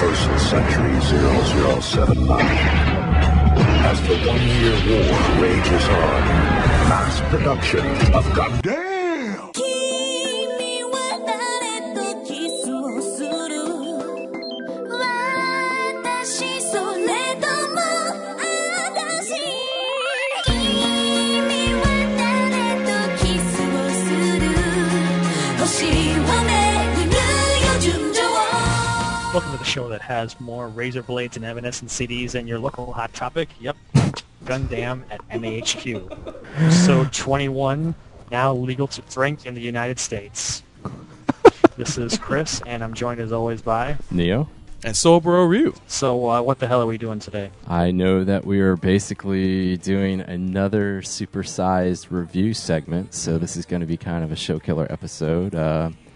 Universal Century 0079. As the one-year war rages on, mass production of Gundam. Welcome to the show that has more razor blades and Evanescence CDs than your local hot topic. Yep, Gundam at MAHQ. So 21, now legal to drink in the United States. This is Chris, and I'm joined as always by. Neo. And Sobro Ryu. So uh, what the hell are we doing today? I know that we are basically doing another supersized review segment, so this is going to be kind of a show killer episode. Uh, we're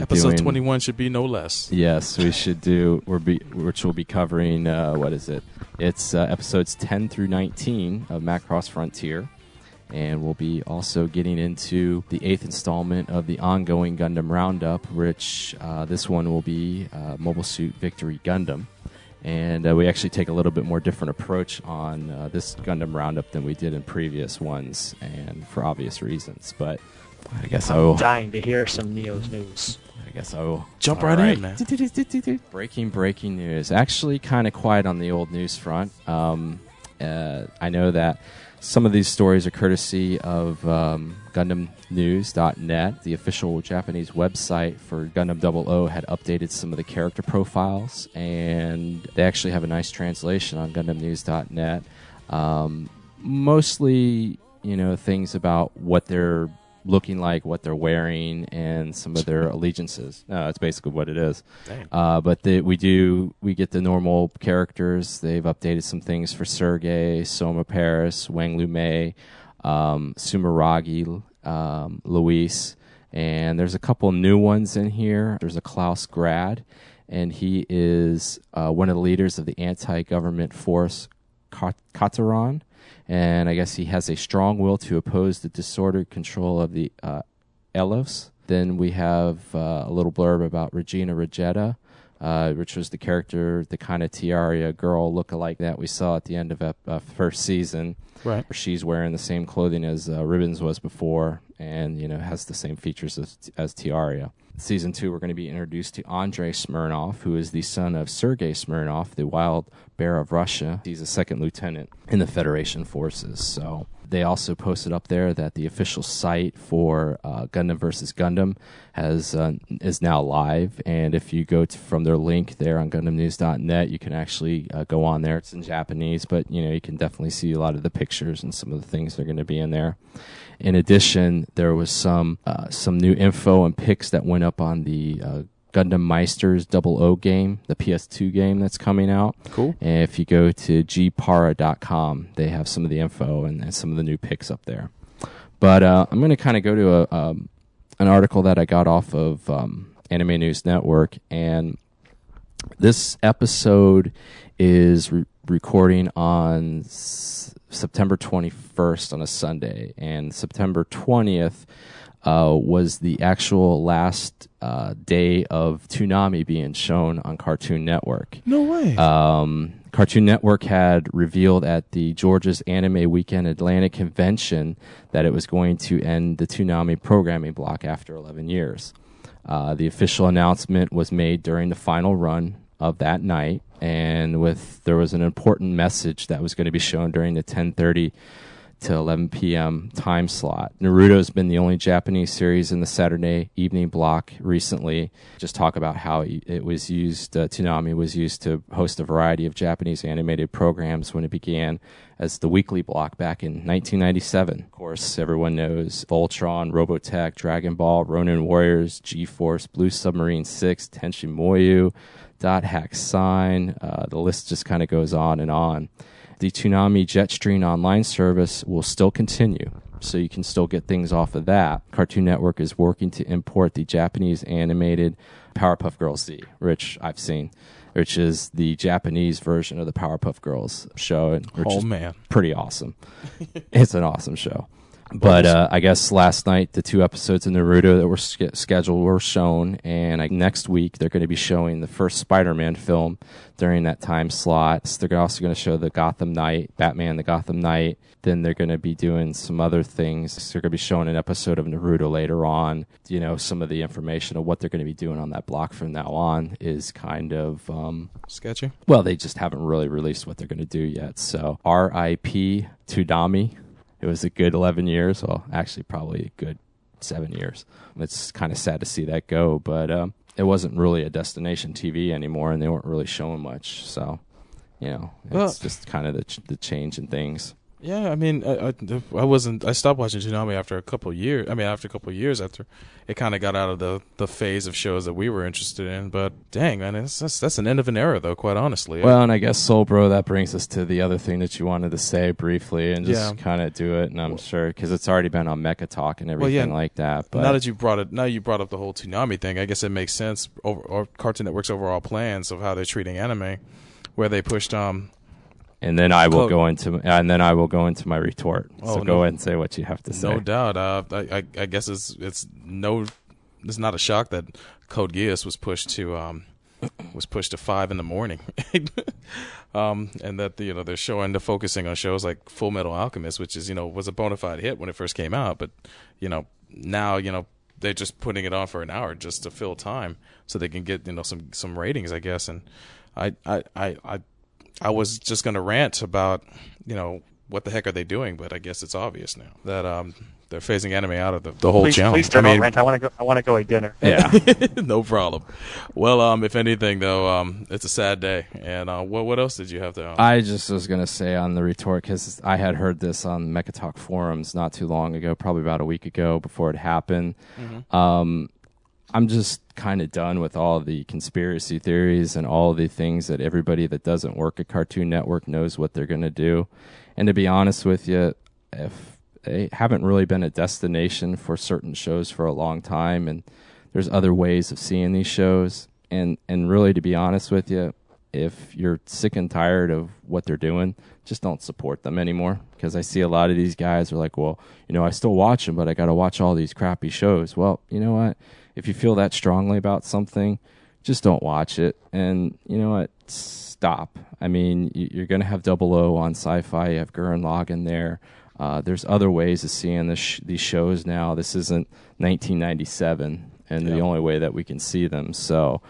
Episode doing- 21 should be no less. Yes, we should do. We're be, which we'll be covering. Uh, what is it? It's uh, episodes 10 through 19 of Macross Frontier, and we'll be also getting into the eighth installment of the ongoing Gundam Roundup, which uh, this one will be uh, Mobile Suit Victory Gundam. And uh, we actually take a little bit more different approach on uh, this Gundam Roundup than we did in previous ones, and for obvious reasons. But I guess I will. I'm dying to hear some Neo's news. I guess I will Jump right in, man. Breaking, breaking news. Actually, kind of quiet on the old news front. Um, uh, I know that some of these stories are courtesy of um, GundamNews.net. The official Japanese website for Gundam 00 had updated some of the character profiles, and they actually have a nice translation on GundamNews.net. Um, mostly, you know, things about what they're looking like, what they're wearing, and some of their allegiances. No, that's basically what it is. Uh, but the, we do we get the normal characters. They've updated some things for Sergei, Soma Peries, Wang Liu Mei, um, Sumeragi, um, Luis, and there's a couple new ones in here. There's a Klaus Grad, and he is uh, one of the leaders of the anti-government force Kat- Katharon, and I guess he has a strong will to oppose the disordered control of the uh, A-Laws. Then we have uh, a little blurb about Regene Regetta, uh, which was the character, the kind of tiara girl look-alike that we saw at the end of ep- uh, first season. Right. She's wearing the same clothing as uh, Ribbons was before, and you know has the same features as, as Tieria. Season two, we're going to be introduced to Andrei Smirnov, who is the son of Sergei Smirnov, the wild bear of Russia. He's a second lieutenant in the Federation forces. So they also posted up there that the official site for uh, Gundam versus Gundam has uh, is now live, and if you go to, from their link there on GundamNews.net, you can actually uh, go on there. It's in Japanese, but you know you can definitely see a lot of the pictures and some of the things that are going to be in there. In addition, there was some uh, some new info and pics that went up on the uh, Gundam Meisters Double O game, the PS2 game that's coming out. Cool. And if you go to gpara.com, they have some of the info and, and some of the new picks up there. But uh, I'm going to kind of go to a, um, an article that I got off of um, Anime News Network, and this episode is re- recording on s- September 21st on a Sunday, and September 20th uh, was the actual last uh, day of Toonami being shown on Cartoon Network. No way. Um, Cartoon Network had revealed at the Georgia's Anime Weekend Atlanta Convention that it was going to end the Toonami programming block after 11 years. Uh, the official announcement was made during the final run of that night, and with there was an important message that was going to be shown during the 10:30 to 11 p.m. time slot. Naruto's been the only Japanese series in the Saturday evening block recently. Just talk about how it was used, uh, Toonami was used to host a variety of Japanese animated programs when it began as the weekly block back in 1997. Of course, everyone knows Voltron, Robotech, Dragon Ball, Ronin Warriors, G-Force, Blue Submarine 6, Tenchi Muyo, Dot Hack Sign. Uh, the list just kind of goes on and on the Toonami Jetstream online service will still continue. So you can still get things off of that. Cartoon Network is working to import the Japanese animated Powerpuff Girls Z, which I've seen, which is the Japanese version of the Powerpuff Girls show, which oh is man. pretty awesome. it's an awesome show. But uh, I guess last night the two episodes of Naruto that were sch- scheduled were shown, and I, next week they're going to be showing the first Spider-Man film during that time slot. So they're also going to show the Gotham Knight, Batman, the Gotham Knight. Then they're going to be doing some other things. So they're going to be showing an episode of Naruto later on. You know, some of the information of what they're going to be doing on that block from now on is kind of um, sketchy. well, they just haven't really released what they're going to do yet. So R.I.P. Toonami. It was a good 11 years. Well, actually, probably a good seven years. It's kind of sad to see that go, but um, it wasn't really a destination TV anymore, and they weren't really showing much. So, you know, it's Well- just kind of the, ch- the change in things. Yeah, I mean, I, I, I wasn't. I stopped watching Toonami after a couple of years. I mean, after a couple of years after it kind of got out of the, the phase of shows that we were interested in. But dang, man, it's, that's that's an end of an era, though. Quite honestly. Well, and I guess Soul Bro, that brings us to the other thing that you wanted to say briefly and just Yeah. kind of do it. And I'm sure because it's already been on Mecha Talk and Well, yeah, everything like that. But now that you brought it, now you brought up the whole Toonami thing. I guess it makes sense. Over, or Cartoon Network's overall plans of how they're treating anime, where they pushed um and then I will Code- go into and then I will go into my retort. Oh, so no. go ahead and say what you have to say. No doubt. Uh, I, I, I guess it's it's no, it's not a shock that Code Geass was pushed to um, was pushed to five in the morning, um, and that you know they're showing they're focusing on shows like Full Metal Alchemist, which is you know was a bona fide hit when it first came out, but you know now you know they're just putting it on for an hour just to fill time so they can get you know some some ratings, I guess, and I I I I, I was just gonna rant about you know what the heck are they doing, but I guess it's obvious now that um they're phasing anime out of the, the whole Please, channel. please turn I on mean, rent. I want to go. I want to go eat dinner. Yeah. no problem. Well, um, if anything though, um, it's a sad day. And uh, what what else did you have to? Um, I just was gonna say on the retort because I had heard this on Mecha Talk forums not too long ago, probably about a week ago before it happened. Um, I'm just kind of done with all the conspiracy theories and all the things that everybody that doesn't work at Cartoon Network knows what they're gonna do. And to be honest with you, if they haven't really been a destination for certain shows for a long time, and there's other ways of seeing these shows, and and really to be honest with you, if you're sick and tired of what they're doing, just don't support them anymore. Because I see a lot of these guys are like, well, you know, I still watch them, but I got to watch all these crappy shows. Well, you know what? If you feel that strongly about something, just don't watch it. And you know what? Stop. I mean, you're going to have Double O on Sci-Fi. You have Gurren Lagann there. Uh, there's other ways of seeing this sh- these shows now. This isn't 1997, and the only way that we can see them. So,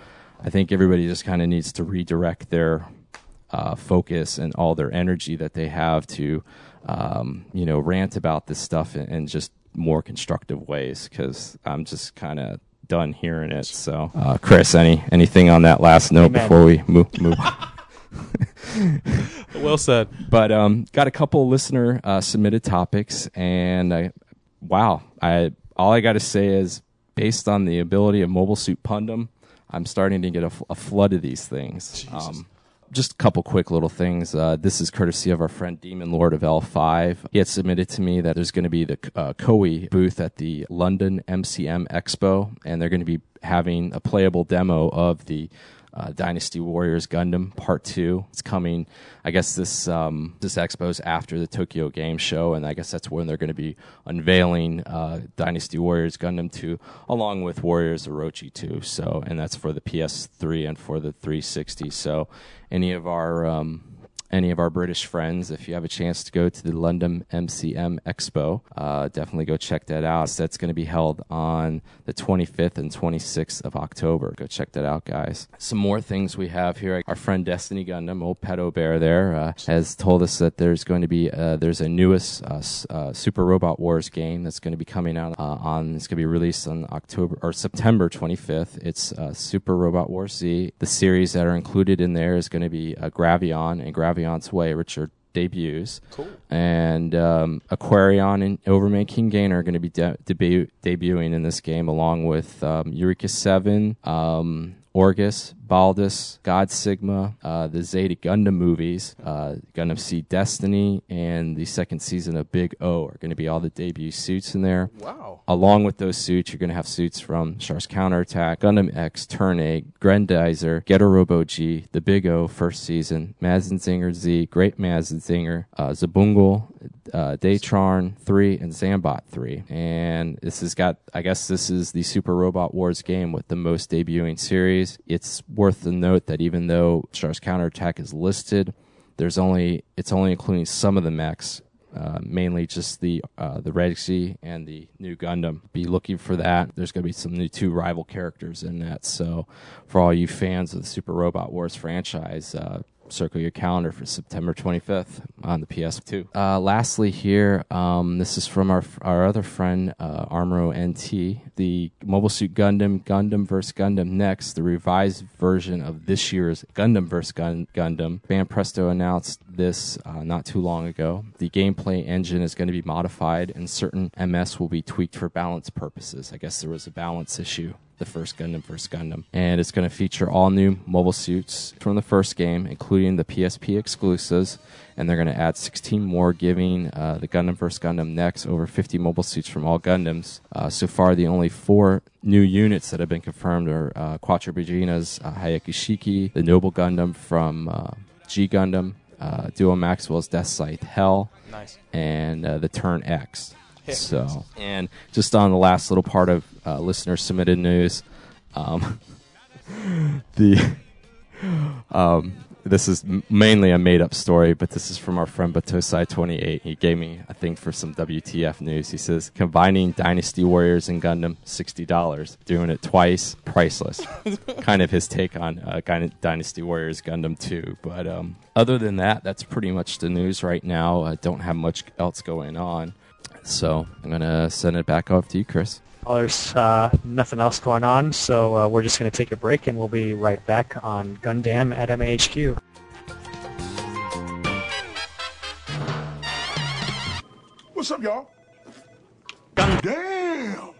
I think everybody just kind of needs to redirect their uh, focus and all their energy that they have to, um, you know, rant about this stuff in, in just more constructive ways. Because I'm just kind of done hearing it. So, uh, Chris, any anything on that last note Amen. before we move move? well said. but um, got a couple listener uh, submitted topics, and I, wow, I all I got to say is based on the ability of Mobile Suit Pundam, I'm starting to get a flood of these things. Um, just a couple quick little things. Uh, this is courtesy of our friend Demon Lord of L5. He had submitted to me that there's going to be the uh, booth at the London MCM Expo, and they're going to be having a playable demo of the uh, Dynasty Warriors Gundam Part Two. It's coming. I guess this um, this expo's after the Tokyo Game Show, and I guess that's when they're going to be unveiling uh, Dynasty Warriors Gundam Two, along with Warriors Orochi Two. So, and that's for the PS3 and for the 360. So, any of our um, any of our British friends, if you have a chance to go to the London MCM Expo, uh, definitely go check that out. That's going to be held on the 25th and 26th of October. Go check that out, guys. Some more things we have here. Our friend Destiny Gundam, old Pedo Bear, there uh, has told us that there's going to be uh, there's a newest uh, uh, Super Robot Wars game that's going to be coming out uh, on. It's going to be released on October or September 25th. It's Super Robot Wars Z. The series that are included in there is going to be Gravion and Gravion's Way, Richard debuts. Cool. And um, Aquarion and Overman King Gainer are going to be de- debu- debuting in this game, along with um, Eureka Seven, um, Orguss, Baldios, God Sigma, uh, the Zeta Gundam movies, uh, Gundam Seed Destiny, and the second season of Big O are going to be all the debut suits in there. Wow. Along with those suits, you're going to have suits from Char's Counterattack, Gundam X, Turn A, Grendizer, Getter Robo G, The Big O first season, Mazinger Z, Great Mazinger, uh, Xabungle, uh, Daitarn 3, and Zambot 3. And this has got, I guess this is the Super Robot Wars game with the most debuting series. It's worth the note that even though Char's Counterattack is listed, there's only it's only including some of the mechs uh, mainly just the uh, the Sea and the Nu Gundam. Be looking for that. There's going to be some new two rival characters in that. So, for all you fans of the Super Robot Wars franchise, uh, circle your calendar for September 25th on the PS2. Uh, lastly, here, um, this is from our our other friend uh, Armoro NT. The Mobile Suit Gundam Gundam vs Gundam Next, the revised version of this year's Gundam vs Gun- Gundam. Banpresto announced this uh, not too long ago. The gameplay engine is going to be modified, and certain MS will be tweaked for balance purposes. I guess there was a balance issue the first Gundam vs. Gundam. And it's going to feature all new mobile suits from the first game, including the PSP exclusives. And they're going to add 16 more, giving uh, the Gundam vs. Gundam Next over 50 mobile suits from all Gundams. Uh, so far, the only four new units that have been confirmed are uh, Quattro Bajeena's uh, Hyaku Shiki, the Noble Gundam from uh, G Gundam, uh, Duo Maxwell's Death Scythe Hell, Nice. and uh, the Turn X. So, and just on the last little part of uh, listener submitted news, um, the um, this is mainly a made up story, but this is from our friend Batosai twenty eight. He gave me a thing for some WTF news. He says combining Dynasty Warriors and Gundam sixty dollars, doing it twice, priceless. kind of his take on uh, Dynasty Warriors Gundam two. But um, other than that, that's pretty much the news right now. I don't have much else going on. So I'm gonna send it back off to you, Chris. Well, there's uh, nothing else going on, so uh, we're just going to take a break, and we'll be right back on Gundam at MAHQ. What's up, y'all? Damn!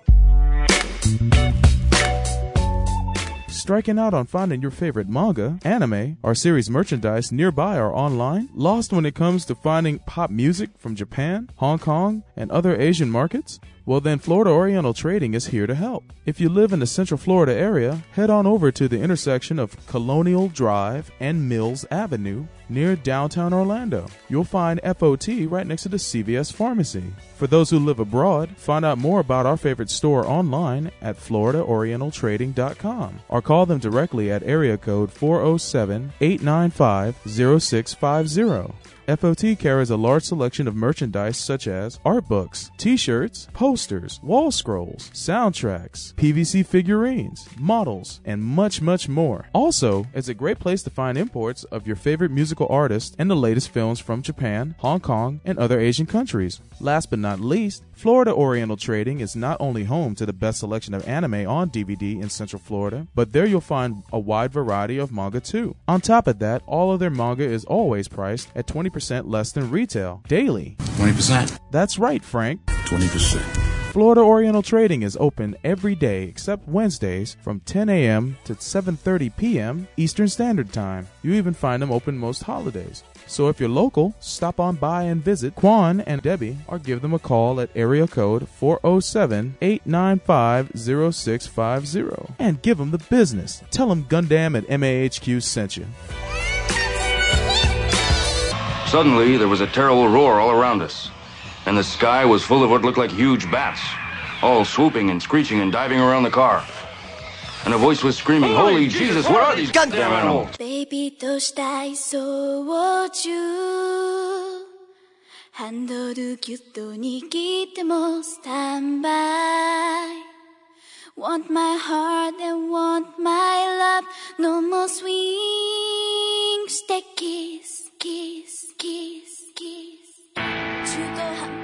Striking out on finding your favorite manga, anime, or series merchandise nearby or online? Lost when it comes to finding pop music from Japan, Hong Kong, and other Asian markets? Well, then Florida Oriental Trading is here to help. If you live in the Central Florida area, head on over to the intersection of Colonial Drive and Mills Avenue near downtown Orlando. You'll find FOT right next to the CVS pharmacy. For those who live abroad, find out more about our favorite store online at floridaorientaltrading.com or call them directly at area code 407 895 0650. FOT carries a large selection of merchandise such as art books, t shirts, posters, wall scrolls, soundtracks, PVC figurines, models, and much, much more. Also, it's a great place to find imports of your favorite musical artists and the latest films from Japan, Hong Kong, and other Asian countries. Last but not least, Florida Oriental Trading is not only home to the best selection of anime on DVD in Central Florida, but there you'll find a wide variety of manga too. On top of that, all of their manga is always priced at 20% less than retail, daily. 20%. That's right, Frank. 20%. Florida Oriental Trading is open every day except Wednesdays from 10 a.m. to 7:30 p.m. Eastern Standard Time. You even find them open most holidays. So if you're local, stop on by and visit Quan and Debbie or give them a call at area code 407-895-0650 and give them the business. Tell them Gundam at MAHQ sent you. Suddenly, there was a terrible roar all around us, and the sky was full of what looked like huge bats, all swooping and screeching and diving around the car. And a voice was screaming, Holy Jesus, what are these goddamn animals? ベイビーとしたい操縦ハンドルギュッと握ってもスタンバイ Want my heart and want my love No more swing Stay kiss, kiss,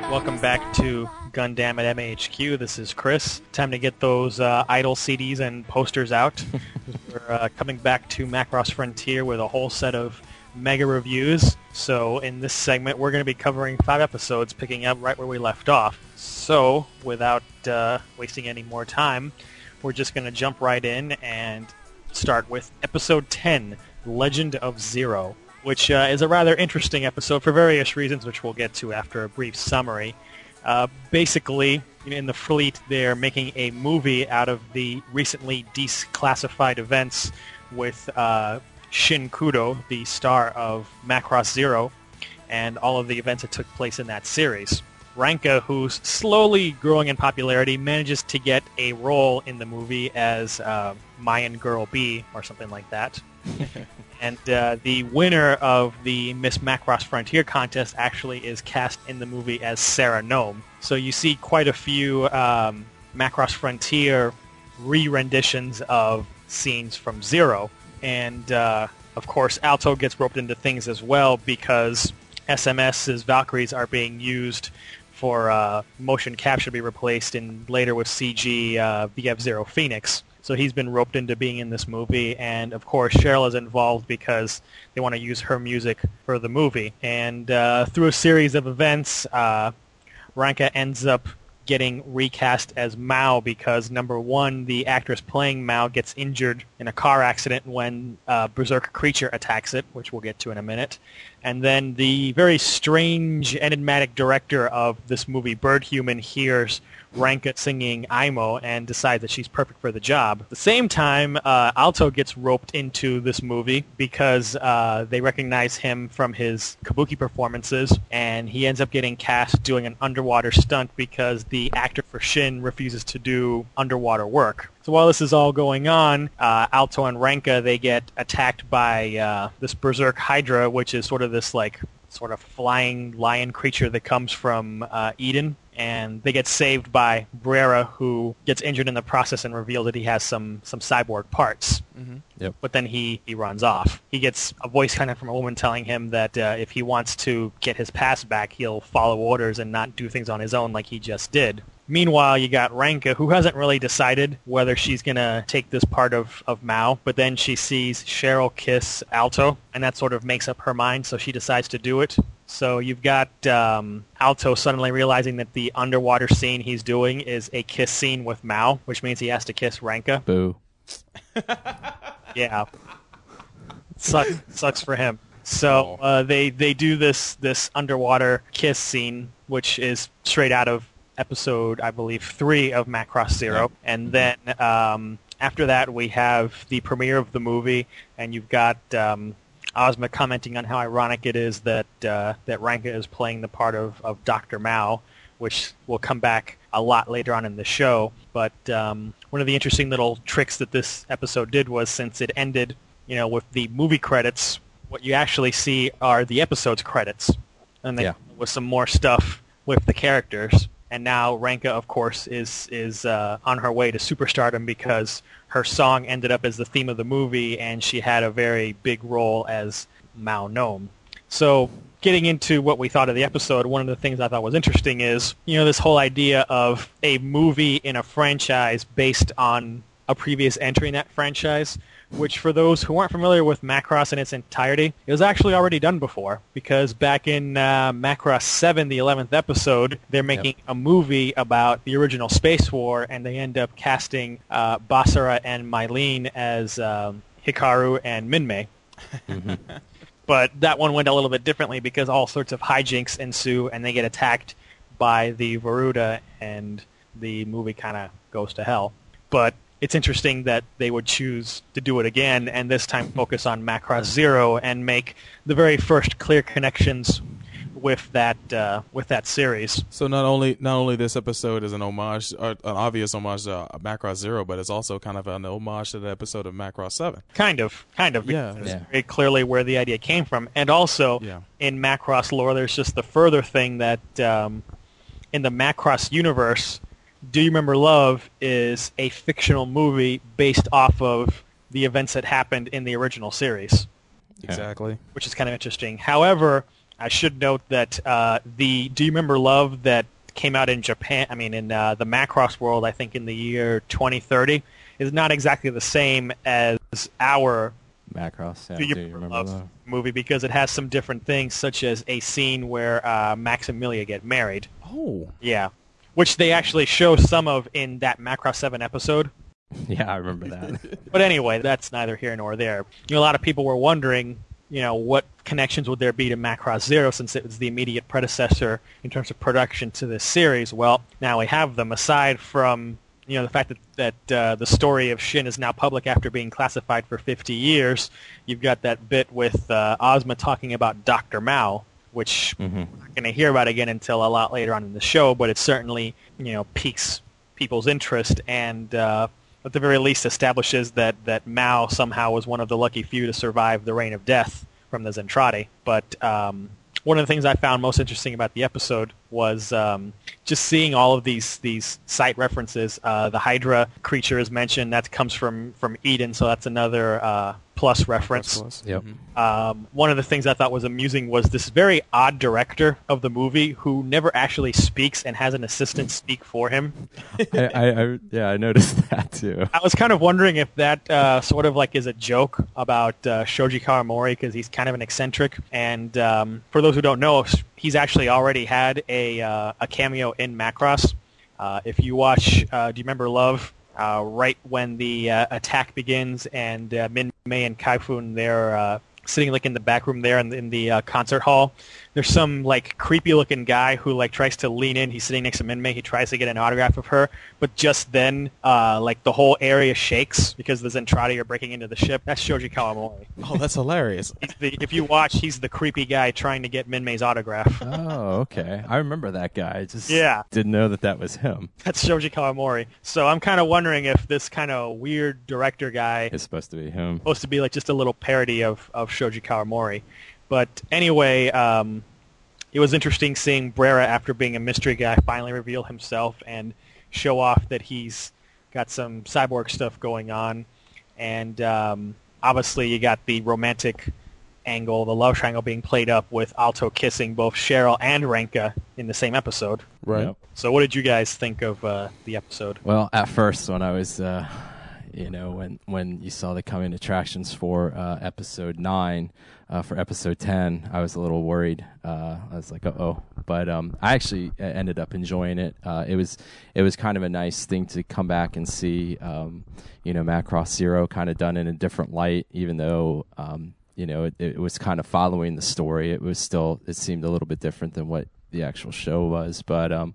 Welcome back to Gundam at MAHQ. This is Chris. Time to get those uh, idle CDs and posters out. We're uh, coming back to Macross Frontier with a whole set of mega reviews. So in this segment, we're going to be covering five episodes, picking up right where we left off. So without uh, wasting any more time, we're just going to jump right in and start with episode 10, Legend of Zero which uh, is a rather interesting episode for various reasons, which we'll get to after a brief summary. Uh, basically, in the fleet, they're making a movie out of the recently declassified events with uh, Shin Kudo, the star of Macross Zero, and all of the events that took place in that series. Ranka, who's slowly growing in popularity, manages to get a role in the movie as uh, Mayan Girl B or something like that. and uh, the winner of the Miss Macross Frontier contest actually is cast in the movie as Sara Nome. So you see quite a few um, Macross Frontier re-renditions of scenes from Zero. And uh, of course, Alto gets roped into things as well because SMS's Valkyries are being used for uh, motion capture to be replaced in later with CG uh, VF Zero Phoenix. So he's been roped into being in this movie, and of course Cheryl is involved because they want to use her music for the movie. And uh, through a series of events, uh, Ranka ends up getting recast as Mao because number one, the actress playing Mao gets injured in a car accident when a berserk creature attacks it, which we'll get to in a minute. And then the very strange, enigmatic director of this movie, Bird Human, hears Ranka singing Aimo and decides that she's perfect for the job. At the same time, uh, Alto gets roped into this movie because uh, they recognize him from his kabuki performances, and he ends up getting cast doing an underwater stunt because the actor for Shin refuses to do underwater work. So while this is all going on, uh, Alto and Ranka they get attacked by uh, this berserk Hydra, which is sort of this like sort of flying lion creature that comes from uh, Eden and they get saved by Brera, who gets injured in the process and reveals that he has some some cyborg parts. Mm-hmm. Yep. But then he he runs off. He gets a voice kind of from a woman telling him that uh, if he wants to get his pass back, he'll follow orders and not do things on his own like he just did. Meanwhile, you got Ranka, who hasn't really decided whether she's going to take this part of, of Mao, but then she sees Cheryl kiss Alto, and that sort of makes up her mind, so she decides to do it. So you've got um, Alto suddenly realizing that the underwater scene he's doing is a kiss scene with Mao, which means he has to kiss Ranka. Boo. yeah. Sucks sucks for him. So uh, they they do this this underwater kiss scene, which is straight out of episode I believe three of Macross Zero, and then um, after that we have the premiere of the movie, and you've got um, Ozma commenting on how ironic it is that uh, that Ranka is playing the part of, of Dr. Mao, which will come back a lot later on in the show. But um, one of the interesting little tricks that this episode did was since it ended, you know, with the movie credits, what you actually see are the episode's credits, and then Yeah. with some more stuff with the characters. And now Ranka, of course, is is uh, on her way to superstardom because her song ended up as the theme of the movie, and she had a very big role as Mao Nome. So, getting into what we thought of the episode, one of the things I thought was interesting is, you know, this whole idea of a movie in a franchise based on a previous entry in that franchise, which for those who aren't familiar with Macross in its entirety, it was actually already done before, because back in uh, Macross 7, the 11th episode, they're making a movie about the original Space War, and they end up casting uh, Basara and Mylene as um, Hikaru and Minmay. But that one went a little bit differently because all sorts of hijinks ensue and they get attacked by the Varuda and the movie kind of goes to hell. But it's interesting that they would choose to do it again and this time focus on Macross Zero and make the very first clear connections with that uh, with that series. So not only not only this episode is an homage, or an obvious homage to Macross Zero, but it's also kind of an homage to the episode of Macross Seven. Kind of, kind of. Yeah. because Yeah. very clearly where the idea came from. And also, Yeah. in Macross lore, there's just the further thing that um, in the Macross universe, Do You Remember Love is a fictional movie based off of the events that happened in the original series, Exactly. which is kind of interesting. However, I should note that uh, the Do You Remember Love that came out in Japan, I mean, in uh, the Macross world, I think in the year 2030, is not exactly the same as our Macross. Yeah, do you, do you remember love that? movie because it has some different things, such as a scene where uh, Max and Amelia get married. Oh, Yeah, which they actually show some of in that Macross Seven episode. Yeah, I remember that. But anyway, that's neither here nor there. You know, a lot of people were wondering, you know, what connections would there be to Macross Zero since it was the immediate predecessor in terms of production to this series. Well, now we have them. Aside from you know the fact that that uh, the story of Shin is now public after being classified for 50 years, you've got that bit with uh, Ozma talking about Dr. Mao, which Mhm. we're not going to hear about again until a lot later on in the show, but it certainly you know piques people's interest and uh, at the very least establishes that that Mao somehow was one of the lucky few to survive the reign of death from the Zentradi. But um, one of the things I found most interesting about the episode was um, just seeing all of these these site references. Uh, the Hydra creature is mentioned. That comes from from Eden, so that's another uh, plus reference. Plus. Yep. Mhm. Um, one of the things I thought was amusing was this very odd director of the movie who never actually speaks and has an assistant speak for him. I, I, I, yeah, I noticed that too. I was kind of wondering if that uh, sort of like is a joke about uh, Shoji Kawamori because he's kind of an eccentric. And um, for those who don't know, he's actually already had a uh, a cameo in Macross. Uh, if you watch, uh, do you remember Love? Uh, right when the uh, attack begins, and uh, Min Mei and Kaifun they're uh, sitting like in the back room there in, in the uh, concert hall. There's some like creepy looking guy who like tries to lean in. He's sitting next to Min Mei. He tries to get an autograph of her, but just then, uh, like the whole area shakes because the Zentradi are breaking into the ship. That's Shoji Kawamori. Oh, that's hilarious. The, if you watch, he's the creepy guy trying to get Min Mei's autograph. Oh, okay. I remember that guy. I just Yeah. didn't know that that was him. That's Shoji Kawamori. So I'm kind of wondering if this kind of weird director guy is supposed to be him. supposed to be like just a little parody of, of Shoji Kawamori. But anyway, um, it was interesting seeing Brera after being a mystery guy finally reveal himself and show off that he's got some cyborg stuff going on. And um, obviously you got the romantic angle, the love triangle being played up with Alto kissing both Cheryl and Ranka in the same episode. Right. Yep. So what did you guys think of uh, the episode? Well, at first, when I was, uh, you know, when when you saw the coming attractions for uh, episode nine, uh, for episode ten, I was a little worried. Uh, I was like, oh. But um, I actually uh, ended up enjoying it. Uh, it was it was kind of a nice thing to come back and see, um, you know, Macross Zero kind of done in a different light, even though. Um, you know, it, it was kind of following the story. It was still, it seemed a little bit different than what the actual show was. But um,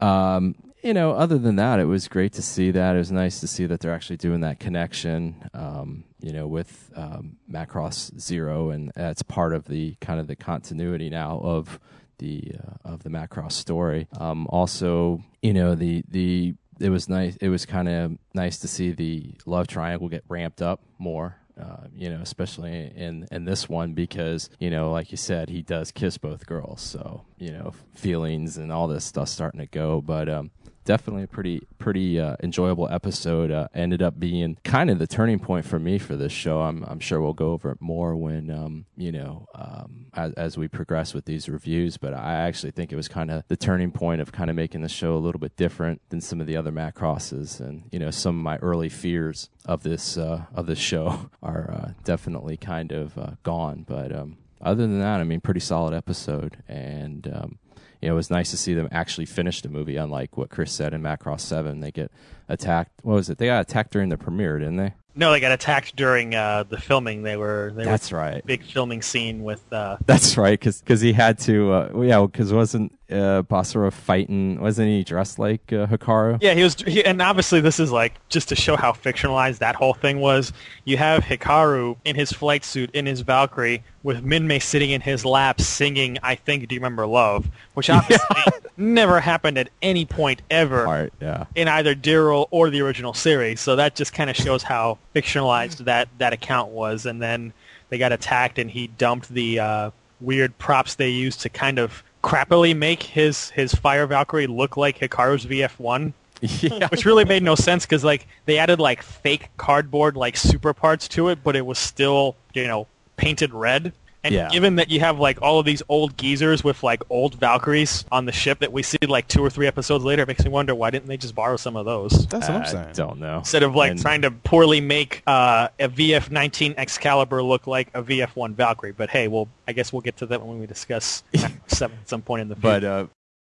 um, you know, other than that, it was great to see that. It was nice to see that they're actually doing that connection, um, you know, with um, Macross Zero, and that's part of the kind of the continuity now of the uh, of the Macross story. Um, also, you know, the the it was nice. It was kind of nice to see the love triangle get ramped up more. Uh, you know, especially in in this one because you know, like you said, he does kiss both girls, so you know, feelings and all this stuff starting to go. But um, definitely a pretty pretty uh, enjoyable episode. Uh, ended up being kind of the turning point for me for this show. I'm I'm sure we'll go over it more when um, you know um, as, as we progress with these reviews. But I actually think it was kind of the turning point of kind of making the show a little bit different than some of the other Macrosses, and you know some of my early fears of this uh, of this show are uh, definitely kind of uh, gone. But um, other than that, I mean, pretty solid episode, and um, you know, it was nice to see them actually finish the movie. Unlike what Chris said in Macross Seven, they get attacked. What was it? They got attacked during the premiere, didn't they? No, they got attacked during uh, the filming. They were they That's were right. big filming scene with uh, That's right, because he had to. Uh, yeah, because wasn't uh, Basara fighting? Wasn't he dressed like uh, Hikaru? Yeah, he was, he, and obviously this is like just to show how fictionalized that whole thing was. You have Hikaru in his flight suit in his Valkyrie with Minmay sitting in his lap singing "I Think Do You Remember Love," which obviously never happened at any point ever Right. Yeah. in either Daryl or the original series. So that just kind of shows how fictionalized that that account was. And then they got attacked, and he dumped the uh, weird props they used to kind of crappily make his his Fire Valkyrie look like Hikaru's VF1. yeah. Which really made no sense because like they added like fake cardboard like super parts to it, but it was still you know painted red. And Yeah. given that you have like all of these old geezers with like old Valkyries on the ship that we see like two or three episodes later, it makes me wonder why didn't they just borrow some of those That's what I'm I saying. don't know. instead of like And- trying to poorly make uh, a VF-19 Excalibur look like a VF-1 Valkyrie. But hey, well, I guess we'll get to that when we discuss seven at some point in the future. But uh,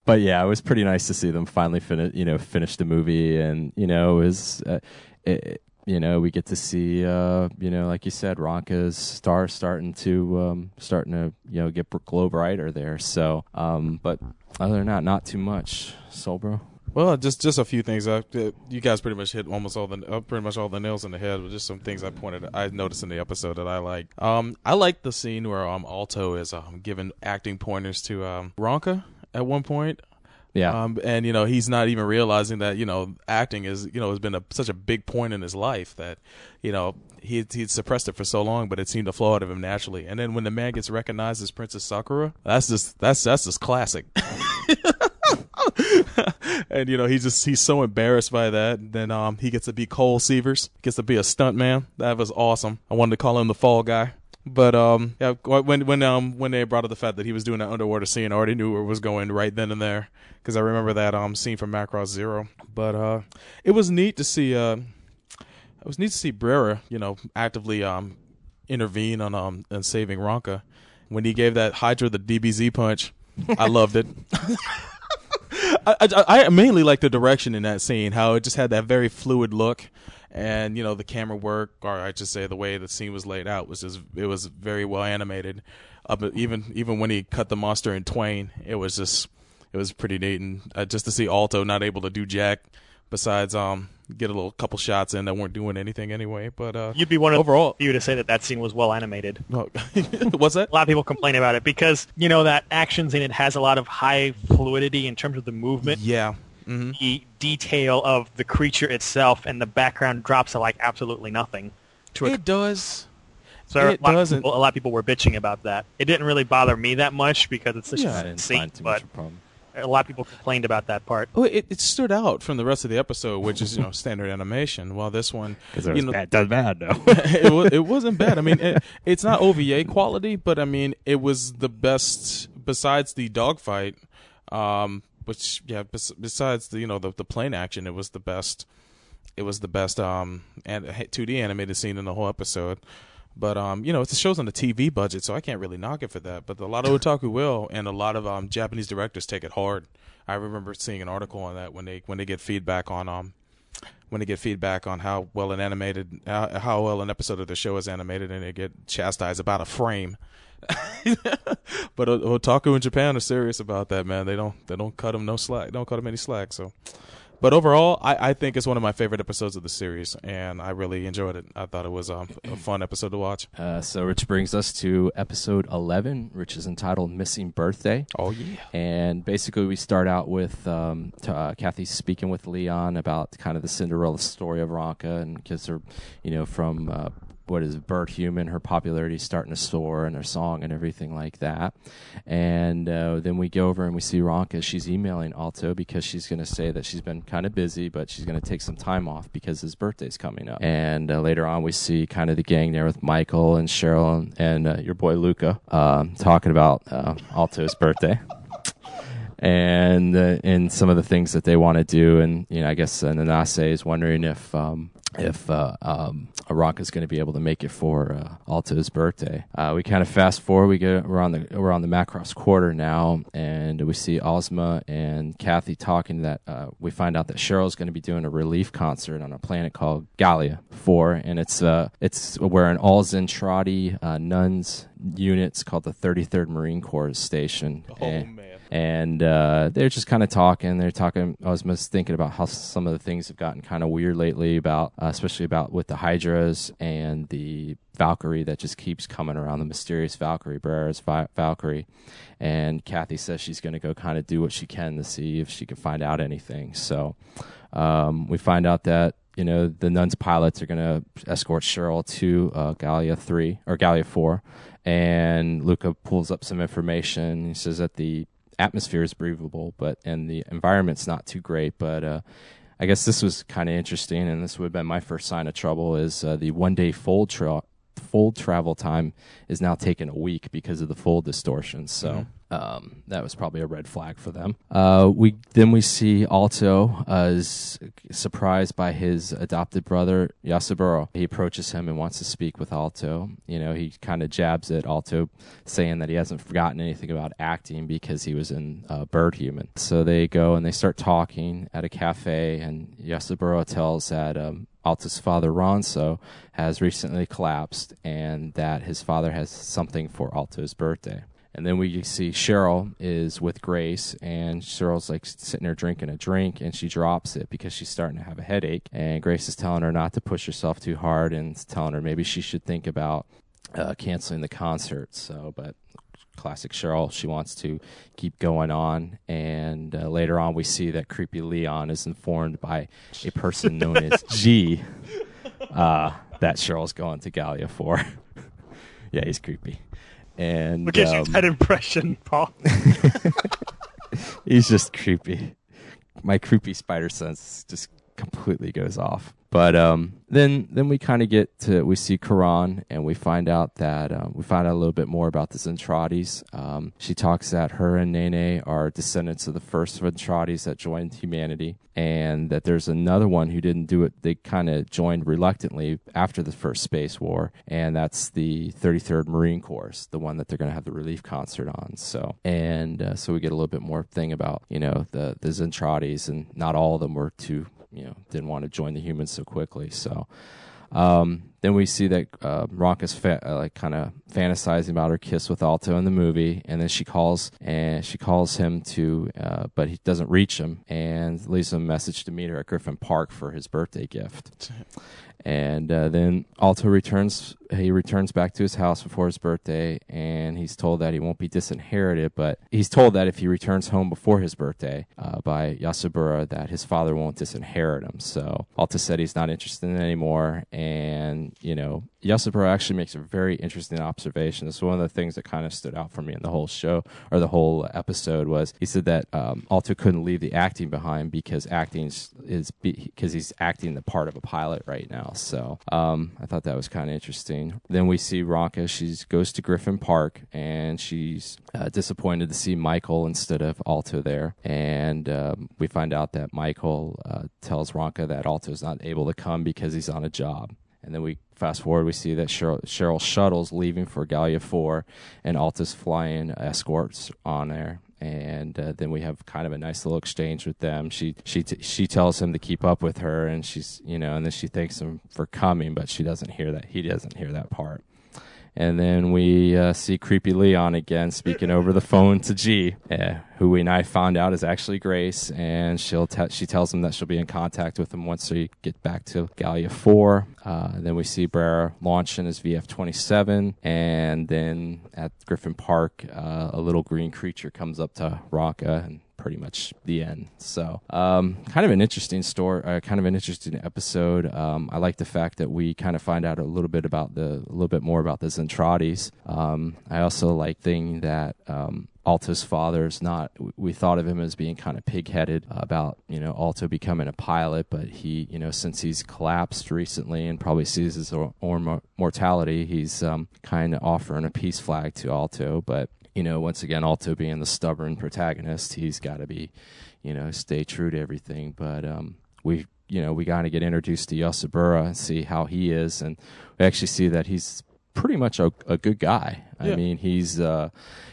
but yeah, it was pretty nice to see them finally finish, you know, finish the movie, and you know, it was, uh, it, you know, we get to see, uh, you know, like you said, Ranka's star starting to, um, starting to, you know, get glow brighter there. So, um, but other than that, not too much. Soul, bro. Well, just just a few things. Uh, you guys pretty much hit almost all the uh, pretty much all the nails in the head. With just some things I pointed, I noticed in the episode that I like. Um, I like the scene where um Alto is um giving acting pointers to um Ronka at one point. Yeah. Um, and you know he's not even realizing that you know acting is you know has been a, such a big point in his life that you know he he'd suppressed it for so long, but it seemed to flow out of him naturally. And then when the man gets recognized as Princess Sakura, that's just that's that's just classic. and you know he's just he's so embarrassed by that. And then um he gets to be Colt Seavers, gets to be a stunt man. That was awesome. I wanted to call him the Fall Guy. But um, yeah, when when um when they brought up the fact that he was doing that underwater scene, I already knew where it was going right then and there because I remember that um scene from Macross Zero. But uh, it was neat to see uh, it was neat to see Brera, you know, actively um intervene on um and saving Ranka when he gave that Hydra the DBZ punch. I loved it. I, I, I mainly like the direction in that scene, how it just had that very fluid look, and you know the camera work, or I should say the way the scene was laid out was just it was very well animated. Up even even when he cut the monster in twain, it was just it was pretty neat, and uh, just to see Alto not able to do jack besides um get a little couple shots in that weren't doing anything anyway. But uh, You'd be one of overall, you to say that that scene was well animated. what's that? A lot of people complain about it because you know that action scene it has a lot of high fluidity in terms of the movement. Yeah. Mm-hmm. The detail of the creature itself and the background drops to like absolutely nothing. To a, It does. so it a, doesn't. people, a lot of people were bitching about that. It didn't really bother me that much because it's such Yeah, I a didn't scene, find too but much a problem. a lot of people complained about that part. Oh, it, it stood out from the rest of the episode, which is you know standard animation. While this one, Because it you was know, bad, does bad though. it, was, it wasn't bad. I mean, it, it's not OVA quality, but I mean, it was the best besides the dogfight. Um, which yeah, bes- besides the you know the the plane action, it was the best. It was the best um and 2D animated scene in the whole episode. But um, you know, it's the show's on the TV budget, so I can't really knock it for that. But a lot of otaku will, and a lot of um Japanese directors take it hard. I remember seeing an article on that when they when they get feedback on um when they get feedback on how well an animated how, how well an episode of the show is animated, and they get chastised about a frame. but o- otaku in Japan are serious about that, man. They don't they don't cut them no slack. Don't cut them any slack. So, but overall, I, I think it's one of my favorite episodes of the series, and I really enjoyed it. I thought it was um, a fun episode to watch. Uh, so, which brings us to episode 11, which is entitled Missing Birthday. Oh yeah. And basically, we start out with um, t- uh, Kathy speaking with Leon about kind of the Cinderella story of Ranka, and because they're, you know, from uh, what is Bird Human, her popularity starting to soar, and her song and everything like that. And uh, then we go over and we see Ranka. She's emailing Alto because she's going to say that she's been kind of busy, but she's going to take some time off because his birthday's coming up. And uh, later on, we see kind of the gang there with Michael and Cheryl and, and uh, your boy Luca um, talking about uh, Alto's birthday and uh, and some of the things that they want to do. And you know, I guess Nanase is wondering if um, if uh, um, Aranka is going to be able to make it for uh, Alto's birthday. Uh, we kind of fast forward. We get we're on the we're on the Macross quarter now, and we see Ozma and Kathy talking. That uh, we find out that Cheryl's going to be doing a relief concert on a planet called Gallia Four, and it's uh it's where an all Zentradi uh, nuns units called the 33rd Marine Corps station. Oh and, man. And uh, they're just kind of talking. They're talking. I was just thinking about how some of the things have gotten kind of weird lately, about uh, especially about with the Hydras and the Valkyrie that just keeps coming around. The mysterious Valkyrie, Brera's Vi- Valkyrie, and Kathy says she's going to go kind of do what she can to see if she can find out anything. So um, we find out that you know the nuns pilots are going to escort Cheryl to uh, Gallia three or Gallia four, and Luca pulls up some information. He says that the atmosphere is breathable, but and the environment's not too great. But uh, I guess this was kind of interesting, and this would have been my first sign of trouble. Is uh, the one day fold tra- fold travel time is now taking a week because of the fold distortion. So. Um, that was probably a red flag for them. Uh, we then we see Alto uh, is surprised by his adopted brother Yasaburo. He approaches him and wants to speak with Alto. You know, he kind of jabs at Alto, saying that he hasn't forgotten anything about acting because he was in uh, Bird Human. So they go and they start talking at a cafe, and Yasaburo tells that um, Alto's father, Ranzo, has recently collapsed and that his father has something for Alto's birthday. And then we see Cheryl is with Grace, and Cheryl's like sitting there drinking a drink, and she drops it because she's starting to have a headache. And Grace is telling her not to push herself too hard, and telling her maybe she should think about uh, canceling the concert. So, but classic Cheryl, she wants to keep going on. And uh, later on, we see that creepy Leon is informed by a person known as G uh, that Cheryl's going to Gallia Four. yeah, he's creepy. And What gives um, you that impression, Paul? he's just creepy. My creepy spider sense just completely goes off. But um, then then we kind of get to we see Klan and we find out that um, we find out a little bit more about the Zentrades. Um, she talks that her and Nene are descendants of the first Zentrades that joined humanity, and that there's another one who didn't do it. They kind of joined reluctantly after the first space war, and that's the 33rd Marine Corps, the one that they're going to have the relief concert on. So and uh, so we get a little bit more thing about you know the the Zentrades, and not all of them were too you know didn't want to join the humans so quickly. So um, then we see that uh, Ranka's fa- uh, like kind of fantasizing about her kiss with Alto in the movie, and then she calls and she calls him to, uh, but he doesn't reach him, and leaves him a message to meet her at Griffin Park for his birthday gift. And uh, then Alto returns. He returns back to his house before his birthday, and he's told that he won't be disinherited. But he's told that if he returns home before his birthday uh, by Yasaburo, that his father won't disinherit him. So Alto said he's not interested in anymore, and you know Yasaburo actually makes a very interesting observation. Is one of the things that kind of stood out for me in the whole show or the whole episode was he said that um, Alto couldn't leave the acting behind because acting is because he's acting the part of a pilot right now. So um, I thought that was kind of interesting. Then we see Ranka. She goes to Griffin Park and she's uh, disappointed to see Michael instead of Alto there. And um, we find out that Michael uh, tells Ranka that Alto's not able to come because he's on a job. And then we fast forward, we see that Sheryl, Sheryl Shuttle's leaving for Gallia 4 and Alto's flying escorts on there. And uh, then we have kind of a nice little exchange with them. She she t- she tells him to keep up with her, and she's you know, and then she thanks him for coming, but she doesn't hear that. He doesn't hear that part. And then we uh, see creepy Leon again speaking over the phone to G, uh, who we now found out is actually Grace, and she'll te- she tells him that she'll be in contact with him once they get back to Gallia Four. Uh, then we see Brera launching his VF twenty seven, and then at Griffin Park, uh, a little green creature comes up to Ranka and pretty much the end. So, um, kind of an interesting story, uh, kind of an interesting episode. Um, I like the fact that we kind of find out a little bit about the, a little bit more about the Zentrades. Um, I also like thing that, um, Alto's is not. We thought of him as being kind of pig-headed about you know Alto becoming a pilot, but he you know since he's collapsed recently and probably sees his or mortality, he's um, kind of offering a peace flag to Alto. But you know once again, Alto being the stubborn protagonist, he's got to be you know stay true to everything. But um, we you know we got to get introduced to Yasaburo and see how he is, and we actually see that he's pretty much a, a good guy. I mean, he's uh,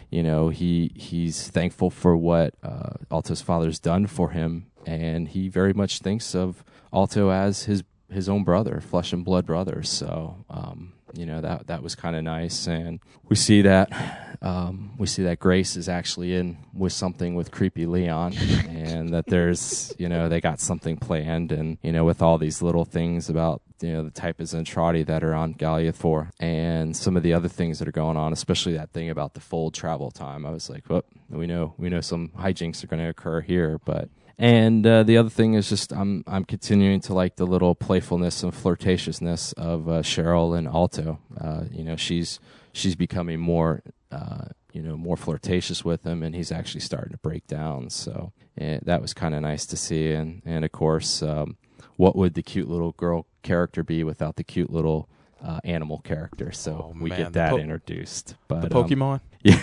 you know he he's thankful for what uh, Alto's father's done for him, and he very much thinks of Alto as his his own brother, flesh and blood brother. So um, you know that that was kind of nice, and we see that um, we see that Grace is actually in with something with creepy Leon, and that there's you know they got something planned, and you know with all these little things about you know the type of Zentradi that are on Gallia 4 and some of the other things that are going on, especially that thing about the fold travel time. I was like, well, we know we know some hijinks are going to occur here, but and uh, the other thing is just I'm I'm continuing to like the little playfulness and flirtatiousness of uh, Sheryl and Alto. Uh, you know, she's she's becoming more uh, you know more flirtatious with him, and he's actually starting to break down. So eh, that was kind of nice to see. And and of course, um, what would the cute little girl character be without the cute little uh, animal character? So Oh, we get that po- introduced. But The um, Pokemon. yeah.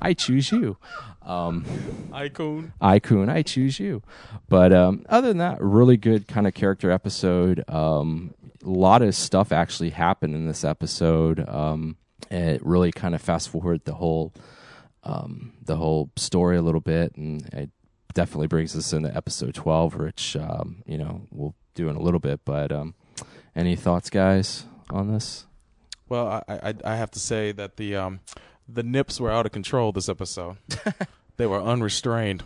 I choose you. Um, Ai-kun. Ai-kun, I choose you. But um, other than that, really good kind of character episode. Um, a lot of stuff actually happened in this episode. Um, it really kind of fast forward the whole um, the whole story a little bit, and it definitely brings us into episode twelve, which um, you know we'll do in a little bit. But um, any thoughts, guys, on this? Well, I, I I have to say that the um the nips were out of control this episode. they were unrestrained.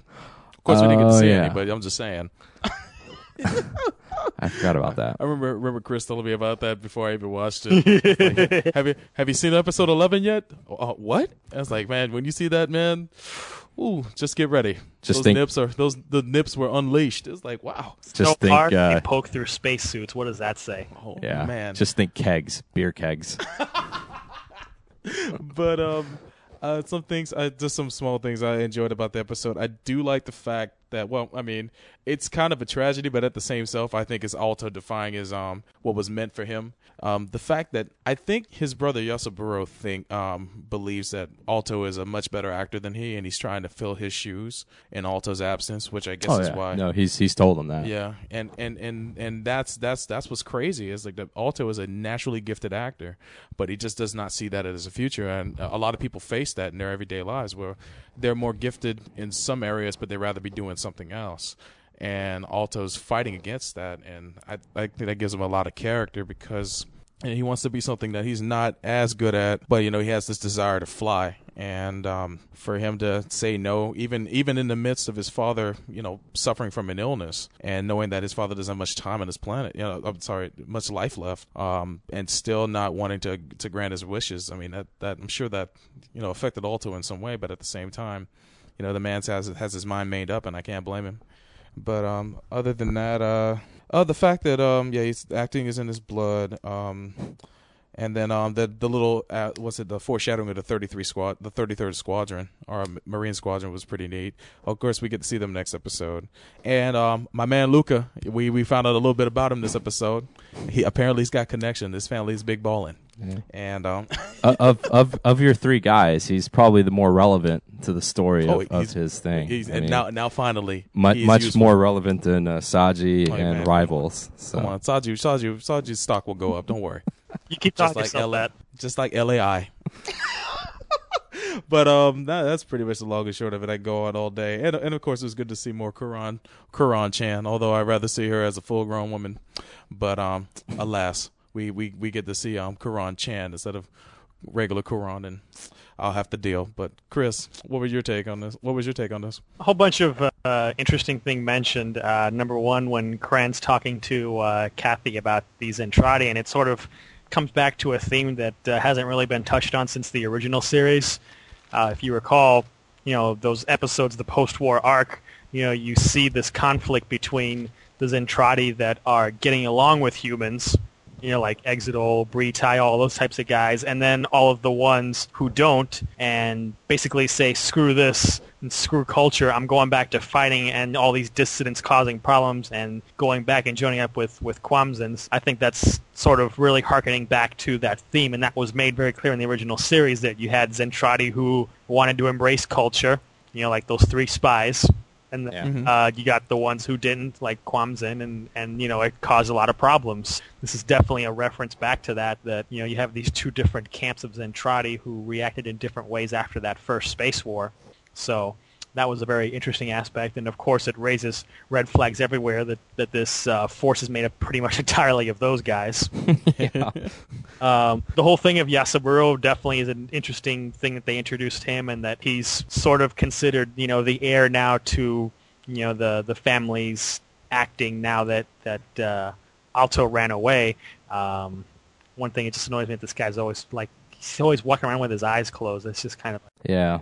Of course, we didn't get to Oh, see yeah. any, but I'm just saying. I forgot about that. I remember remember Chris telling me about that before I even watched it. Like, have you have you seen episode eleven yet? Uh, what? I was like, man, when you see that, man, ooh, just get ready. Just those think- nips are those the nips were unleashed. It's like, wow. Just no think, part, uh, they poke through spacesuits. What does that say? Oh yeah, man. Just think kegs, beer kegs. but um uh some things uh, just some small things i enjoyed about the episode. I do like the fact that well i mean it's kind of a tragedy but at the same self i think it's also defying his um what was meant for him um the fact that i think his brother yasaburo think um believes that alto is a much better actor than he and he's trying to fill his shoes in alto's absence which i guess oh is yeah, why no, he's he's told him that. yeah, and and and and that's that's that's what's crazy is like that Alto is a naturally gifted actor, but he just does not see that as a future, and a lot of people face that in their everyday lives where they're more gifted in some areas, but they would rather be doing something else. And Alto's fighting against that, and I I think that gives him a lot of character because and he wants to be something that he's not as good at, but you know he has this desire to fly, and um, for him to say no, even even in the midst of his father, you know, suffering from an illness, and knowing that his father doesn't have much time on this planet, you know, I'm sorry, much life left, um, and still not wanting to to grant his wishes. I mean, that that I'm sure that you know affected Alto in some way, but at the same time, you know, the man has has his mind made up, and I can't blame him. But um, other than that, uh, uh, the fact that um, yeah, he's acting is in his blood. Um, and then um, the the little uh, what's it the foreshadowing of the 33 squad, the 33rd squadron our Marine squadron was pretty neat. Of course, we get to see them next episode. And um, my man Luca, we we found out a little bit about him this episode. He apparently he's got connection. His family's big balling. And um, Uh, of of of your three guys, he's probably the more relevant to the story Oh, of, of his thing. he's I and mean, now now finally mu- much useful. more relevant than uh, Saji Oh, and man. Rivals. So. Come on, Saju, Saju, Saju's stock will go up. Don't worry. You keep just talking like yourself L- that. just like LAI. but um, that, that's pretty much the long and short of it. I go on all day, and and of course it was good to see more Klan Klan Chan. Although I'd rather see her as a full grown woman, but um, alas, we, we we get to see um Klan Chan instead of regular Klan, and I'll have to deal. But Chris, what was your take on this? What was your take on this? a whole bunch of uh, interesting thing mentioned. Uh, number one, when Klan's talking to uh, Kathy about these Zentradi, and it sort of comes back to a theme that uh, hasn't really been touched on since the original series. Uh, if you recall, you know those episodes, the post-war arc. You know, you see this conflict between the Zentradi that are getting along with humans, you know, like Exidol, Britai, all those types of guys, and then all of the ones who don't, and basically say, screw this and screw culture, I'm going back to fighting and all these dissidents causing problems and going back and joining up with, with Quamzins. I think that's sort of really harkening back to that theme, and that was made very clear in the original series that you had Zentradi who wanted to embrace culture, you know, like those three spies. And then, uh, you got the ones who didn't, like Quamzin, and, and you know it caused a lot of problems. This is definitely a reference back to that. That you know you have these two different camps of Zentradi who reacted in different ways after that first space war. So that was a very interesting aspect, and of course it raises red flags everywhere that that this uh, force is made up pretty much entirely of those guys. Um, the whole thing of Yasaburo definitely is an interesting thing that they introduced him, and that he's sort of considered, you know, the heir now to, you know, the the family's acting now that that uh, Alto ran away. Um, one thing it just annoys me that this guy's always like he's always walking around with his eyes closed. It's just kind of. Yeah,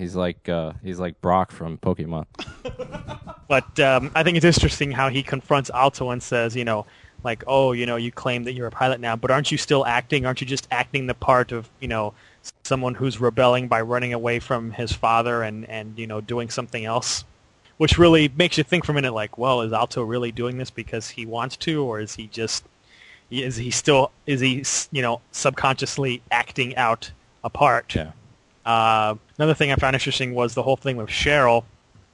he's like uh, he's like Brock from Pokemon. But um, I think it's interesting how he confronts Alto and says, you know, like, oh, you know, you claim that you're a pilot now, but aren't you still acting? Aren't you just acting the part of, you know, someone who's rebelling by running away from his father and, and you know, doing something else? Which really makes you think for a minute, like, well, is Alto really doing this because he wants to, or is he just, is he still, is he, you know, subconsciously acting out a part? Yeah. Uh, another thing I found interesting was the whole thing with Sheryl.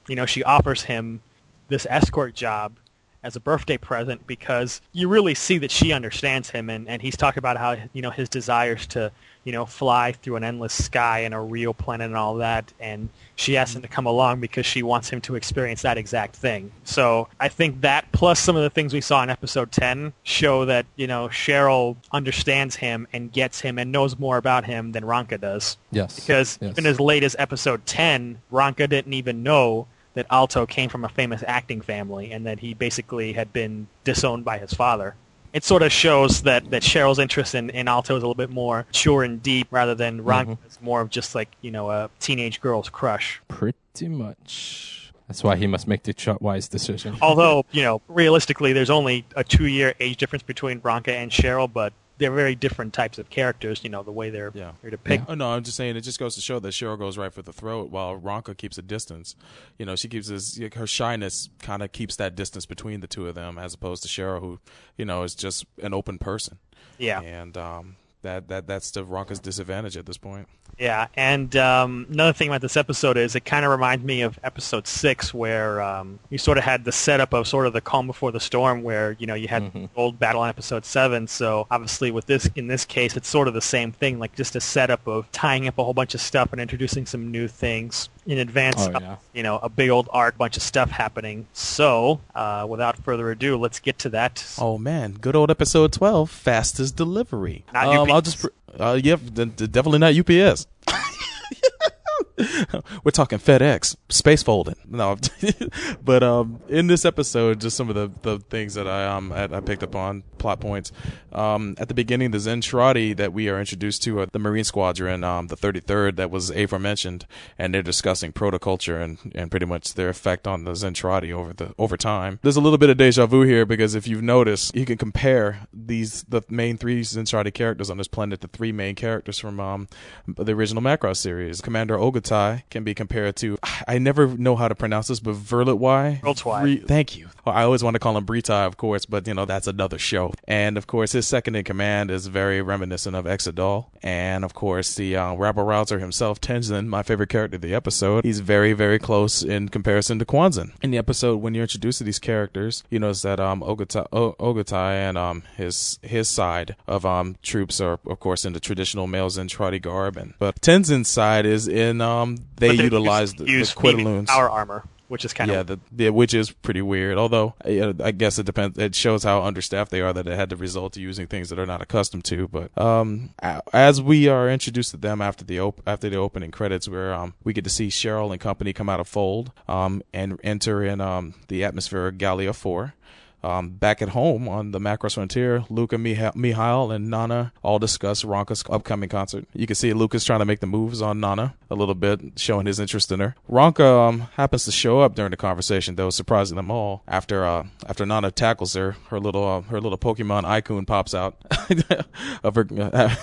You know, she offers him this escort job as a birthday present because you really see that she understands him and, and he's talking about how you know his desires to you know fly through an endless sky and a real planet and all that and she asks him to come along because she wants him to experience that exact thing so i think that plus some of the things we saw in episode 10 show that you know sheryl understands him and gets him and knows more about him than ranka does Yes. because yes. even as late as episode 10 ranka didn't even know that Alto came from a famous acting family and that he basically had been disowned by his father. It sort of shows that, that Sheryl's interest in, in Alto is a little bit more sure and deep rather than mm-hmm. Ranka is more of just like, you know, a teenage girl's crush. Pretty much. That's why he must make the wise decision. Although, you know, realistically, there's only a two-year age difference between Ranka and Sheryl, but they're very different types of characters, you know, the way they're, Yeah. they're depicted. Oh no, I'm just saying it just goes to show that Sheryl goes right for the throat while Ranka keeps a distance. You know, she keeps this her shyness kind of keeps that distance between the two of them as opposed to Sheryl who, you know, is just an open person. Yeah. And um that that that's to Ranka's disadvantage at this point. Yeah, and um, another thing about this episode is it kind of reminds me of episode six, where um, you sort of had the setup of sort of the calm before the storm, where you know you had the old battle in episode seven. So obviously, with this in this case, it's sort of the same thing, like just a setup of tying up a whole bunch of stuff and introducing some new things in advance. Oh, of, yeah. You know, a big old arc, bunch of stuff happening. So, uh, without further ado, let's get to that. Oh man, good old episode 12, fastest delivery. Not um, I'll just uh yep, d- definitely not UPS. We're talking FedEx, space folding. No, but um, in this episode, just some of the, the things that I um I, I picked up on plot points. Um, at the beginning, the Zentradi that we are introduced to, uh, the Marine Squadron, um, the 33rd that was aforementioned, and they're discussing protoculture and, and pretty much their effect on the Zentradi over the over time. There's a little bit of deja vu here because if you've noticed, you can compare these the main three Zentradi characters on this planet, the three main characters from um, the original Macross series. Commander Ogatai can be compared to I never know how to pronounce this, but. Vrlitwhai. Re- Thank you. I always want to call him Britai, of course, but you know that's another show. And of course, his second in command is very reminiscent of Exodol. And of course, the uh, rabble rouser himself, Tenzin, my favorite character of the episode, he's very, very close in comparison to Quamzin. In the episode, when you're introduced to these characters, you notice that um Ogatai, o- Ogatai and um his his side of um troops are of course in the traditional male Zentradi garb, and but Tenzin's side is in um they But utilize use, the, the use Quitaloons. power armor, which is kind Yeah, of the, yeah, which is pretty weird. Although I, I guess it depends. It shows how understaffed they are that it had to result to using things that they're not accustomed to. But um, as we are introduced to them after the op- after the opening credits, where um we get to see Sheryl and company come out of fold um and enter in um the atmosphere of Gallia Four. Um, back at home on the Macross Frontier, Luca, Miha- Mihail, and Nana all discuss Ranka's upcoming concert. You can see Lucas trying to make the moves on Nana a little bit, showing his interest in her. Ranka um, happens to show up during the conversation, though, surprising them all. After uh, after Nana tackles her, her little uh, her little Pokemon Ai-kun pops out of her.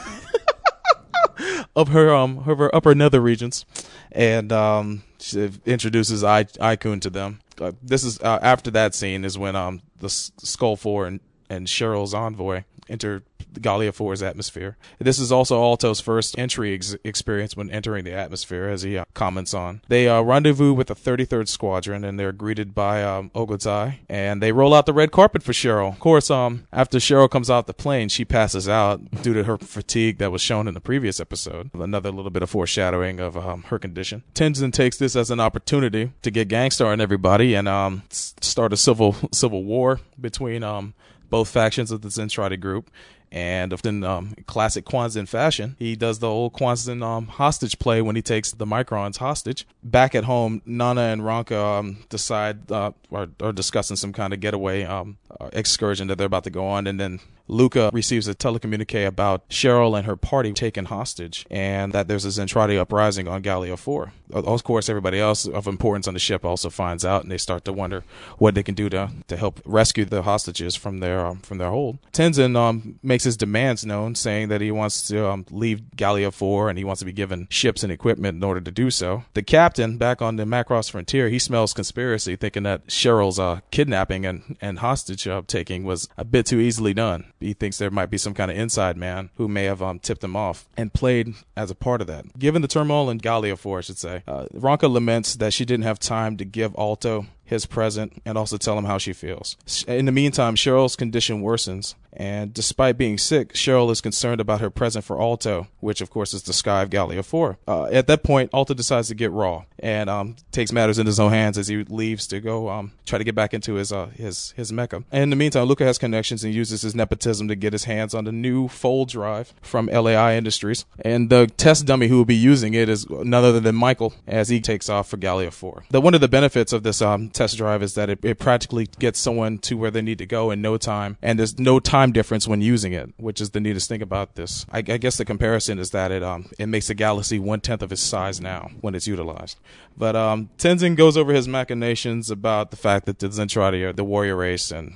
of her um of her upper nether regions, and um she introduces I Ai-kun to them. Uh, this is uh, after that scene is when um the S- Skull Four and and Sheryl's envoy enter Gallia 4's atmosphere. This is also Alto's first entry ex- experience when entering the atmosphere, as he uh, comments on. They uh, rendezvous with the 33rd Squadron, and they're greeted by um, Ogotai, and they roll out the red carpet for Sheryl. Of course, um, after Sheryl comes off the plane, she passes out due to her fatigue that was shown in the previous episode. Another little bit of foreshadowing of um, her condition. Tenzin takes this as an opportunity to get Gangstar and everybody, and um, start a civil civil war between um, both factions of the Zentradi group. And in um, classic Quamzin fashion, he does the old Quamzin um, hostage play when he takes the Microns hostage. Back at home, Nana and Ranka um, decide uh, are, are discussing some kind of getaway um, uh, excursion that they're about to go on, and then Luca receives a telecommunique about Sheryl and her party taken hostage, and that there's a Zentradi uprising on Gallia 4. Of course, everybody else of importance on the ship also finds out, and they start to wonder what they can do to, to help rescue the hostages from their um, from their hold. Tenzin um, makes his demands known, saying that he wants to um, leave Gallia 4 and he wants to be given ships and equipment in order to do so. The captain, back on the Macross frontier, he smells conspiracy, thinking that Sheryl's uh, kidnapping and, and hostage uh, taking was a bit too easily done he thinks there might be some kind of inside man who may have um, tipped him off and played as a part of that. Given the turmoil in Gallia 4, I should say, uh, Ranka laments that she didn't have time to give Alto his present and also tell him how she feels. In the meantime, Sheryl's condition worsens and despite being sick, Sheryl is concerned about her present for Alto, which of course is the sky of Gallia 4. Uh, at that point, Alto decides to get raw and um, takes matters in his own hands as he leaves to go um, try to get back into his uh, his his mecha. And in the meantime, Luca has connections and uses his nepotism to get his hands on the new fold drive from LAI Industries. And the test dummy who will be using it is none other than Michael as he takes off for Gallia 4. The, one of the benefits of this um, test drive is that it, it practically gets someone to where they need to go in no time, and there's no time difference when using it, which is the neatest thing about this. I, I guess the comparison is that it um it makes the galaxy one tenth of its size now when it's utilized. But um, Tenzin goes over his machinations about the fact that the Zentradi are the warrior race and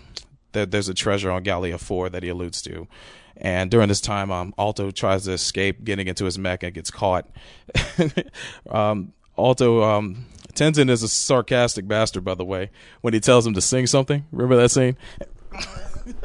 that there's a treasure on Gallia 4 that he alludes to. And during this time, um, Alto tries to escape, getting into his mech and gets caught. um, Alto, um, Tenzin is a sarcastic bastard, by the way, when he tells him to sing something. Remember that scene?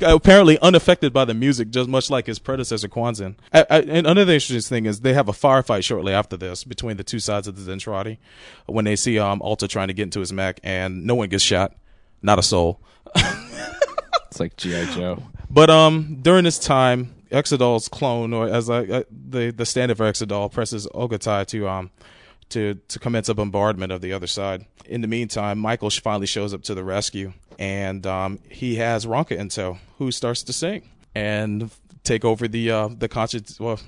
apparently unaffected by the music, just much like his predecessor Quamzin. and another interesting thing is they have a firefight shortly after this between the two sides of the Zentradi when they see um, Alto trying to get into his mech, and no one gets shot, not a soul. it's like GI Joe. But um, during this time, Exodol's clone, or as I, uh, the the standard for Exodol, presses Ogatai to um to to commence a bombardment of the other side. In the meantime, Michael finally shows up to the rescue, and um, he has Ranka Intel, who starts to sing and take over the uh, the conscience. Well,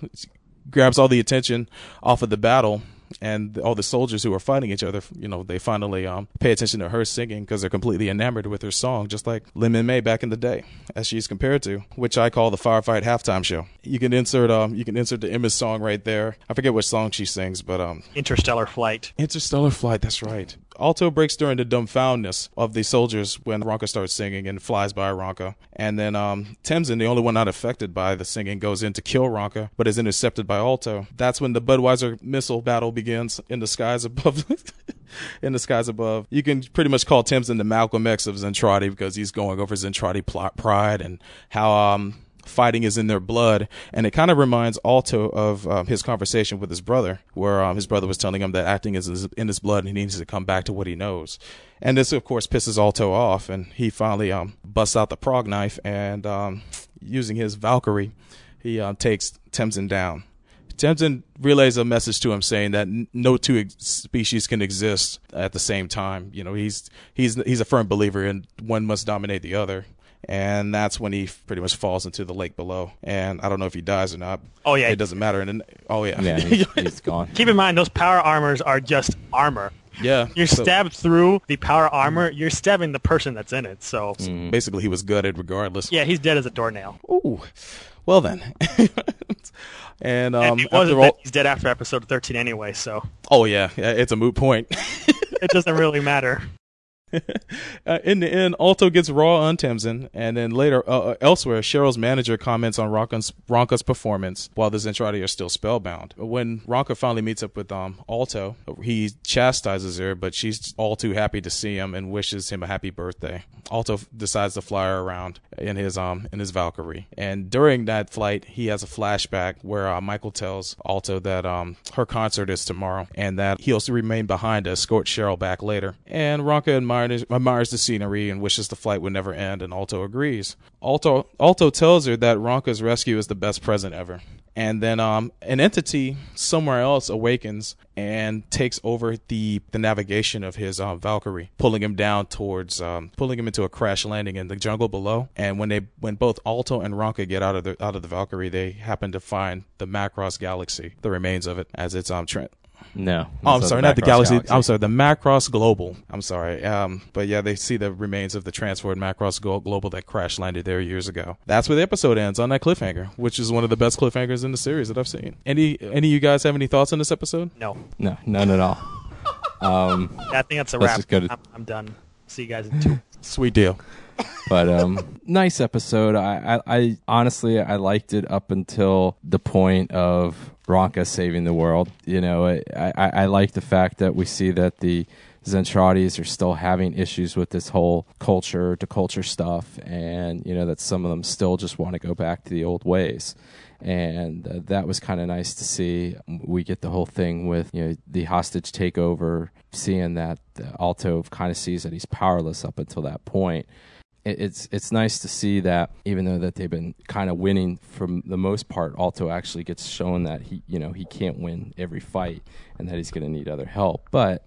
grabs all the attention off of the battle and all the soldiers who are fighting each other, you know, they finally um, pay attention to her singing because they're completely enamored with her song, just like Lin Min back in the day, as she's compared to, which I call the firefight halftime show. You can insert um, you can insert the Emma's song right there. I forget which song she sings, but um, Interstellar Flight. Interstellar Flight. That's right. Alto breaks during the dumbfoundness of the soldiers when Ranka starts singing and flies by Ranka. And then um, Tenzin, the only one not affected by the singing, goes in to kill Ranka, but is intercepted by Alto. That's when the Budweiser missile battle begins in the skies above. in the skies above. You can pretty much call Tenzin the Malcolm X of Zentradi because he's going over Zentradi plot pride and how um, fighting is in their blood. And it kind of reminds Alto of um, his conversation with his brother, where um, his brother was telling him that acting is in his blood and he needs to come back to what he knows. And this, of course, pisses Alto off, and he finally um, busts out the prog knife and, um, using his Valkyrie, he uh, takes Tenzin down. Tenzin relays a message to him saying that no two ex- species can exist at the same time. You know, he's he's he's a firm believer in one must dominate the other and that's when he pretty much falls into the lake below. And I don't know if he dies or not. Oh yeah, it doesn't matter. And then, oh yeah, yeah, he's, he's gone. Keep in mind those power armors are just armor. Yeah, you're so, stabbed through the power armor. You're stabbing the person that's in it. So mm. basically, he was gutted regardless. Yeah, he's dead as a doornail. Ooh, well then. and um, and wasn't all, he's dead after episode 13 anyway. So. Oh yeah, it's a moot point. it doesn't really matter. uh, in the end, Alto gets raw on Tenzin, and then later, uh, uh, elsewhere, Sheryl's manager comments on Ranka's, Ranka's performance while the Zentradi are still spellbound. When Ranka finally meets up with um, Alto, he chastises her, but she's all too happy to see him and wishes him a happy birthday. Alto decides to fly her around in his um in his Valkyrie, and during that flight, he has a flashback where uh, Michael tells Alto that um her concert is tomorrow, and that he'll remain behind to escort Sheryl back later. And Ranka admires admires, admires the scenery and wishes the flight would never end, and Alto agrees. Alto, Alto tells her that Ranka's rescue is the best present ever. And then um, an entity somewhere else awakens and takes over the, the navigation of his um, Valkyrie, pulling him down towards, um, pulling him into a crash landing in the jungle below. And when they, when both Alto and Ranka get out of the out of the Valkyrie, they happen to find the Macross Galaxy, the remains of it, as it's um tra- no. Oh, I'm sorry, not the Galaxy. Galaxy. I'm sorry, the Macross Global. I'm sorry. Um, but yeah, they see the remains of the transport Macross Global that crash landed there years ago. That's where the episode ends on that cliffhanger, which is one of the best cliffhangers in the series that I've seen. Any any of you guys have any thoughts on this episode? No. No, none at all. Um, I think that's a wrap. To- I'm, I'm done. See you guys in two. Sweet deal but um, nice episode. I, I, I, honestly I liked it up until the point of Ranka saving the world. You know, I, I, I like the fact that we see that the Zentratis are still having issues with this whole culture to culture stuff, and you know that some of them still just want to go back to the old ways. And uh, that was kind of nice to see. We get the whole thing with you know the hostage takeover, seeing that uh, Alto kind of sees that he's powerless up until that point it's it's nice to see that even though that they've been kind of winning for the most part, Alto actually gets shown that he you know he can't win every fight and that he's going to need other help. But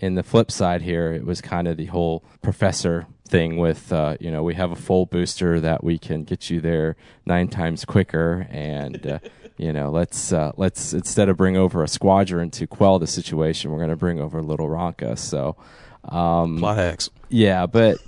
in the flip side here, it was kind of the whole professor thing with uh, you know we have a fold booster that we can get you there nine times quicker and. Uh, you know, let's uh, let's instead of bring over a squadron to quell the situation, we're going to bring over Little Ranka. So, um, plot hacks. Yeah, but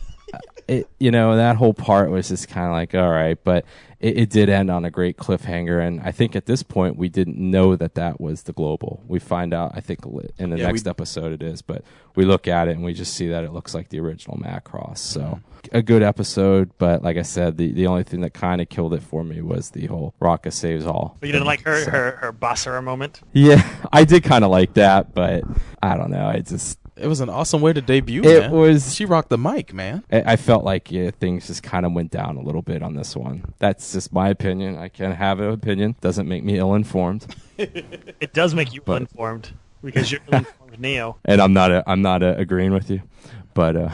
it, you know, that whole part was just kind of like, all right, but it, it, did end on a great cliffhanger. And I think at this point, we didn't know that that was the global. We find out, I think, in the yeah, next episode it is, but we look at it and we just see that it looks like the original Macross. So mm-hmm. a good episode, but like I said, the, the only thing that kind of killed it for me was the whole Ranka saves all. But you didn't like her, so. her, her Basara moment? Yeah, I did kind of like that, but I don't know. I just it was an awesome way to debut. It man. was. She rocked the mic, man. I, I felt like yeah, things just kind of went down a little bit on this one. That's just my opinion. I can have an opinion. Doesn't make me ill informed. it does make you ill informed because you're ill informed, Neo. And I'm not. A, I'm not a, agreeing with you. But uh,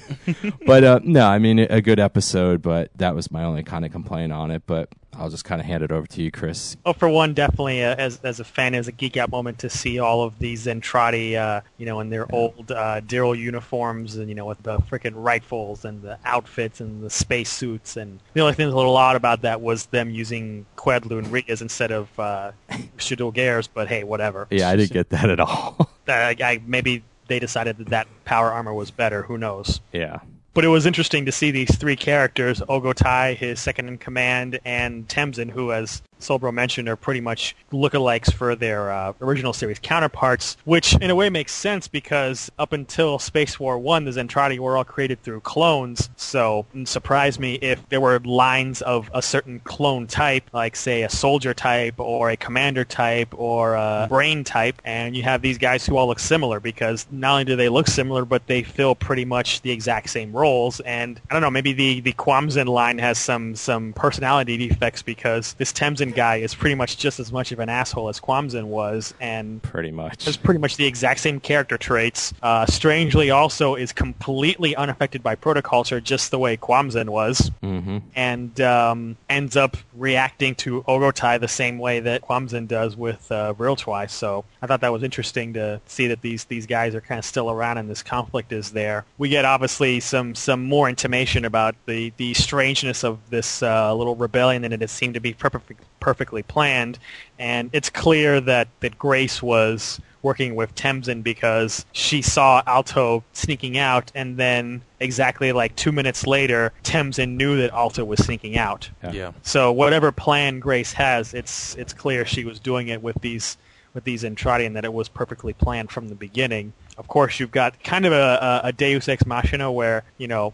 but uh, no, I mean a good episode. But that was my only kind of complaint on it. But I'll just kind of hand it over to you, Chris. Oh, for one, definitely uh, as as a fan, as a geek out moment to see all of these Zentradi, uh, you know, in their yeah. old uh, Daryl uniforms, and you know, with the freaking rifles and the outfits and the space suits. And the only thing that's a little odd about that was them using Quedlun Rias instead of uh, Shadul Gers. But hey, whatever. Yeah, I didn't get that at all. I, I, maybe they decided that that power armor was better. Who knows? Yeah. But it was interesting to see these three characters, Ogotai, his second in command, and Temzin, who, as Solbro mentioned are pretty much lookalikes for their uh, original series counterparts, which in a way makes sense because up until Space War 1, the Zentradi were all created through clones, so it surprised me if there were lines of a certain clone type, like say a soldier type or a commander type or a brain type, and you have these guys who all look similar because not only do they look similar, but they fill pretty much the exact same roles, and I don't know, maybe the, the Quamzin line has some, some personality defects because this Temzin guy is pretty much just as much of an asshole as Quamzin was, and pretty much has pretty much the exact same character traits. Uh, strangely, also is completely unaffected by protoculture, just the way Quamzin was, mm-hmm. and um, ends up reacting to Ogotai the same way that Quamzin does with uh, Twice. So I thought that was interesting to see that these these guys are kind of still around and this conflict is there. We get obviously some some more intimation about the the strangeness of this uh, little rebellion, and it seemed to be perfect, perfectly planned. And it's clear that that Grace was working with Temzin because she saw Alto sneaking out, and then exactly like two minutes later, Temzin knew that Alto was sneaking out. Yeah. yeah. So whatever plan Grace has, it's it's clear she was doing it with these with these Zentradi and that it was perfectly planned from the beginning. Of course, you've got kind of a, a Deus Ex Machina where, you know,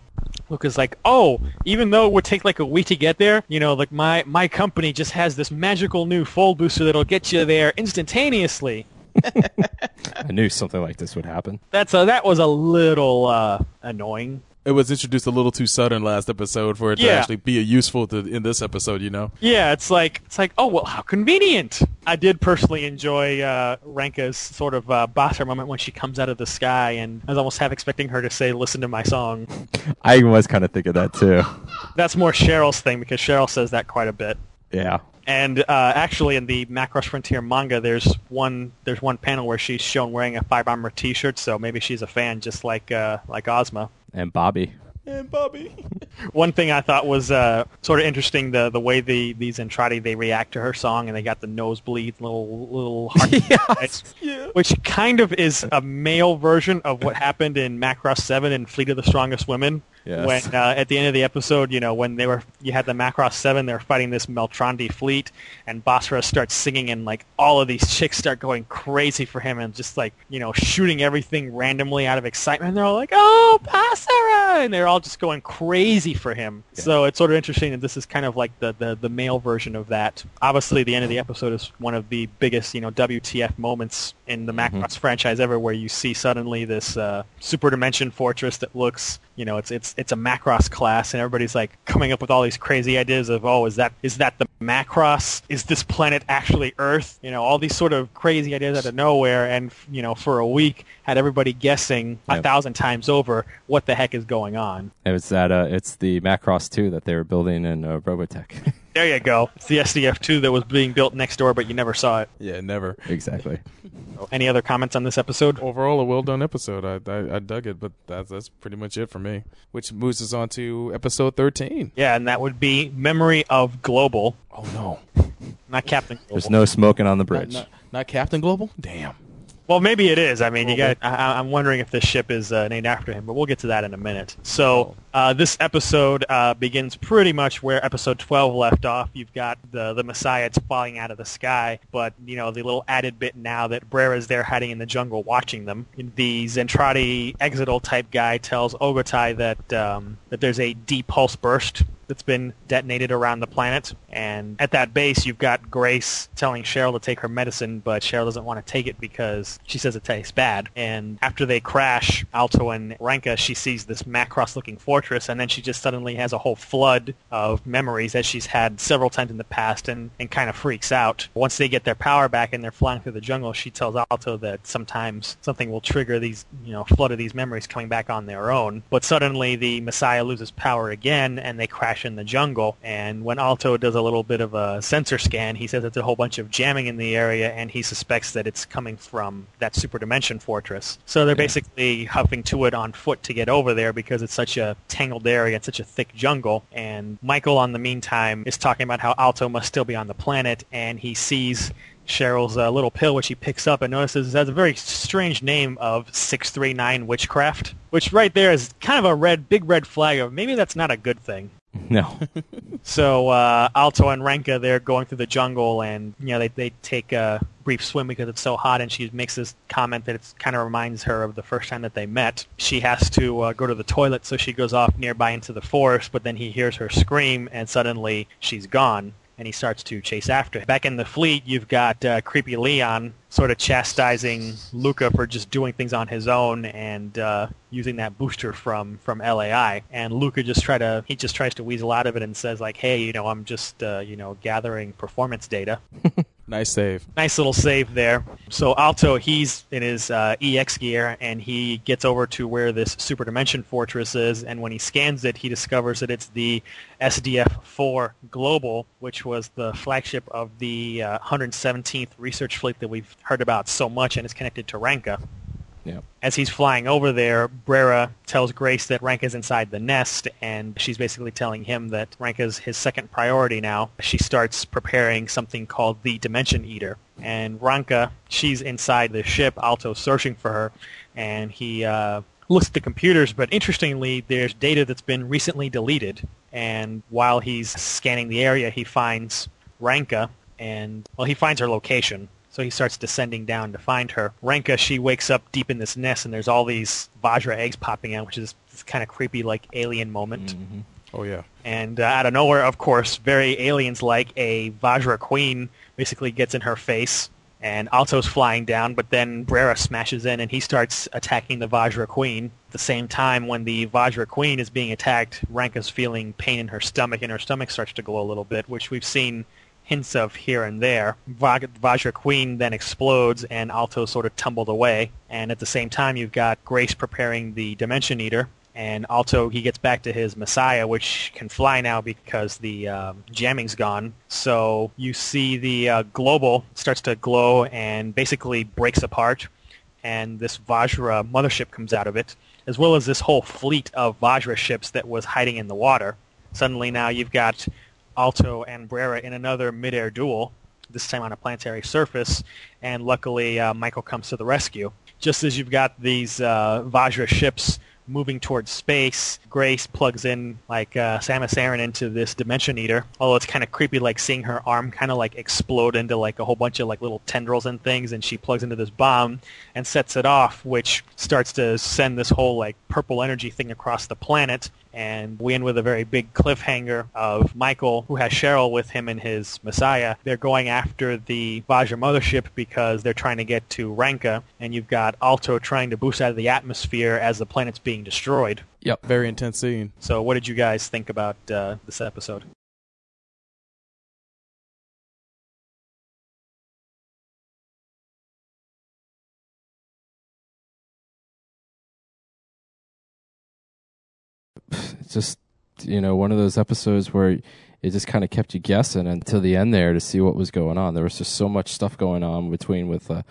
Luca's like, oh, even though it would take like a week to get there, you know, like my, my company just has this magical new fold booster that'll get you there instantaneously. I knew something like this would happen. That's a, that was a little uh, annoying it was introduced a little too sudden last episode for it to actually be a useful to in this episode. You know? Yeah, it's like it's like oh well, how convenient. I did personally enjoy uh, Ranka's sort of uh, boss moment when she comes out of the sky, and I was almost half expecting her to say, "Listen to my song." I was kind of thinking that too. That's more Sheryl's thing because Sheryl says that quite a bit. Yeah. And uh, actually, in the Macross Frontier manga, there's one there's one panel where she's shown wearing a Fire Bomber T-shirt, so maybe she's a fan, just like uh, like Ozma and Bobby. And Bobby. One thing I thought was uh, sort of interesting the the way the these Zentradi they react to her song and they got the nosebleed little little heart yes. yeah. which kind of is a male version of what happened in Macross Seven and Fleet of the Strongest Women. Yes. When uh, at the end of the episode, you know, when they were you had the Macross Seven, they were fighting this Meltrandi fleet, and Basara starts singing, and like all of these chicks start going crazy for him, and just like you know shooting everything randomly out of excitement. And They're all like, "Oh, Basara!" and they're all just going crazy for him. So it's sort of interesting that this is kind of like the, the, the male version of that. Obviously, the end of the episode is one of the biggest, you know, WTF moments in the Macross franchise ever, where you see suddenly this uh, super dimension fortress that looks, you know, it's it's it's a Macross class, and everybody's like coming up with all these crazy ideas of, oh, is that is that the Macross? Is this planet actually Earth? You know, all these sort of crazy ideas out of nowhere, and you know, for a week had everybody guessing a thousand times over what the heck is going on. It was that. Uh, it's the Macross 2 that they were building in uh, Robotech. There you go. It's the SDF2 that was being built next door, but you never saw it. Yeah, never. exactly. Any other comments on this episode? Overall, a well done episode. I, I I dug it, but that's that's pretty much it for me. Which moves us on to episode thirteen. Yeah, and that would be Memory of Global, Oh no, not Captain Global. There's no smoking on the not, bridge. not, not Captain Global. Damn. Well, maybe it is. I mean, you got. I, I'm wondering if this ship is uh, named after him, but we'll get to that in a minute. So uh, this episode uh, begins pretty much where episode 12 left off. You've got the the Messiah falling out of the sky, but you know the little added bit now that Brera's there hiding in the jungle watching them. The Zentradi Exidal type guy tells Ogotai that um, that there's a deep pulse burst that's been detonated around the planet. And at that base, you've got Grace telling Sheryl to take her medicine, but Sheryl doesn't want to take it because she says it tastes bad. And after they crash, Alto and Ranka, she sees this Macross-looking fortress, and then she just suddenly has a whole flood of memories that she's had several times in the past and, and kind of freaks out. Once they get their power back and they're flying through the jungle, she tells Alto that sometimes something will trigger these, you know, flood of these memories coming back on their own. But suddenly the Messiah loses power again and they crash in the jungle. And when Alto does a little bit of a sensor scan, he says it's a whole bunch of jamming in the area and he suspects that it's coming from that super dimension fortress. So they're basically huffing to it on foot to get over there because it's such a tangled area, it's such a thick jungle. And Michael, on the meantime, is talking about how Alto must still be on the planet and he sees Sheryl's uh, little pill, which he picks up and notices it has a very strange name of 639 Witchcraft, which right there is kind of a red, big red flag of maybe that's not a good thing. No. So uh, Alto and Ranka, they're going through the jungle, and you know they they take a brief swim because it's so hot, and she makes this comment that it kind of reminds her of the first time that they met. She has to uh, go to the toilet, so she goes off nearby into the forest, but then he hears her scream, and suddenly she's gone. And he starts to chase after her. Back in the fleet, you've got uh, creepy Leon sort of chastising Luca for just doing things on his own and uh, using that booster from from LAI. And Luca just try to he just tries to weasel out of it and says like, hey, you know, I'm just uh, you know gathering performance data. Nice save. Nice little save there. So Alto, he's in his uh, EX gear, and he gets over to where this super dimension fortress is. And when he scans it, he discovers that it's the SDF-4 Global, which was the flagship of the uh, 117th Research Fleet that we've heard about so much, and is connected to Ranka. Yeah. As he's flying over there, Brera tells Grace that Ranka's inside the nest, and she's basically telling him that Ranka's his second priority now. She starts preparing something called the Dimension Eater. And Ranka, she's inside the ship, Alto searching for her, and he uh, looks at the computers, but interestingly, there's data that's been recently deleted. And while he's scanning the area, he finds Ranka, and, well, he finds her location. So he starts descending down to find her. Ranka, she wakes up deep in this nest, and there's all these Vajra eggs popping out, which is this kind of creepy, like alien moment. Oh yeah. And uh, out of nowhere, of course, very aliens-like, a Vajra queen basically gets in her face, and Alto's flying down, but then Brera smashes in, and he starts attacking the Vajra queen. At the same time, when the Vajra queen is being attacked, Ranka's feeling pain in her stomach, and her stomach starts to glow a little bit, which we've seen hints of here and there. Vajra Queen then explodes and Alto sort of tumbled away. And at the same time, you've got Grace preparing the Dimension Eater. And Alto, he gets back to his Messiah, which can fly now because the um, jamming's gone. So you see the uh, global starts to glow and basically breaks apart. And this Vajra mothership comes out of it, as well as this whole fleet of Vajra ships that was hiding in the water. Suddenly now you've got Alto and Brera in another midair duel, this time on a planetary surface, and luckily uh, Michael comes to the rescue. Just as you've got these uh, Vajra ships moving towards space. Grace plugs in like uh, Samus Aran into this Dimension Eater. Although it's kind of creepy, like seeing her arm kind of like explode into like a whole bunch of like little tendrils and things, and she plugs into this bomb and sets it off, which starts to send this whole like purple energy thing across the planet and we end with a very big cliffhanger of Michael, who has Sheryl with him in his Messiah. They're going after the Vajra mothership because they're trying to get to Ranka, and you've got Alto trying to boost out of the atmosphere as the planet's being destroyed. Yep. Very intense scene. So, what did you guys think about uh, this episode? Just you know one of those episodes where it just kind of kept you guessing until the end there to see what was going on. There was just so much stuff going on between with uh,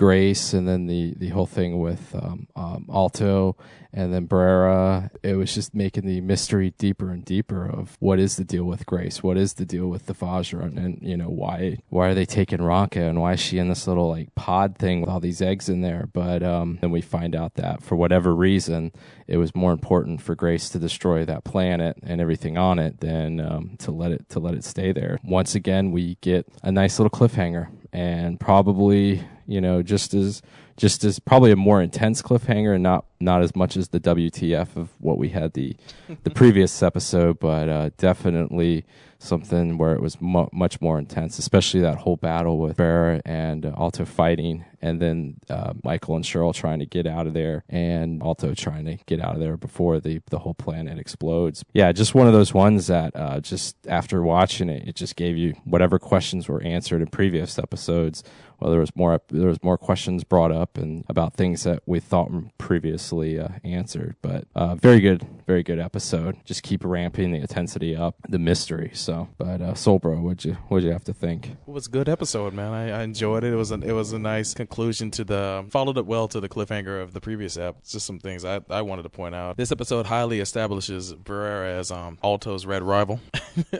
Grace and then the the whole thing with um, um, Alto and then Brera. It was just making the mystery deeper and deeper of what is the deal with Grace, what is the deal with the Vajra, and, you know why why are they taking Ranka and why is she in this little like pod thing with all these eggs in there? But um, then we find out that for whatever reason, it was more important for Grace to destroy that planet and everything on it than um, to let it to let it stay there. Once again, we get a nice little cliffhanger and probably you know just as just as probably a more intense cliffhanger and not not as much as the WTF of what we had the the previous episode, but uh, definitely something where it was mu- much more intense, especially that whole battle with Brera and uh, Alto fighting, and then uh, Michael and Sheryl trying to get out of there, and Alto trying to get out of there before the the whole planet explodes. Yeah, just one of those ones that uh, just after watching it, it just gave you whatever questions were answered in previous episodes. Well, there was more there was more questions brought up and about things that we thought were previously uh, answered. But uh, very good, very good episode. Just keep ramping the intensity up, the mystery. So, but uh, Soulbro, what'd you what'd you have to think? It was a good episode, man. I, I enjoyed it. It was a, it was a nice conclusion to the followed it well to the cliffhanger of the previous ep. Just some things I, I wanted to point out. This episode highly establishes Brera as um Alto's red rival.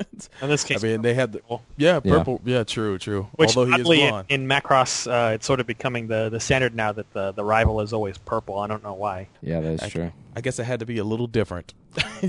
In this case, I mean, they had the, purple. yeah Yeah. purple yeah, true true. Which Although he is oddly in, blonde. in Macross, uh, it's sort of becoming the, the standard now that the, the rival is always purple. I don't know why. Yeah, that's I- true. I guess it had to be a little different,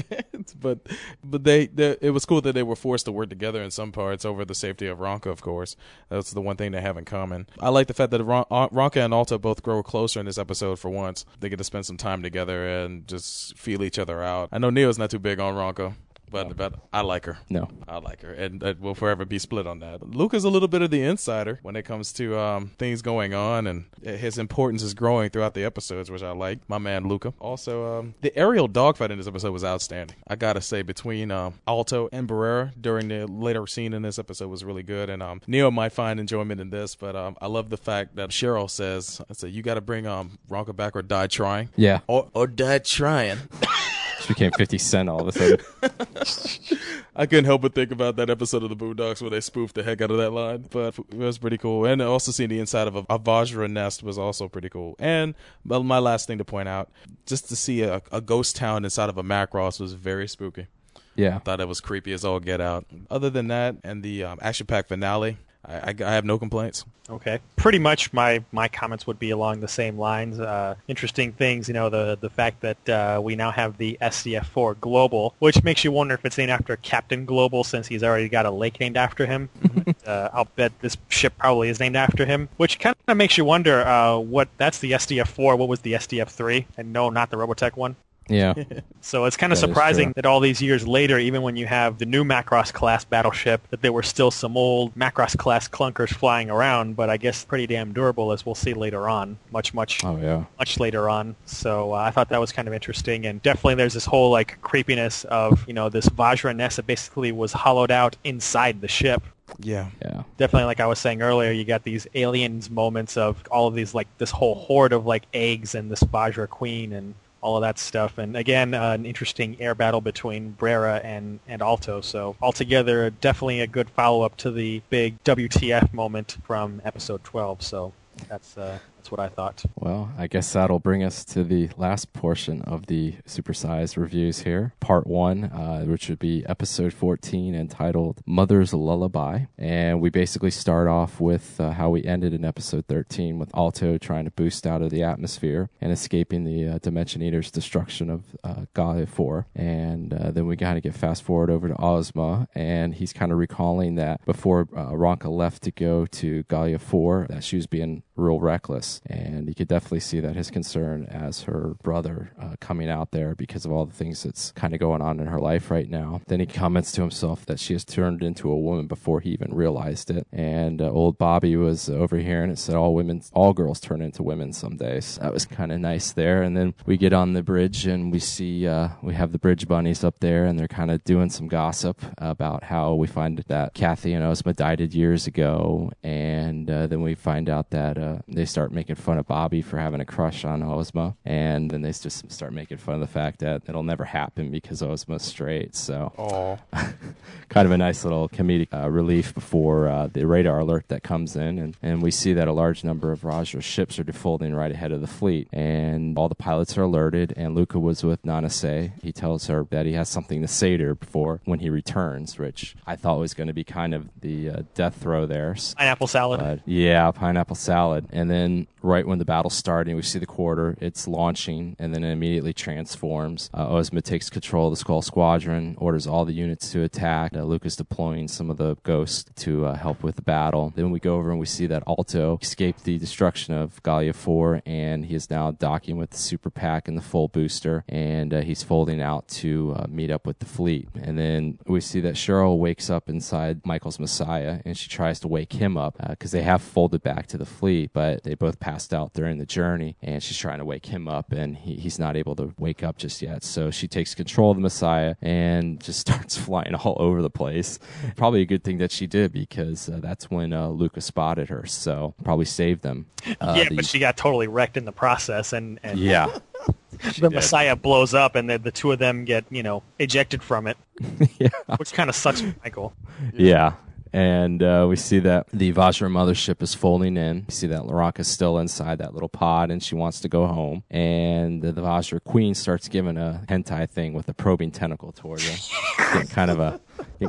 but but they, they it was cool that they were forced to work together in some parts over the safety of Ranka. Of course, that's the one thing they have in common. I like the fact that Ron, uh, Ranka and Alto both grow closer in this episode. For once, they get to spend some time together and just feel each other out. I know Neo's not too big on Ranka. But, but I like her. No. I like her, and uh, we'll forever be split on that. Luke is a little bit of the insider when it comes to um, things going on, and his importance is growing throughout the episodes, which I like. My man Luca. Also, um, the aerial dogfight in this episode was outstanding. I gotta say, between um, Alto and Brera during the later scene in this episode was really good, and um, Neo might find enjoyment in this, but um, I love the fact that Sheryl says, "I said you got to bring um, Ranka back or die trying." Yeah, Or, or die trying. she became Fifty Cent all of a sudden. I couldn't help but think about that episode of the Boondocks where they spoofed the heck out of that line, but it was pretty cool. And also seeing the inside of a, a Vajra nest was also pretty cool. And my last thing to point out, just to see a, a ghost town inside of a Macross was very spooky. Yeah, I Thought it was creepy as all get out. Other than that, and the um, action pack finale, I, I, I have no complaints. Okay. Pretty much my, my comments would be along the same lines. Uh, interesting things, you know, the the fact that uh, we now have the SDF-4 Global, which makes you wonder if it's named after Captain Global since he's already got a lake named after him. uh, I'll bet this ship probably is named after him, which kind of makes you wonder uh, what that's the SDF-4. What was the SDF-3? And no, not the Robotech one. Yeah, So it's kind of That is surprising that all these years later, even when you have the new Macross class battleship, that there were still some old Macross class clunkers flying around. But I guess pretty damn durable, as we'll see later on. Much, much, oh yeah, much later on. So uh, I thought that was kind of interesting, and definitely there's this whole like creepiness of you know this Vajra nest that basically was hollowed out inside the ship. Yeah. yeah. Definitely, like I was saying earlier, you got these aliens moments of all of these like this whole horde of like eggs and this Vajra queen and all of that stuff. And again, uh, an interesting air battle between Brera and, and Alto. So altogether, definitely a good follow-up to the big WTF moment from episode 12. So that's uh, That's what I thought. Well, I guess that'll bring us to the last portion of the supersized reviews here. Part one, uh, which would be episode 14, entitled Mother's Lullaby. And we basically start off with uh, how we ended in episode 13 with Alto trying to boost out of the atmosphere and escaping the uh, Dimension Eater's destruction of uh, Gallia 4. And uh, then we kind of get fast forward over to Ozma, and he's kind of recalling that before uh, Ranka left to go to Gallia 4, that she was being real reckless. And you could definitely see that his concern as her brother uh, coming out there because of all the things that's kind of going on in her life right now. Then he comments to himself that she has turned into a woman before he even realized it. And uh, old Bobby was over here and it said all women, all girls turn into women someday. So that was kind of nice there. And then we get on the bridge and we see, uh, we have the bridge bunnies up there and they're kind of doing some gossip about how we find that Kathy and Ozma died years ago. And uh, then we find out that uh, they start making fun of Bobby for having a crush on Ozma, and then they just start making fun of the fact that it'll never happen because Ozma's straight. So, kind of a nice little comedic uh, relief before uh, the radar alert that comes in, and, and we see that a large number of Raja's ships are defolding right ahead of the fleet, and all the pilots are alerted. And Luca was with Nanase. He tells her that he has something to say to her before when he returns, which I thought was going to be kind of the uh, death throw there. Pineapple salad. But yeah, pineapple salad. And then right when the battle's starting, we see the quarter. It's launching, and then it immediately transforms. Uh, Ozma takes control of the Skull Squadron, orders all the units to attack. Uh, Luca's deploying some of the ghosts to uh, help with the battle. Then we go over and we see that Alto escaped the destruction of Gallia 4, and he is now docking with the Super Pack and the fold booster, and uh, he's folding out to uh, meet up with the fleet. And then we see that Sheryl wakes up inside Michael's Messiah, and she tries to wake him up because they have folded back to the fleet, but they both passed out during the journey, and she's trying to wake him up, and he, he's not able to wake up just yet. So she takes control of the Messiah and just starts flying all over the place. Probably a good thing that she did because uh, that's when uh, Luca spotted her, so probably saved them. Uh, yeah, the- but she got totally wrecked in the process, and, and yeah. the Messiah blows up, and the, the two of them get you know ejected from it, yeah. which kind of sucks for Michael. Yeah. And uh, we see that the Vajra mothership is folding in. We see that Laraka's still inside that little pod and she wants to go home. And the, the Vajra queen starts giving a hentai thing with a probing tentacle towards her. Kind of a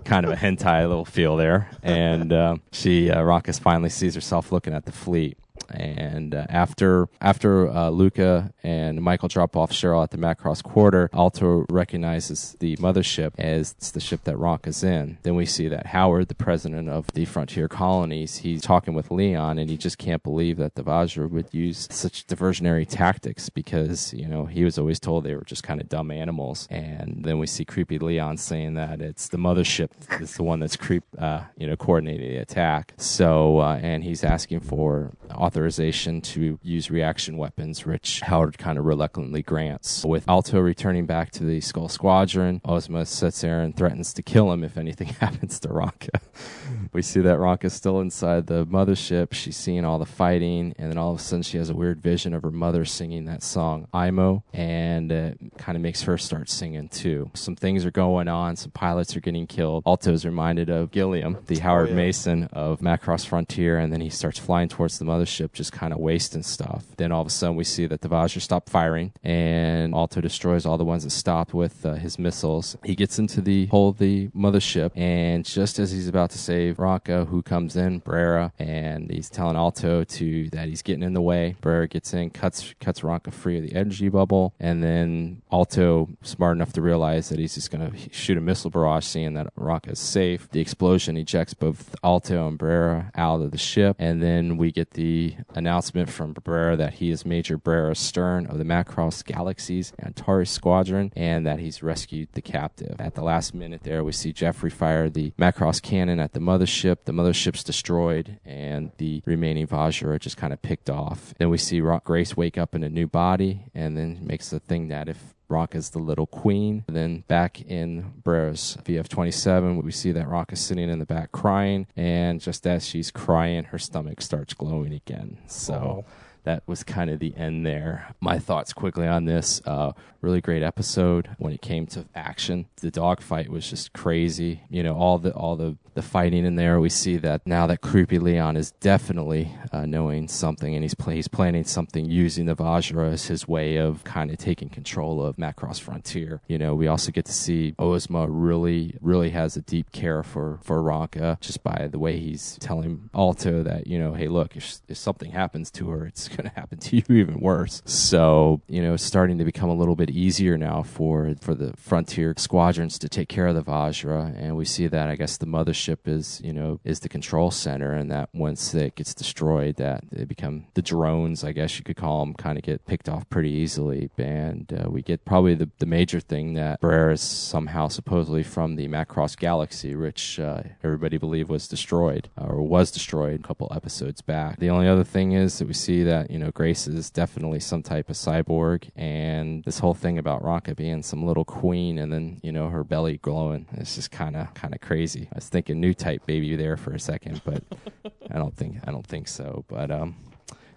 kind of a hentai little feel there. And uh, she, uh, finally sees herself looking at the fleet. And uh, after after uh, Luca and Michael drop off Sheryl at the Macross Quarter, Alto recognizes the mothership as the ship that Ronk is in. Then we see that Howard, the president of the Frontier Colonies, he's talking with Leon, and he just can't believe that the Vajra would use such diversionary tactics because you know he was always told they were just kind of dumb animals. And then we see creepy Leon saying that it's the mothership that's the one that's creep, uh, you know, coordinating the attack. So uh, and he's asking for authorization to use reaction weapons, which Howard kind of reluctantly grants. With Alto returning back to the Skull Squadron, Ozma sits there and threatens to kill him if anything happens to Ranka. We see that Ranka's still inside the mothership. She's seeing all the fighting, and then all of a sudden she has a weird vision of her mother singing that song, Aimo, and it kind of makes her start singing too. Some things are going on, some pilots are getting killed. Alto's reminded of Gilliam, the Howard yeah. Mason of Macross Frontier, and then he starts flying towards the mothership, just kind of wasting stuff. Then all of a sudden we see that the Vajra stop firing, and Alto destroys all the ones that stopped with uh, his missiles. He gets into the hole of the mothership, and just as he's about to save Ranka, who comes in, Brera, and he's telling Alto to that he's getting in the way. Brera gets in, cuts cuts Ranka free of the energy bubble, and then Alto smart enough to realize that he's just going to shoot a missile barrage, seeing that is safe. The explosion ejects both Alto and Brera out of the ship, and then we get the announcement from Brera that he is Major Brera Stern of the Macross Galaxies Antares Squadron, and that he's rescued the captive. At the last minute there, we see Jeffrey fire the Macross cannon at the mothership. Ship, the mothership's destroyed, and the remaining Vajra are just kind of picked off. Then we see Grace wake up in a new body, and then makes the thing that if Rock is the little queen. Then back in Brera's VF-27, we see that Rock is sitting in the back crying, and just as she's crying, her stomach starts glowing again. So. That was kind of the end there. My thoughts quickly on this. Uh, really great episode when it came to action. The dogfight was just crazy. You know, all the all the the fighting in there. We see that now that Creepy Leon is definitely uh, knowing something, and he's he's planning something using the Vajra as his way of kind of taking control of Macross Frontier. You know, we also get to see Ozma really really has a deep care for for Ranka just by the way he's telling Alto that you know, hey, look, if, if something happens to her, it's going to happen to you even worse. So you know, it's starting to become a little bit easier now for for the Frontier squadrons to take care of the Vajra, and we see that I guess the mothership is you know is the control center, and that once it gets destroyed, that they become the drones, I guess you could call them, kind of get picked off pretty easily, and uh, we get probably the the major thing that Brera is somehow supposedly from the Macross galaxy, which uh, everybody believed was destroyed uh, or was destroyed a couple episodes back. The only other thing is that we see that you know Grace is definitely some type of cyborg, and this whole thing about Ranka being some little queen and then you know her belly glowing. It's just kind of kind of crazy. I was thinking new type baby there for a second, but I don't think I don't think so. But um,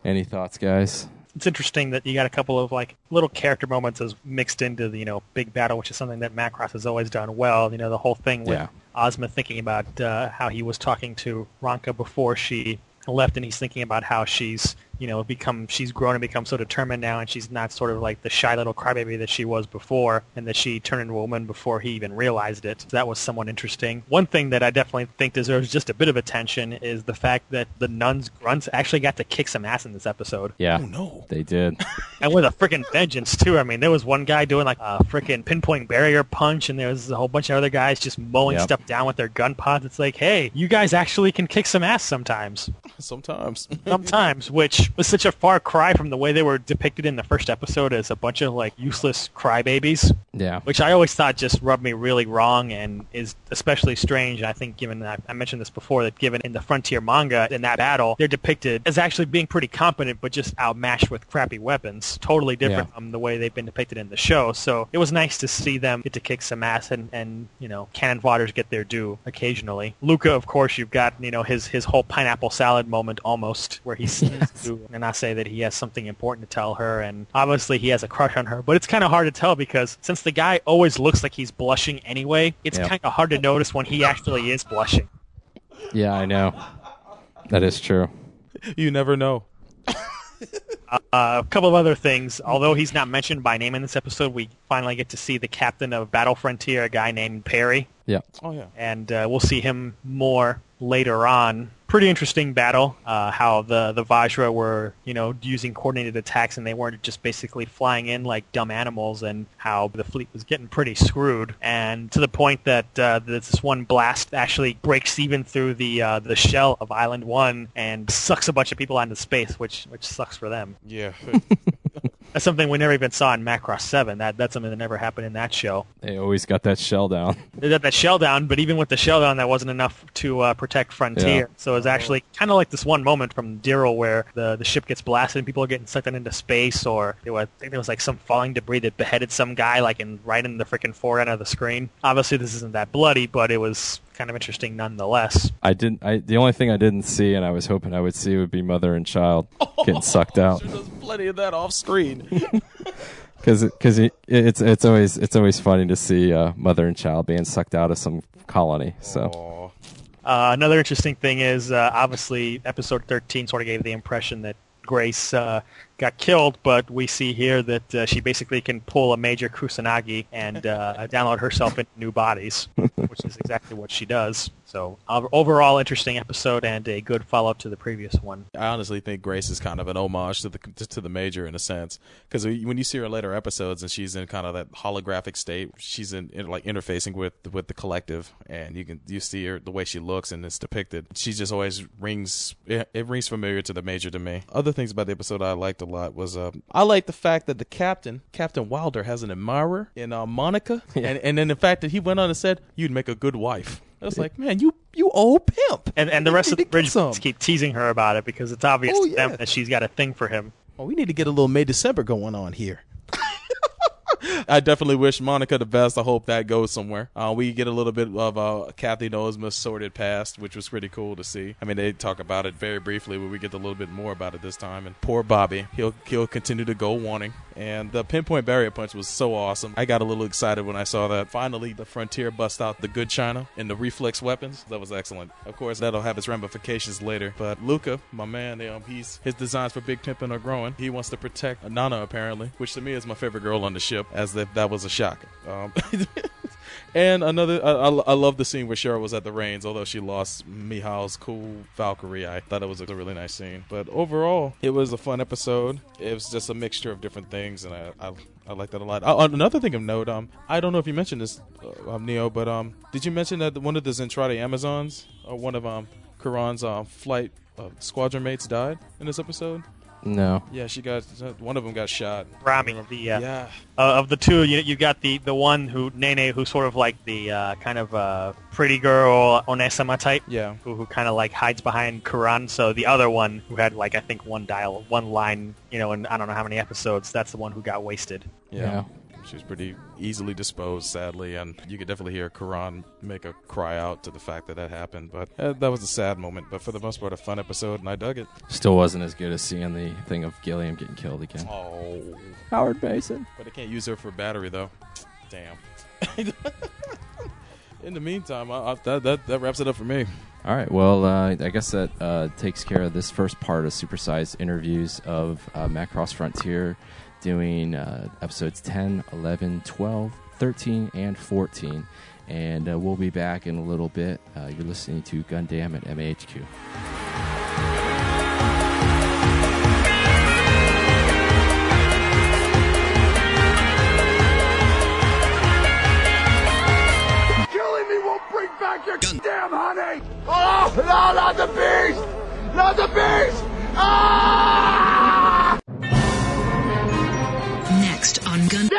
any thoughts, guys? It's interesting that you got a couple of like little character moments as mixed into the you know big battle, which is something that Macross has always done well. You know the whole thing with Yeah. Ozma thinking about uh, how he was talking to Ranka before she left, and he's thinking about how she's you know become she's grown and become so determined now, and she's not sort of like the shy little crybaby that she was before, and that she turned into a woman before he even realized it. So that was somewhat interesting. One thing that I definitely think deserves just a bit of attention is the fact that the nuns grunts actually got to kick some ass in this episode. Yeah, Oh, no. they did. and with a freaking vengeance too. I mean, there was one guy doing like a freaking pinpoint barrier punch, and there was a whole bunch of other guys just mowing Yep. stuff down with their gun pods. It's like, hey, you guys actually can kick some ass sometimes. Sometimes. Sometimes, which was such a far cry from the way they were depicted in the first episode as a bunch of like useless crybabies Yeah, which I always thought just rubbed me really wrong and is especially strange. I think, given that I mentioned this before, that given in the Frontier manga in that battle, they're depicted as actually being pretty competent, but just outmatched with crappy weapons, totally different Yeah. from the way they've been depicted in the show. So it was nice to see them get to kick some ass and, and you know, cannon fodder's get their due occasionally. Luca, of course, you've got you know his his whole pineapple salad moment almost, where he says to and I say that he has something important to tell her, and obviously he has a crush on her. But it's kind of hard to tell because since the guy always looks like he's blushing anyway, it's Yeah. kind of hard to notice when he actually is blushing. yeah, I know. That is true. You never know. Uh, a couple of other things. Although he's not mentioned by name in this episode, we finally get to see the captain of Battle Frontier, a guy named Perry. Yeah, Oh yeah. and uh, we'll see him more later on. Pretty interesting battle. Uh, how the the Vajra were, you know, using coordinated attacks, and they weren't just basically flying in like dumb animals, and how the fleet was getting pretty screwed, and to the point that uh, this one blast actually breaks even through the uh, the shell of Island One and sucks a bunch of people out into space, which which sucks for them. yeah. That's something we never even saw in Macross Seven. That that's something that never happened in that show. they always got that shell down. They got that shell down, but even with the shell down, that wasn't enough to uh, protect Frontier. Yeah. So it was actually kind of like this one moment from Daryl where the, the ship gets blasted and people are getting sucked into space, or there was, I think there was like some falling debris that beheaded some guy like in right in the freaking forend of the screen. Obviously, this isn't that bloody, but it was kind of interesting nonetheless. I didn't. I the only thing I didn't see, and I was hoping I would see, would be mother and child getting sucked out. Sure does plenty of that off screen. because because it, it's it's always it's always funny to see uh, mother and child being sucked out of some colony. So Aw. Uh, another interesting thing is uh, obviously episode 13 sort of gave the impression that Grace uh, got killed, but we see here that uh, she basically can pull a major Kusanagi and uh, download herself into new bodies, which is exactly what she does. So uh, overall, interesting episode and a good follow-up to the previous one. I honestly think Grace is kind of an homage to the to the major in a sense because when you see her later episodes and she's in kind of that holographic state, she's in, in like interfacing with with the collective, and you can you see her the way she looks and it's depicted. She just always rings it, it rings familiar to the major to me. Other things about the episode I liked a lot was uh, I like the fact that the captain Captain Wilder has an admirer in uh, Monica, and and then the fact that he went on and said you'd make a good wife. I was like, man, you you old pimp. And, and the rest of the Get bridge some. keep teasing her about it because it's obvious Oh, to them yeah. that she's got a thing for him. Well, we need to get a little May December going on here. I definitely wish Monica the best. I hope that goes somewhere. Uh, we get a little bit of uh, Kathy Noesma's sordid past, which was pretty cool to see. I mean, they talk about it very briefly, but we get a little bit more about it this time. And poor Bobby, he'll he'll continue to go wanting. And the pinpoint barrier punch was so awesome. I got a little excited when I saw that. Finally, the Frontier bust out the good China and the reflex weapons. That was excellent. Of course, that'll have its ramifications later. But Luca, my man, um, he's his designs for Big Pimpin' are growing. He wants to protect Nana apparently, which to me is my favorite girl on the ship. As if that was a shock. Um, And another, I, I, I love the scene where Sheryl was at the reins, although she lost Mihal's cool Valkyrie. I thought it was a really nice scene. But overall, it was a fun episode. It was just a mixture of different things, and I, I, I like that a lot. Uh, another thing of note, um, I don't know if you mentioned this, uh, um, Neo, but um, did you mention that one of the Zentradi Amazons, or one of um, Klan's um, flight uh, squadron mates died in this episode? No. Yeah, she got one of them got shot. Rami, the uh, Yeah. uh, of the two, you you got the the one who Nene, who's sort of like the uh, kind of uh, pretty girl Onesama type, Yeah. who, who kind of like hides behind Klan. So the other one, who had like I think one dial, one line, you know, and I don't know how many episodes. That's the one who got wasted. Yeah. Yeah. She was pretty easily disposed, sadly, and you could definitely hear Klan make a cry out to the fact that that happened. But uh, that was a sad moment, but for the most part, a fun episode, and I dug it. Still wasn't as good as seeing the thing of Gilliam getting killed again. Oh. Howard Mason. But they can't use her for battery, though. Damn. In the meantime, I, I, that, that, that wraps it up for me. All right. Well, uh, I guess that uh, takes care of this first part of supersized interviews of uh, Macross Frontier, doing uh, episodes 10, 11, 12, 13, and 14. And uh, we'll be back in a little bit. Uh, you're listening to Gundam at MAHQ. Killing me won't bring back your damn honey! Oh, no, not the beast! Not the beast! Ah! Gun.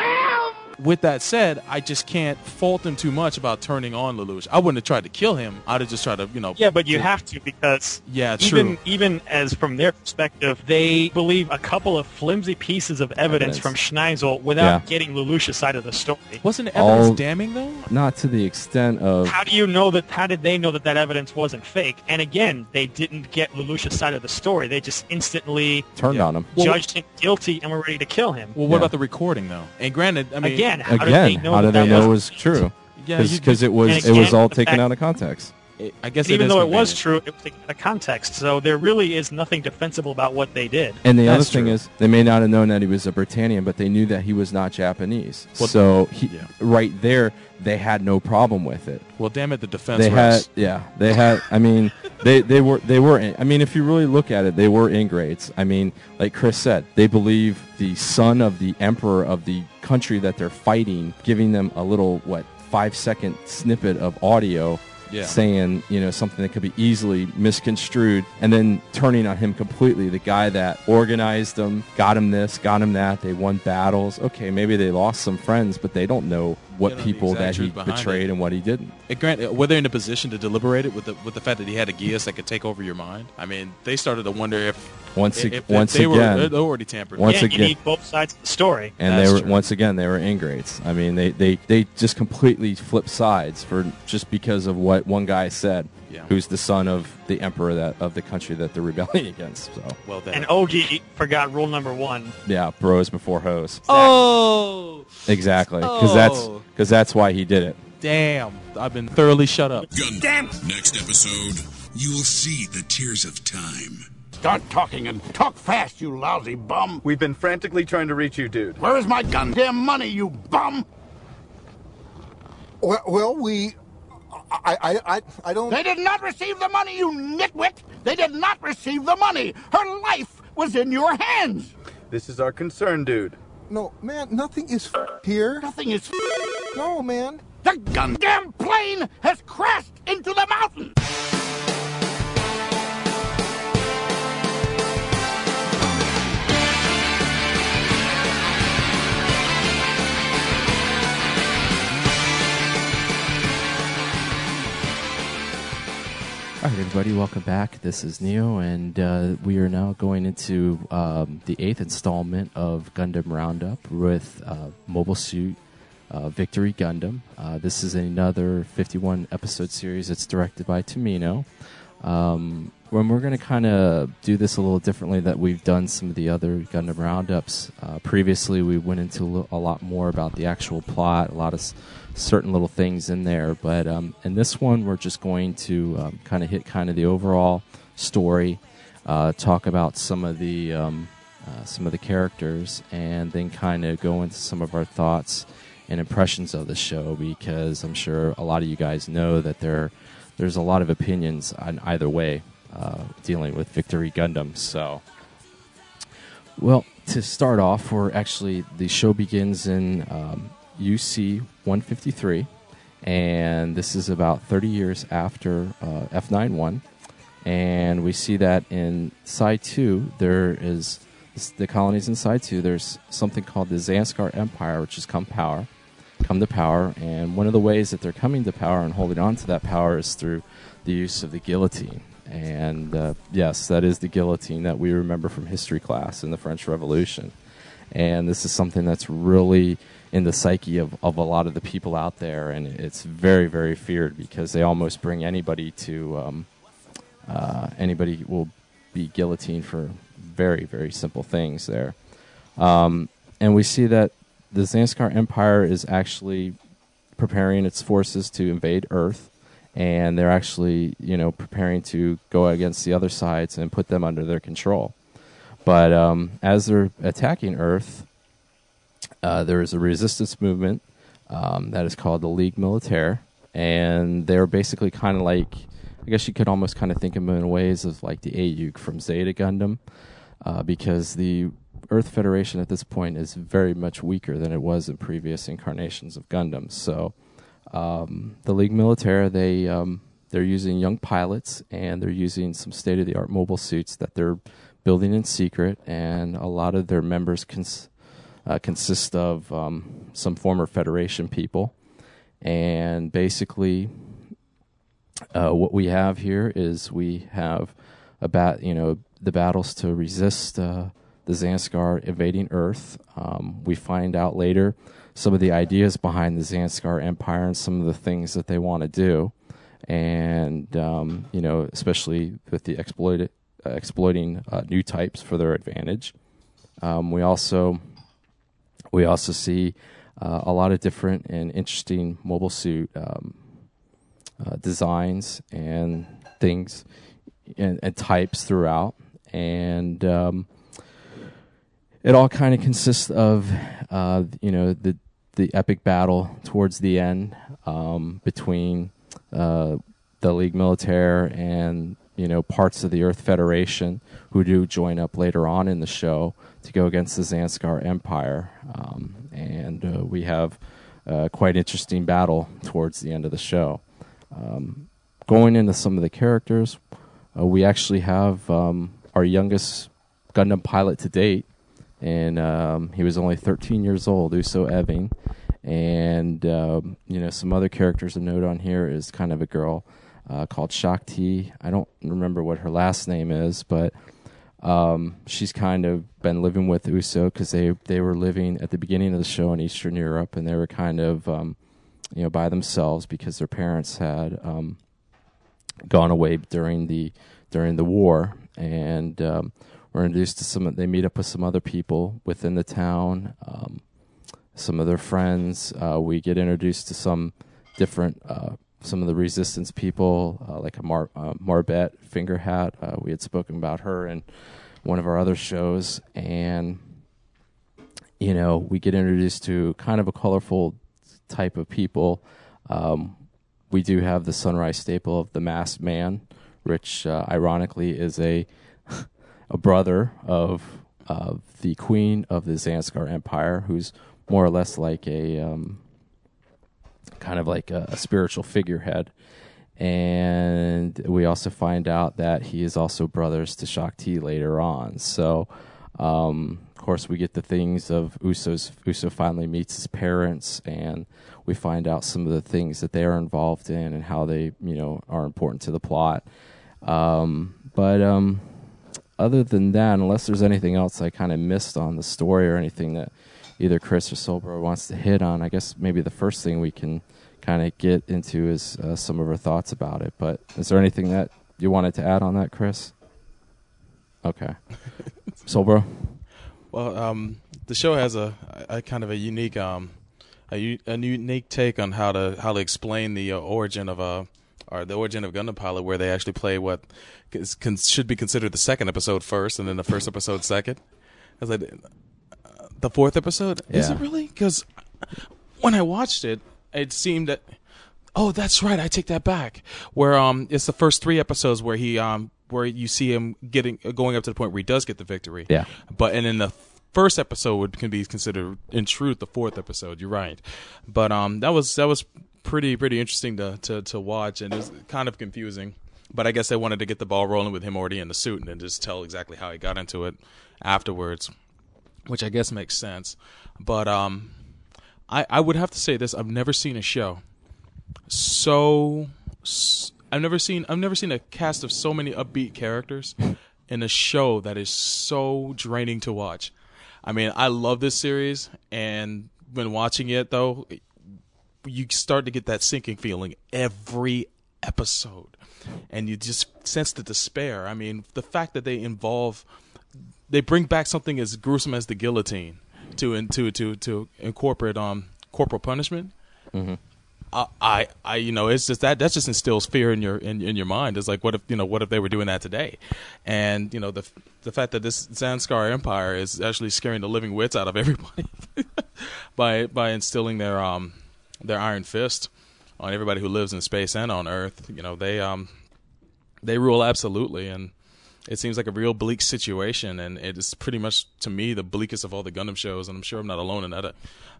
With that said, I just can't fault him too much about turning on Lelouch. I wouldn't have tried to kill him. I'd have just tried to, you know. Yeah, but you have to because Yeah, even true. even as from their perspective, they believe a couple of flimsy pieces of evidence, Evidence. from Schneizel without Yeah. getting Lelouch's side of the story. Wasn't evidence All- damning, though? Not to the extent of. How do you know that? How did they know that that evidence wasn't fake? And again, they didn't get Lelouch's side of the story. They just instantly Turned Yeah. on him. Well, judged him guilty and were ready to kill him. Well, what Yeah. about the recording, though? And granted, I mean. again, how did Again, they know how do they know was true? Yeah, Because it was it was all taken fact- out of context. It- I guess even is though it was true, it was taken out of context. So there really is nothing defensible about what they did. And the That's other thing true. is, they may not have known that he was a Britannian, but they knew that he was not Japanese. Well, so he, yeah. right there, they had no problem with it. Well, damn it, the defense They had, yeah, they had. I mean, they they were they were. In, I mean, if you really look at it, they were ingrates. I mean, like Chris said, they believe the son of the emperor of the country that they're fighting, giving them a little what five second snippet of audio Yeah. saying you know something that could be easily misconstrued and then turning on him completely the guy that organized them got him this got him that they won battles okay maybe they lost some friends but they don't know what They know people that he betrayed it. and what he didn't And grant, were they in a position to deliberate it with the with the fact that he had a Geass that could take over your mind? I mean, they started to wonder if once, if, if once they again were they're already tampered. Once yeah, with. you again- need both sides of the story. and That's they were true. once again they were ingrates i mean they, they they just completely flip sides for just because of what one guy said Yeah. who's the son of the emperor that of the country that they're rebelling against so well, that And Ogi forgot rule number one. yeah bros before hoes oh exactly because oh. that's Oh. Because that's why he did it damn, I've been thoroughly shut up. Gun. Next episode, you will see the tears of time. Start talking and talk fast, you lousy bum. We've been frantically trying to reach you, dude. Where is my goddamn money, you bum? Well, well we. I, I, I, I don't. They did not receive the money, you nitwit! They did not receive the money! Her life was in your hands! This is our concern, dude. No, man, nothing is f- here. Nothing is. No, man. The goddamn plane has crashed into the mountain! All right, everybody. Welcome back. This is Neo, and uh, we are now going into um, the eighth installment of Gundam Roundup with uh, Mobile Suit uh, Victory Gundam. Uh, this is another 51 episode series that's directed by Tomino. Um, when we're going to kind of do this a little differently that we've done some of the other Gundam Roundups. Uh, previously, we went into a, lot more about the actual plot, a lot of s- certain little things in there. But um, in this one, we're just going to um, kind of hit kind of the overall story, uh, talk about some of the um, uh, some of the characters, and then kind of go into some of our thoughts and impressions of the show. Because I'm sure a lot of you guys know that there there's a lot of opinions on either way uh, dealing with Victory Gundam. So. Well, to start off, we're actually the show begins in um, UC 153, and this is about 30 years after uh, F91. And we see that in Side 2, there is the colonies in Side 2, there's something called the Zanscare Empire, which has come power, come to power. And one of the ways that they're coming to power and holding on to that power is through the use of the guillotine. And uh, yes, that is the guillotine that we remember from history class in the French Revolution. And this is something that's really in the psyche of, of a lot of the people out there. And it's very, very feared because they almost bring anybody to, um, uh, anybody will be guillotined for very, very simple things there. Um, and we see that the Zanscare Empire is actually preparing its forces to invade Earth and they're actually you know preparing to go against the other sides and put them under their control. But um, as they're attacking Earth, uh, there is a resistance movement um, that is called the League Militaire, and they're basically kind of like I guess you could almost kind of think of them in ways of like the AEUG from Zeta Gundam, uh, because the Earth Federation at this point is very much weaker than it was in previous incarnations of Gundam. So um, the League Militaire they um, they're using young pilots and they're using some state of the art mobile suits that they're building in secret, and a lot of their members cons- uh, consist of um, some former Federation people, and basically. Uh, what we have here is we have about you know the battles to resist uh, the Zanscare invading Earth. Um, we find out later some of the ideas behind the Zanscare Empire and some of the things that they want to do, and um, you know, especially with the exploited, uh, exploiting uh, new types for their advantage. Um, we also we also see uh, a lot of different and interesting mobile suit um, uh, designs and things and, and, types throughout, and um, it all kind of consists of uh, you know the the epic battle towards the end um, between uh, the League Militaire and you know parts of the Earth Federation who do join up later on in the show to go against the Zanscare Empire, um, and uh, we have a quite interesting battle towards the end of the show. Um, going into some of the characters, uh, we actually have um, our youngest Gundam pilot to date, and um, he was only 13 years old, Uso Ewin. And um, you know, some other characters to note on here is kind of a girl uh, called Shakti. I don't remember what her last name is, but um, she's kind of been living with Uso because they they were living at the beginning of the show in Eastern Europe, and they were kind of um, you know by themselves because their parents had um, gone away during the during the war, and um, we're introduced to some. They meet up with some other people within the town, um, some of their friends. Uh, we get introduced to some different, uh, some of the resistance people, uh, like a Mar- uh, Marbet Fingerhat. Uh, we had spoken about her in one of our other shows, and you know, we get introduced to kind of a colorful type of people. Um, we do have the sunrise staple of the masked man, which uh, ironically is a a brother of of the queen of the Zanscare Empire, who's more or less like a um, kind of like a, a, spiritual figurehead. And we also find out that he is also brothers to Shakti later on. So, um, of course, we get the things of Uso's. Uso finally meets his parents, and we find out some of the things that they are involved in and how they, you know, are important to the plot. Um, but um, other than that, unless there's anything else I kind of missed on the story or anything that either Chris or Solbro wants to hit on, I guess maybe the first thing we can kind of get into is uh, some of our thoughts about it. But is there anything that you wanted to add on that, Chris? Okay. Solbro? Well, um, the show has a, a kind of a unique um, a, a unique take on how to how to explain the uh, origin of a or the origin of Gundam Pilot, where they actually play what is, con- should be considered the second episode first, and then the first episode second. I was like, uh, the fourth episode is it really? Because when I watched it, it seemed that oh, that's right, I take that back. Where um, it's the first three episodes where he um, where you see him getting uh, going up to the point where he does get the victory. Yeah. But and then the first episode would can be considered in truth the fourth episode. You're right. But um, that was that was pretty pretty interesting to to to watch, and it was kind of confusing. But I guess they wanted to get the ball rolling with him already in the suit, and then just tell exactly how he got into it afterwards, which I guess makes sense. But um, I I would have to say this: I've never seen a show so I've never seen I've never seen a cast of so many upbeat characters in a show that is so draining to watch. I mean, I love this series and when watching it though, you start to get that sinking feeling every episode. And you just sense the despair. I mean, the fact that they involve they bring back something as gruesome as the guillotine to into to to incorporate um corporal punishment. I, I, I, you know, it's just that that just instills fear in your in, in your mind. It's like, what if you know, what if they were doing that today? And you know, the the fact that this Zanscare Empire is actually scaring the living wits out of everybody by by instilling their um their iron fist on everybody who lives in space and on Earth. You know, they um they rule absolutely, and it seems like a real bleak situation, and it is pretty much to me the bleakest of all the Gundam shows, and I'm sure I'm not alone in that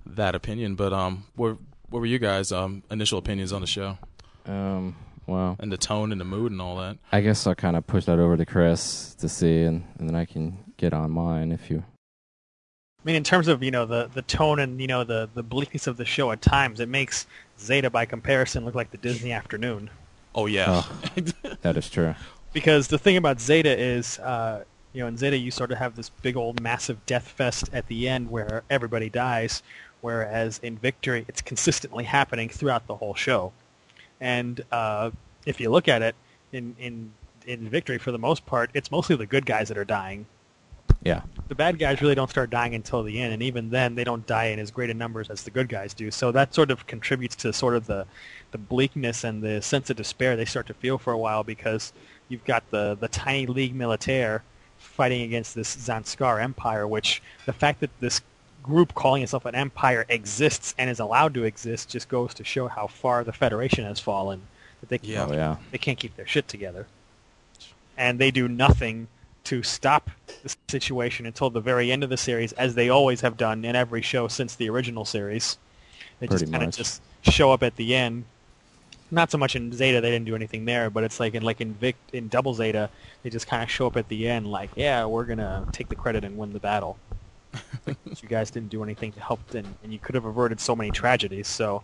that opinion. But um, what what were you guys' um initial opinions on the show Um, well, and the tone and the mood and all that? I guess I'll kind of push that over to Chris to see, and, and then I can get on mine if you. I mean, in terms of you know the the tone and you know the the bleakness of the show at times, it makes Zeta by comparison look like the Disney afternoon. Oh yeah, That is true. Because the thing about Zeta is, uh, you know, in Zeta you sort of have this big old massive death fest at the end where everybody dies, whereas in Victory it's consistently happening throughout the whole show. And uh, if you look at it, in in in Victory for the most part, it's mostly the good guys that are dying. Yeah. The bad guys really don't start dying until the end, and even then, they don't die in as great a numbers as the good guys do. So that sort of contributes to sort of the, the bleakness and the sense of despair they start to feel for a while because you've got the, the tiny League Militaire fighting against this Zanscare Empire, which the fact that this group calling itself an empire exists and is allowed to exist just goes to show how far the Federation has fallen. That they Yeah. Oh yeah. they can't keep their shit together. And they do nothing to stop the situation until the very end of the series, as they always have done in every show since the original series. They just kind of just show up at the end. Not so much in Zeta, they didn't do anything there, but it's like in like in Vic in Double Zeta, they just kind of show up at the end, like, yeah, we're gonna take the credit and win the battle. You guys didn't do anything to help, and, and you could have averted so many tragedies. So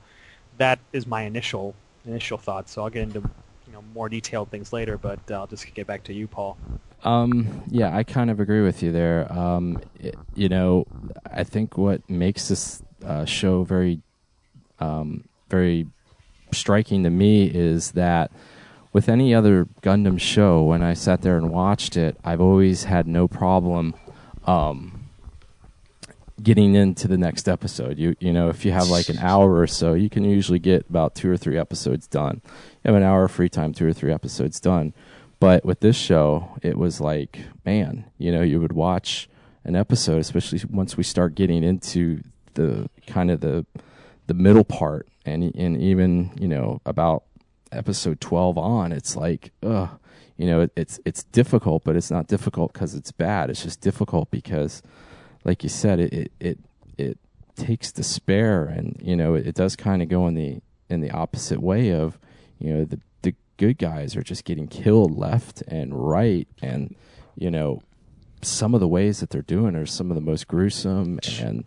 that is my initial initial thoughts. So I'll get into you know more detailed things later, but uh, I'll just get back to you, Paul. Um, yeah, I kind of agree with you there. Um, it- you know, I think what makes this uh, show very, um, very striking to me is that with any other Gundam show, when I sat there and watched it, I've always had no problem um, getting into the next episode. You you know, if you have like an hour or so, you can usually get about two or three episodes done. You have an hour of free time, two or three episodes done. But with this show, it was like, man, you know, you would watch an episode, especially once we start getting into the kind of the the middle part, and and even you know about episode twelve on, it's like, ugh, you know, it, it's it's difficult, but it's not difficult because it's bad. It's just difficult because, like you said, it it it, it takes despair, and you know, it, it does kind of go in the in the opposite way of, you know, the the good guys are just getting killed left and right, and you know, some of the ways that they're doing are some of the most gruesome and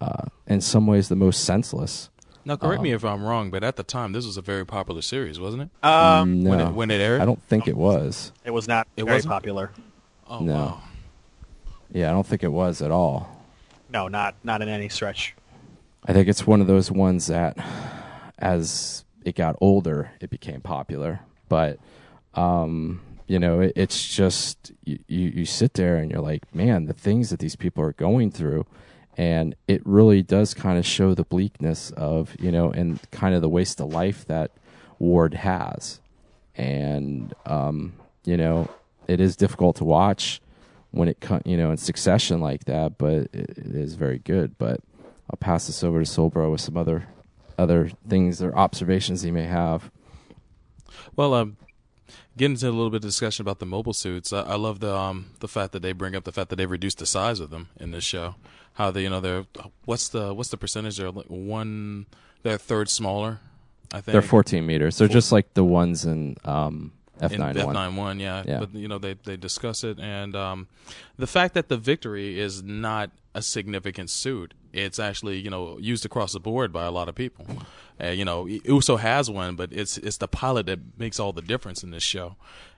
uh, in some ways the most senseless. Now, correct Um, me if I'm wrong, but at the time, this was a very popular series, wasn't it? Um, no, when it- when it aired? I don't think it was. it was not It very wasn't? popular. Oh, No. wow. Yeah, I don't think it was at all. No, not not in any stretch. I think it's one of those ones that, as it got older, it became popular. But, um, you know, it, it's just you, you, sit there and you're like, man, the things that these people are going through, and it really does kind of show the bleakness of you know, and kind of the waste of life that Ward has, and um, you know, it is difficult to watch when it co- you know in succession like that, but it, it is very good. But I'll pass this over to Solbro with some other other things or observations he may have. Well, um, getting into a little bit of discussion about the mobile suits, I, I love the um the fact that they bring up the fact that they've reduced the size of them in this show. How they, you know, they're what's the what's the percentage? They're like one, they're a third smaller. I think They're 14 meters. They're just like the ones in um, in F91. F91, yeah. Yeah. But you know they they discuss it, and um, the fact that the Victory is not a significant suit. It's actually you know used across the board by a lot of people. Uh, you know, Uso has one, but it's it's the pilot that makes all the difference in this show.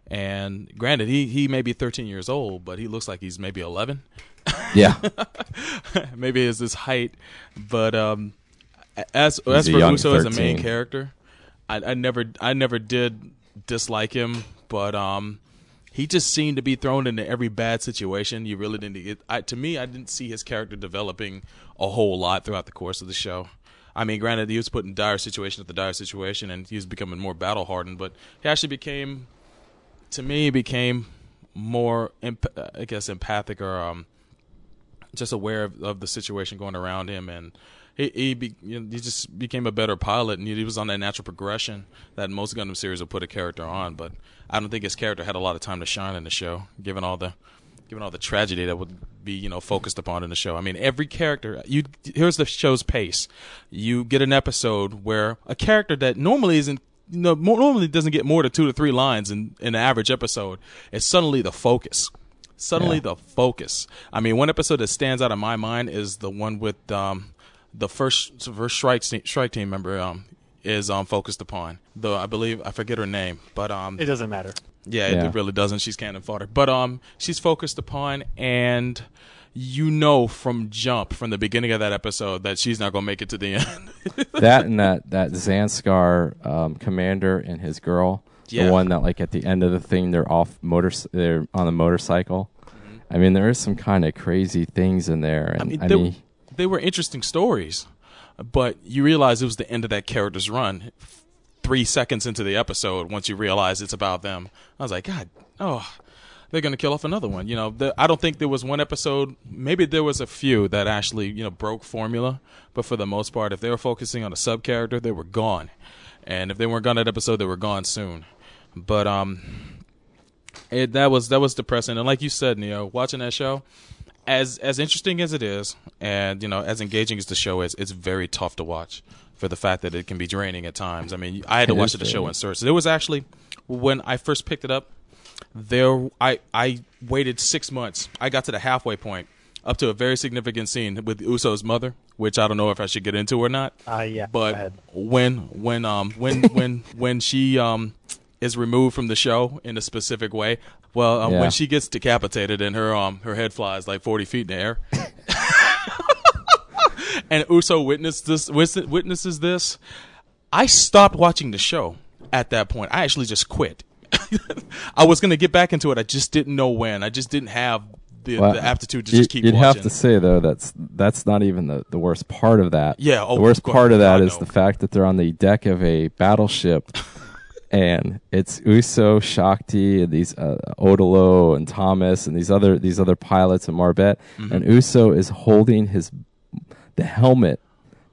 And granted, he he may be 13 years old, but he looks like he's maybe 11. Yeah. maybe it's his height, but um, as He's as for Uso as a main character, I, I never I never did dislike him, but um, he just seemed to be thrown into every bad situation. You really didn't get. I, to me, I didn't see his character developing a whole lot throughout the course of the show. I mean, granted, he was put in dire situation after dire situation, and he was becoming more battle hardened. But he actually became, to me, became more, I guess, empathic or um, just aware of, of the situation going around him, and he he, be, you know, he just became a better pilot, and he was on that natural progression that most Gundam series will put a character on. But I don't think his character had a lot of time to shine in the show, given all the given all the tragedy that would be you know focused upon in the show. I mean, every character you here's the show's pace. You get an episode where a character that normally isn't you know normally doesn't get more than two to three lines in, in an average episode is suddenly the focus. Suddenly Yeah. the focus. I mean, one episode that stands out in my mind is the one with um, the first first strike strike team member um, is um, focused upon. Though I believe I forget her name, but um, It doesn't matter. yeah, Yeah. it really doesn't. She's cannon fodder. But um, she's focused upon, and you know from jump, from the beginning of that episode, that she's not gonna make it to the end. that and that that Zanscare um, commander and his girl, Yeah. the one that like at the end of the thing they're off motor they're on a motorcycle. I mean, there is some kind of crazy things in there, and I mean, mean, they, were interesting stories, but you realize it was the end of that character's run. Three seconds into the episode, once you realize it's about them, I was like, God, oh, they're gonna kill off another one. You know, the, I don't think there was one episode. Maybe there was a few that actually, you know, broke formula, but for the most part, if they were focusing on a sub character, they were gone, and if they weren't gone that episode, they were gone soon. But um, it that was that was depressing. And like you said, Neo, watching that show, as as interesting as it is, and you know, as engaging as the show is, it's very tough to watch for the fact that it can be draining at times. I mean, I had to It watch the show in sorts. There was actually when I first picked it up, there I I waited six months. I got to the halfway point, up to a very significant scene with Uso's mother, which I don't know if I should get into or not. Uh, yeah. go But ahead. when when um when when when she um is removed from the show in a specific way, well, um, Yeah. when she gets decapitated and her um her head flies like forty feet in the air, and Uso witnessed this witnesses this, I stopped watching the show at that point. I actually just quit. I was gonna get back into it. I just didn't know when. I just didn't have the, Well, the aptitude to you- just keep You'd watching. have to say though that's that's not even the, the worst part of that. Yeah, oh, the worst part of that is no. the fact that they're on the deck of a battleship, and it's Uso, Shakti, and these uh, Odelo and Thomas and these other these other pilots and Marbet, Mm-hmm. and Uso is holding his the helmet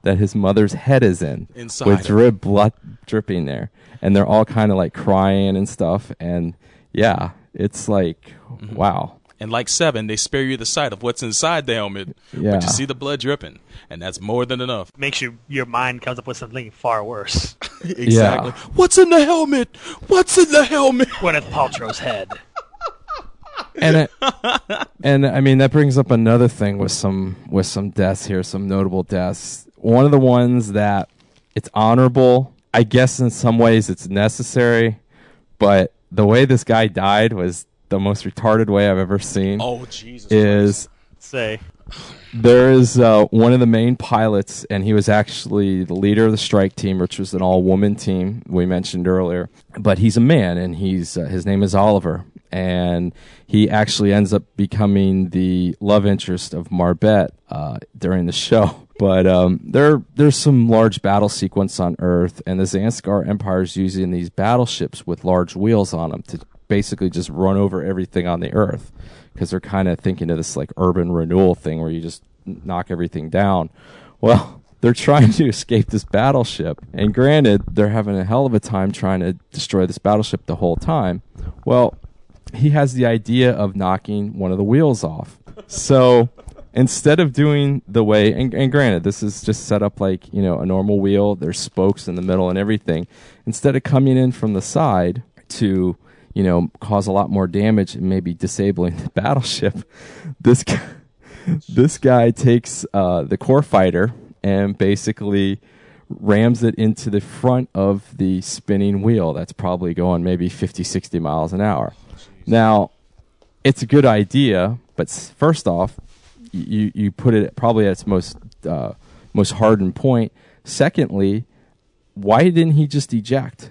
that his mother's head is in Inside with drip blood dripping there, and they're all kind of like crying and stuff, and yeah, it's like Mm-hmm. wow. And like Seven, they spare you the sight of what's inside the helmet, Yeah. but you see the blood dripping, and that's more than enough. Makes you your mind comes up with something far worse. exactly. What's in the helmet? What's in the helmet? Gwyneth Paltrow's head. and it, and I mean that brings up another thing with some with some deaths here, some notable deaths. One of the ones that it's honorable. I guess in some ways it's necessary, but the way this guy died was the most retarded way I've ever seen. Oh, Jesus Is Say, there is uh, one of the main pilots, and he was actually the leader of the strike team, which was an all-woman team we mentioned earlier. But he's a man, and he's uh, his name is Oliver, and he actually ends up becoming the love interest of Marbet uh, during the show. But um, there, there's some large battle sequence on Earth, and the Zanscare Empire is using these battleships with large wheels on them to basically just run over everything on the Earth because they're kind of thinking of this like urban renewal thing where you just knock everything down. Well, they're trying to escape this battleship, and granted, they're having a hell of a time trying to destroy this battleship the whole time. Well, he has the idea of knocking one of the wheels off. So instead of doing the way, and, and granted, this is just set up like you know a normal wheel. There's spokes in the middle and everything. Instead of coming in from the side to you know cause a lot more damage and maybe disabling the battleship, this guy, this guy takes uh, the core fighter and basically rams it into the front of the spinning wheel that's probably going maybe 50 60 miles an hour. Now it's a good idea but first off you you put it probably at its most uh, most hardened point. Secondly why didn't he just eject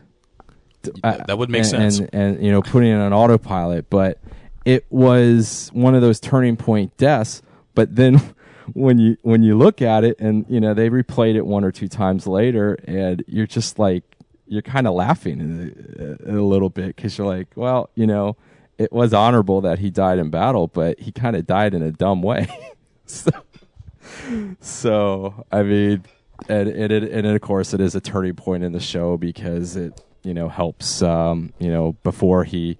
That- that would make and, sense. and, and you know putting it on autopilot but it was one of those turning point deaths but then when you when you look at it and you know they replayed it one or two times later and you're just like you're kind of laughing a, a little bit because you're like well you know it was honorable that he died in battle but he kind of died in a dumb way so, so i mean and, and, it, and of course it is a turning point in the show because it you know helps um, you know before he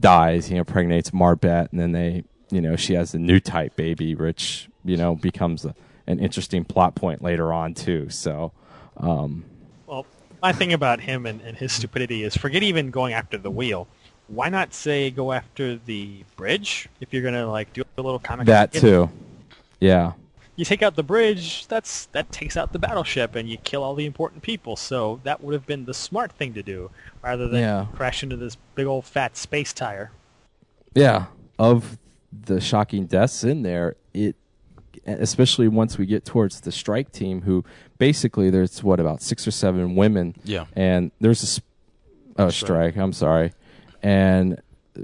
dies he impregnates marbet and then they you know she has a new type baby which you know becomes a, an interesting plot point later on too so um, well, my thing about him and, and his stupidity is forget even going after the wheel. Why not say go after the bridge if you're gonna like do a little comic? that too yeah You take out the bridge, that's that takes out the battleship, and you kill all the important people. So that would have been the smart thing to do, rather than Yeah. crash into this big old fat space tire. yeah of the shocking deaths in there it especially once we get towards the strike team who basically there's what about six or seven women Yeah. and there's a sp- oh, Shrike i'm sorry and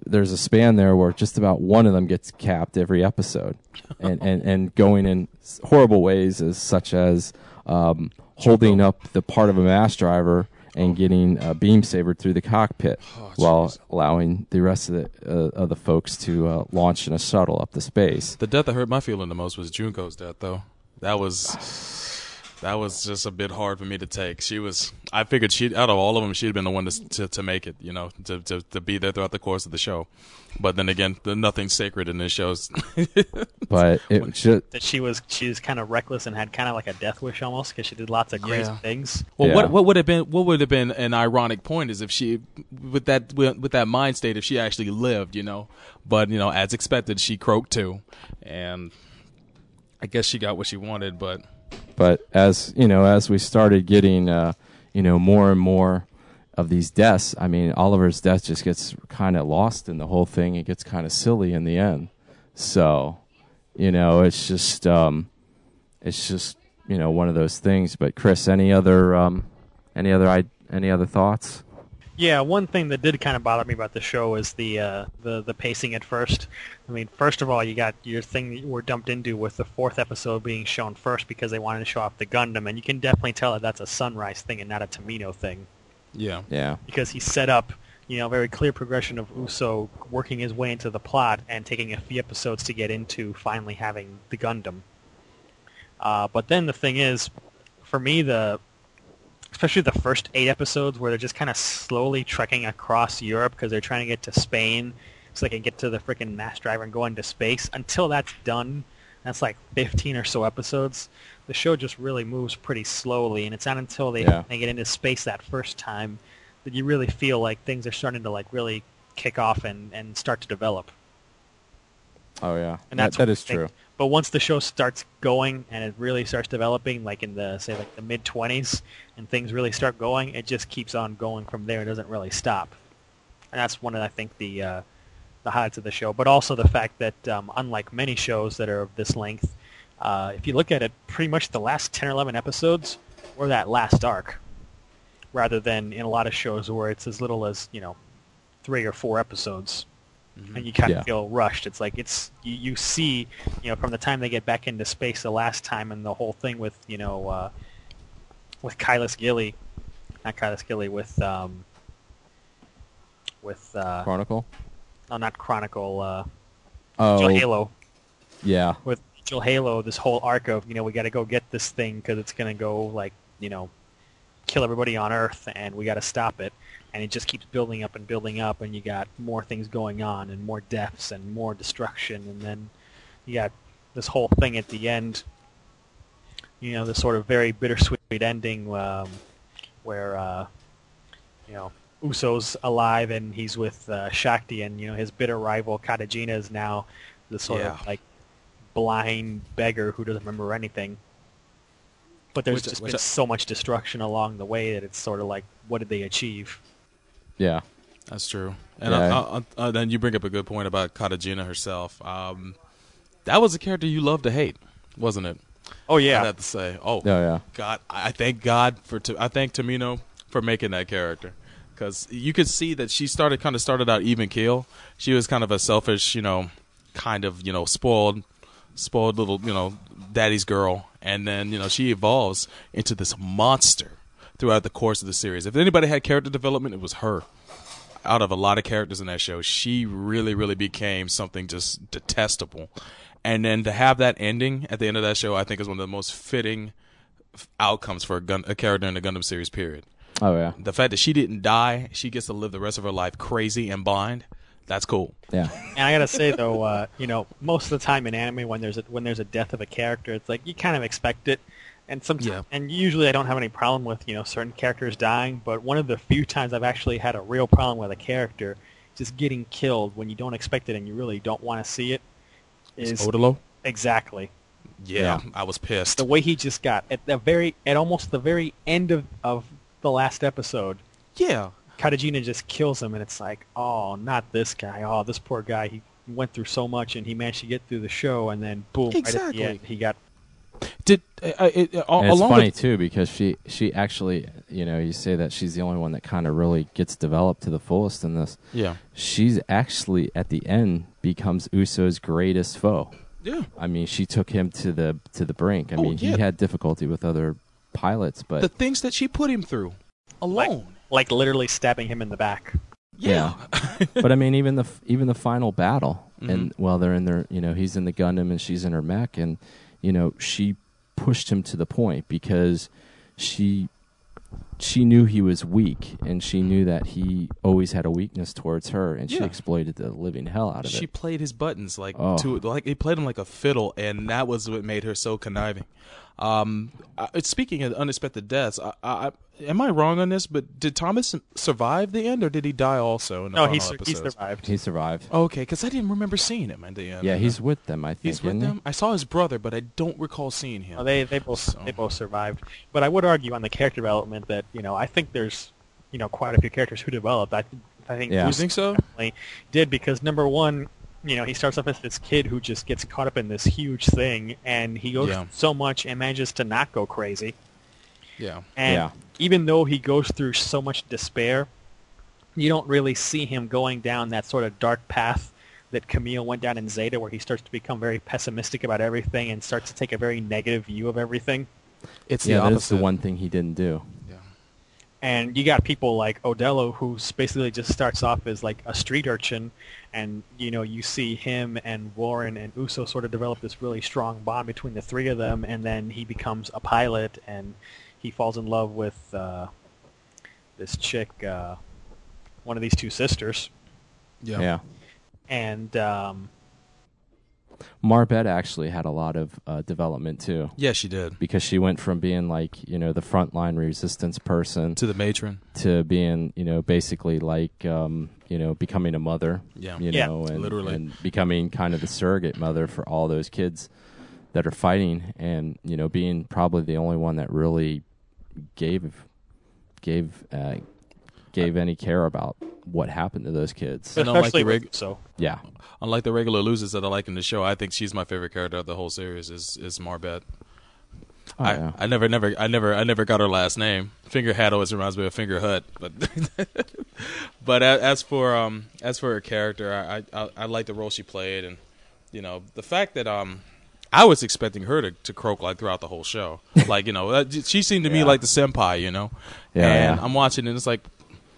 there's a span there where just about one of them gets capped every episode and, and, and going in horrible ways as such as um, holding up the part of a mass driver and getting a beam sabered through the cockpit while allowing the rest of the uh, of the folks to uh, launch in a shuttle up to space. The death that hurt my feeling the most was Junko's death, though. That was that was just a bit hard for me to take. She was, I figured she, out of all of them, she'd been the one to to, to make it, you know, to, to to be there throughout the course of the show. But then again, the, nothing's sacred in this show. But it just That she was she was kind of reckless and had kind of like a death wish almost because she did lots of crazy Yeah. things. Well, Yeah. what what would have been what would have been an ironic point is if she with that with, with that mind state if she actually lived, you know. But you know, as expected, she croaked too, and I guess she got what she wanted. But but as you know, as we started getting uh, you know more and more of these deaths, I mean, Oliver's death just gets kind of lost in the whole thing. It gets kind of silly in the end. So, you know, it's just um, it's just you know one of those things. But Chris, any other um, any other any other thoughts? Yeah, one thing that did kind of bother me about the show is the uh, the the pacing at first. I mean, first of all, you got your thing that you were dumped into with the fourth episode being shown first because they wanted to show off the Gundam, and you can definitely tell that that's a Sunrise thing and not a Tomino thing yeah, Yeah, because he set up, you know, a very clear progression of Uso working his way into the plot and taking a few episodes to get into finally having the Gundam. Uh, but then the thing is, for me, the especially the first eight episodes where they're just kind of slowly trekking across Europe because they're trying to get to Spain so they can get to the freaking mass driver and go into space. Until that's done, that's like 15 or so episodes. The show just really moves pretty slowly, and it's not until they, Yeah. they get into space that first time that you really feel like things are starting to like really kick off and, and start to develop. Oh yeah, and that's that, that is think. But once the show starts going and it really starts developing, like in the say like the mid twenties, and things really start going, it just keeps on going from there. It doesn't really stop, and that's one of I think the uh, the highlights of the show. But also the fact that um, unlike many shows that are of this length, uh, if you look at it, pretty much the last ten or eleven episodes were that last arc, rather than in a lot of shows where it's as little as you know three or four episodes and you kind Yeah. of feel rushed. It's like it's you, you see, you know, from the time they get back into space the last time, and the whole thing with you know, uh, with Kylus Gilly, not Kylus Gilly, with um, with uh, Chronicle. no, not Chronicle, uh, Oh, Angel Halo. yeah, With Angel Halo, this whole arc of you know we got to go get this thing because it's gonna go like you know, kill everybody on Earth, and we got to stop it. And it just keeps building up and building up, and you got more things going on, and more deaths, and more destruction, and then you got this whole thing at the end. You know, this sort of very bittersweet ending, um, where uh, you know Uso's alive and he's with uh, Shakti, and you know his bitter rival Katejina is now the sort Yeah. of like blind beggar who doesn't remember anything. But there's just been so much destruction along the way that it's sort of like, what did they achieve? Yeah. That's true. And Yeah. uh, uh, uh, then you bring up a good point about Katejina herself. Um, that was a character you loved to hate, wasn't it? Oh yeah, I'd have to say. Oh, Oh yeah. God, I I thank God for I thank Tomino for making that character because you could see that she started kind of started out even keel. She was kind of a selfish, you know, kind of you know spoiled, spoiled little you know daddy's girl, and then you know she evolves into this monster throughout the course of the series. If anybody had character development, it was her. Out of a lot of characters in that show, she really, really became something just detestable. And then to have that ending at the end of that show, I think is one of the most fitting outcomes for a, gun, a character in the Gundam series. Period. Oh yeah. The fact that she didn't die, she gets to live the rest of her life crazy and blind. That's cool. Yeah. and I gotta say though, uh, you know, most of the time in anime when there's a, when there's a death of a character, it's like you kind of expect it, and sometimes, Yeah. and usually I don't have any problem with you know certain characters dying, but one of the few times I've actually had a real problem with a character just getting killed when you don't expect it and you really don't want to see it is Odelo. exactly Yeah, I was pissed. the way he just got at the very at almost the very end of of the last episode. Yeah, Katejina just kills him, and it's like, oh, not this guy. Oh, this poor guy. He went through so much, and he managed to get through the show, and then boom, right at Exactly. the end, he got. Did uh, uh, it, uh, it's along funny with too because she she actually you know you say that she's the only one that kind of really gets developed to the fullest in this. yeah, She's actually at the end becomes Uso's greatest foe. yeah, I mean, she took him to the to the brink. I Oh, mean, yeah. he had difficulty with other pilots, but the things that she put him through alone. Like literally stabbing him in the back. yeah, but I mean, even the even the final battle, Mm-hmm. and while they're in their, you know, he's in the Gundam and she's in her mech, and you know, she pushed him to the point because she she knew he was weak, and she knew that he always had a weakness towards her, and she exploited the living hell out of she it. She played his buttons like Oh. to like he played them like a fiddle, and that was what made her so conniving. Um, uh, speaking of unexpected deaths, I, I, am I wrong on this? But did Thomas survive the end, or did he die also in the No, final he sur- he survived. He survived. Okay, because I didn't remember seeing him at the end. yeah, he's with them. I think. he's with isn't he? them. I saw his brother, but I don't recall seeing him. Well, they they both So- they both survived. But I would argue on the character development that you know I think there's you know quite a few characters who developed. I I think Yeah. you think so? did because number one, you know, he starts off as this kid who just gets caught up in this huge thing, and he goes Yeah. so much and manages to not go crazy. Yeah. And Yeah. even though he goes through so much despair, you don't really see him going down that sort of dark path that Kamille went down in Zeta, where he starts to become very pessimistic about everything and starts to take a very negative view of everything. It's Yeah, the that's the one thing he didn't do. Yeah. And you got people like Odelo, who basically just starts off as like a street urchin, and you know you see him and Warren and Uso sort of develop this really strong bond between the three of them, and then he becomes a pilot, and he falls in love with uh, this chick, uh, one of these two sisters, Yeah. Yeah. and um, Marbet actually had a lot of uh, development too. Yeah, she did. Because she went from being like you know the frontline resistance person to the matron to being you know basically like um, you know becoming a mother. Yeah. you Yeah, know, and, literally. and becoming kind of the surrogate mother for all those kids that are fighting, and you know being probably the only one that really gave gave uh, gave any care about what happened to those kids. And unlike the Especially reg- so. Yeah. unlike the regular losers that I like in the show, I think she's my favorite character of the whole series. Is is Marbet. Oh, I, yeah. I never, never, I never, I never got her last name. Fingerhat always reminds me of Fingerhut, but but as for um as for her character, I, I I like the role she played, and you know the fact that um I was expecting her to, to croak like throughout the whole show, like you know uh, she seemed to me like the senpai, you know, Yeah, and yeah. I'm watching and it's like.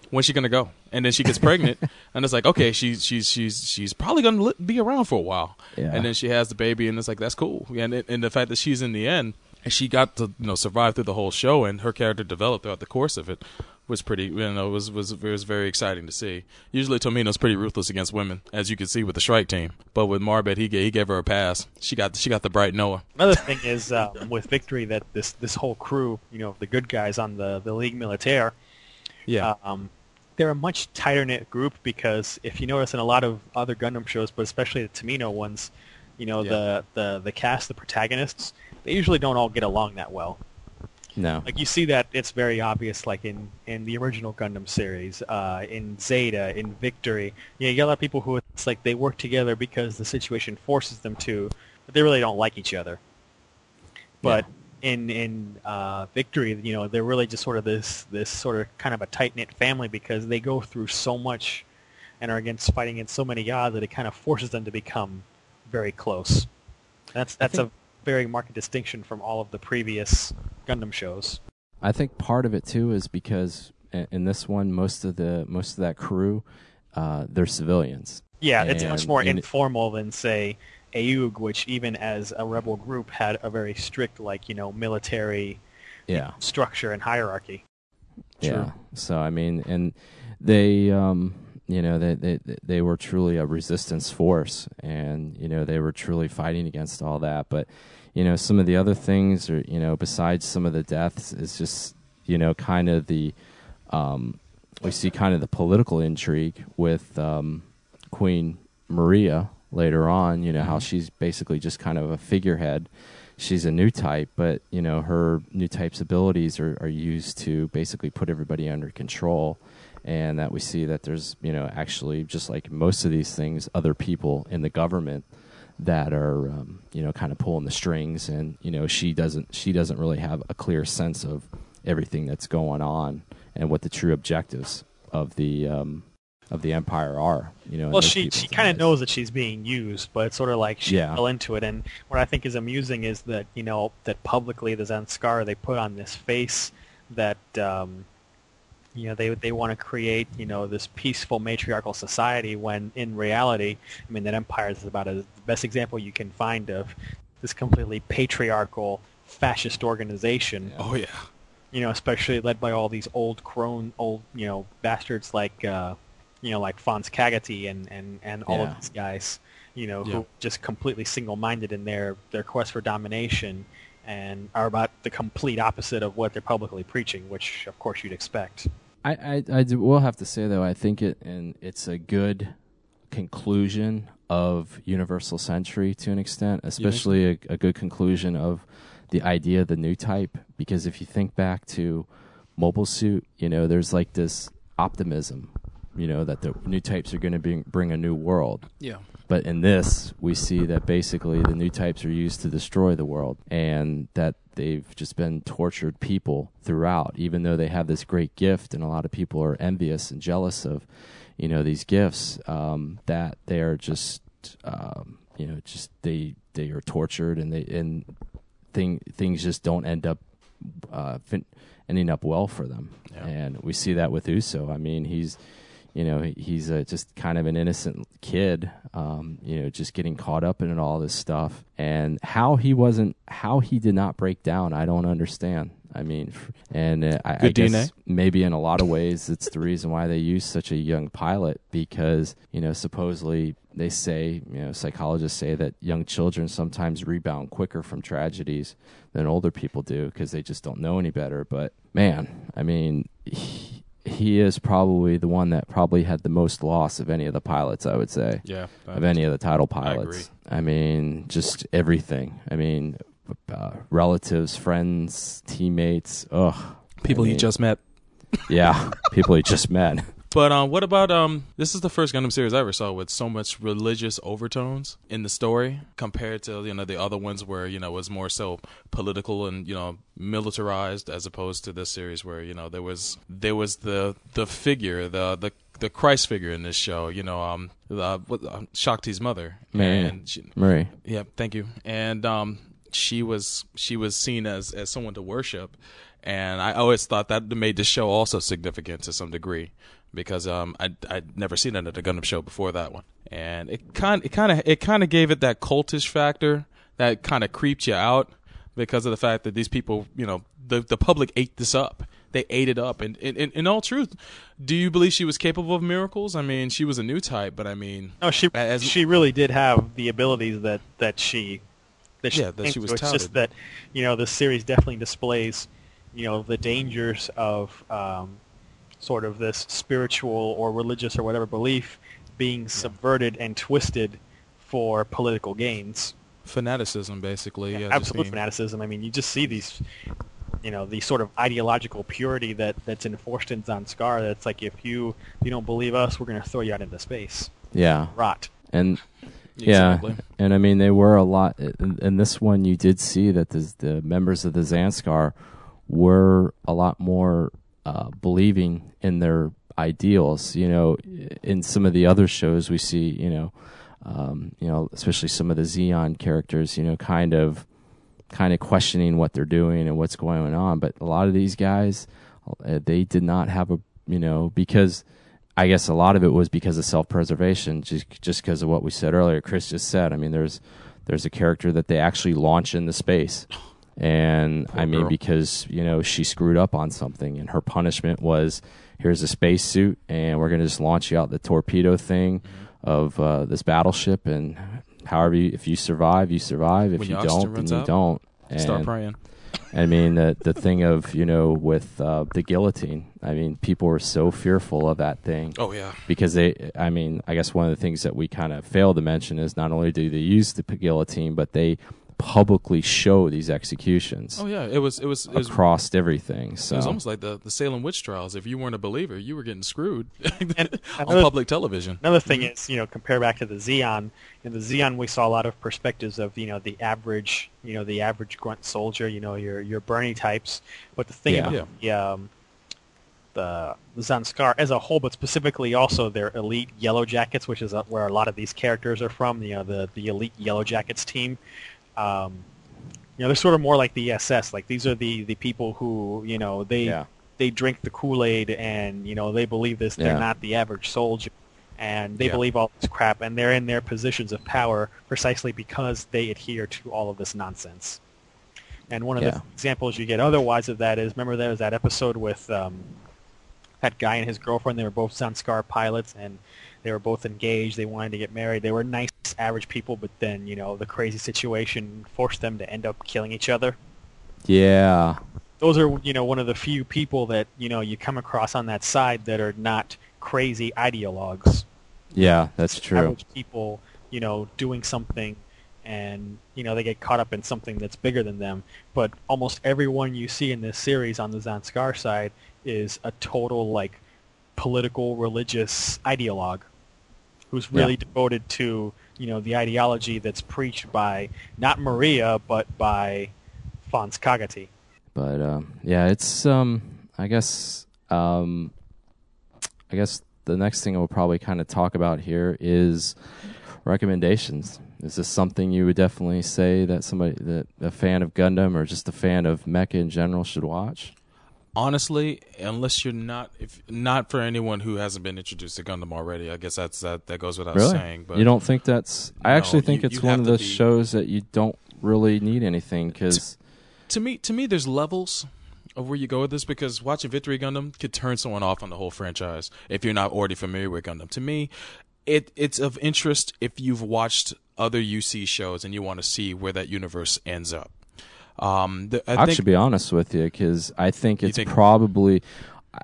When's she gonna go? And then she gets pregnant, and it's like, okay, she's she's she's she's probably gonna li- be around for a while. Yeah. And then she has the baby, and it's like that's cool. And it, and the fact that she's in the end, and she got to you know survive through the whole show, and her character developed throughout the course of it, was pretty. You know, was was was very exciting to see. Usually, Tomino's pretty ruthless against women, as you can see with the Shrike team. But with Marbet, he gave, he gave her a pass. She got she got the bright Noah. Another thing is um, with Victory that this this whole crew, you know, the good guys on the the League Militaire, Yeah. um, they're a much tighter knit group because if you notice in a lot of other Gundam shows, but especially the Tomino ones, you know, Yeah. the, the the cast, the protagonists, they usually don't all get along that well. No. Like you see that it's very obvious, like in, in the original Gundam series, uh, in Zeta, in Victory. You, know, you get a lot of people who it's like they work together because the situation forces them to, but they really don't like each other. But in in uh, Victory, you know, they're really just sort of this this sort of kind of a tight knit family because they go through so much and are against fighting against so many odds that it kind of forces them to become very close. That's that's think- a very marked distinction from all of the previous Gundam shows. I think part of it too is because in this one, most of the most of that crew, uh, they're civilians. Yeah, it's much more informal than say AEUG, which even as a rebel group had a very strict, like you know, military Yeah. structure and hierarchy. Yeah. So I mean, and they, um, you know, they, they they were truly a resistance force, and you know they were truly fighting against all that. But you know, some of the other things, or you know, besides some of the deaths, is just you know, kind of the, um, we see kind of the political intrigue with um, Queen Maria later on. You know how she's basically just kind of a figurehead. She's a new type, but you know her new type's abilities are, are used to basically put everybody under control, and that we see that there's you know actually just like most of these things, other people in the government that are um, you know kind of pulling the strings, and you know she doesn't she doesn't really have a clear sense of everything that's going on and what the true objectives of the um, of the empire are. You know, Well, she she kind of knows that she's being used, but it's sort of like she Yeah. fell into it. And what I think is amusing is that you know that publicly the Zanscare they put on this face that um, you know they they want to create you know this peaceful matriarchal society when in reality, I mean that empire is about as the best example you can find of this completely patriarchal fascist organization Oh yeah. you know, especially led by all these old crone, old you know bastards like uh, you know like Fonse Kagatie and and and all Yeah. of these guys, you know, Yeah. who just completely single-minded in their their quest for domination and are about the complete opposite of what they're publicly preaching, which of course you'd expect. I, I, I do, will have to say though, I think it and it's a good conclusion of Universal Century to an extent, especially a, a good conclusion of the idea of the new type. Because if you think back to Mobile Suit, you know, there's like this optimism, you know, that the new types are going to bring bring a new world. Yeah. But in this, we see that basically the new types are used to destroy the world and that they've just been tortured people throughout, even though they have this great gift and a lot of people are envious and jealous of, you know, these gifts, um, that they're just, um, you know, just they, they are tortured and they, and thing, things just don't end up, uh, fin- ending up well for them. And we see that with Uso. I mean, he's, you know, he's a, just kind of an innocent kid, um, you know, just getting caught up in all this stuff. And how he wasn't, how he did not break down, I don't understand. I mean, and uh, I, I guess DNA. maybe in a lot of ways it's the reason why they use such a young pilot because you know supposedly they say you know psychologists say that young children sometimes rebound quicker from tragedies than older people do because they just don't know any better. But man, I mean. He, he is probably the one that probably had the most loss of any of the pilots, I would say Yeah, of any of the title I agree. pilots. I, mean, just everything. I mean, uh, relatives, friends, teammates. Ugh, People I you mean, just met. yeah, people he just met. But um, what about um? This is the first Gundam series I ever saw with so much religious overtones in the story compared to you know the other ones where you know it was more so political and you know militarized as opposed to this series where you know there was there was the the figure the the the Christ figure in this show. You know um uh, uh, Shakti's mother Mary. and she, yeah, thank you. And um, she was she was seen as as someone to worship, and I always thought that made the show also significant to some degree because um I I'd never seen it at a Gundam show before that one, and it kind it kind of it kind of gave it that cultish factor that kind of creeped you out because of the fact that these people you know the the public ate this up. They ate it up, and in, all truth, do you believe she was capable of miracles? I mean, she was a new type, but I mean, No, she As- she really did have the abilities that that she that she, Yeah, that she was It's just that you know the series definitely displays you know the dangers of um, sort of this spiritual or religious or whatever belief being subverted and twisted for political gains. fanaticism basically. Yeah, just Absolute being- fanaticism. I mean, you just see these, you know, the sort of ideological purity that that's enforced in Zanscare. That's like if you if you don't believe us, we're going to throw you out into space. Yeah, Rot. and Exactly. yeah, and I mean they were a lot. In, in this one, you did see that the, the members of the Zanscare were a lot more uh, believing in their ideals. You know, in some of the other shows, we see you know, um, you know, especially some of the Zeon characters, you know, kind of kind of questioning what they're doing and what's going on. But a lot of these guys, uh, they did not have a, you know, because I guess a lot of it was because of self-preservation, just just because of what we said earlier. Chris just said. I mean, there's there's a character that they actually launch into space, and I mean girl. because you know she screwed up on something, and her punishment was here's a spacesuit, and we're gonna just launch you out the torpedo thing of uh, this battleship, and however you, if you survive, you survive. If When you don't, then you don't. And, Start praying. I mean, the the thing of you know with uh, the guillotine. I mean, people were so fearful of that thing Oh yeah. because they. I mean, I guess one of the things that we kind of failed to mention is not only do they use the guillotine, but they publicly show these executions Oh yeah. It was it was it was, across everything. So it was almost like the the Salem witch trials. If you weren't a believer, you were getting screwed And on another- public television. Another thing is, you know, compare back to the Zeon. In the Zeon, we saw a lot of perspectives of, you know, the average, you know, the average grunt soldier, you know, your your Bernie types. But the thing Yeah. about the, um, the Zanscare as a whole, but specifically also their elite Yellow Jackets, which is uh, where a lot of these characters are from. You know, the the elite Yellow Jackets team. Um, you know, they're sort of more like the SS. Like these are the the people who, you know, they Yeah. they drink the Kool Aid and you know they believe this. They're Yeah. not the average soldier, and they Yeah. believe all this crap, and they're in their positions of power precisely because they adhere to all of this nonsense. And one of the examples you get otherwise of that is remember there was that episode with um, that guy and his girlfriend. They were both Zanscare pilots, and they were both engaged. They wanted to get married. They were nice, average people, but then you know the crazy situation forced them to end up killing each other yeah, those are you know one of the few people that you know you come across on that side that are not crazy ideologues. yeah, that's true. Average people, you know, doing something, and you know they get caught up in something that's bigger than them. But almost everyone you see in this series on the Zanscare side is a total like political religious ideologue who's really Yeah. devoted to you know the ideology that's preached by not Maria but by Fonse Kagatie. but um, yeah, it's um, I guess um, I guess the next thing we'll probably kind of talk about here is recommendations. Is this something you would definitely say that somebody that a fan of Gundam or just a fan of mecha in general should watch? Honestly, unless you're not if not for anyone who hasn't been introduced to Gundam already, I guess that's that that goes without really? saying. But you don't think that's? I No, actually think you- it's you one of those be- shows that you don't really need anything because to me to me there's levels of where you go with this because watching Victory Gundam could turn someone off on the whole franchise if you're not already familiar with Gundam. To me, it it's of interest if you've watched other UC shows and you want to see where that universe ends up. Um, the, I I'll think actually be honest with you because I think it's think- probably.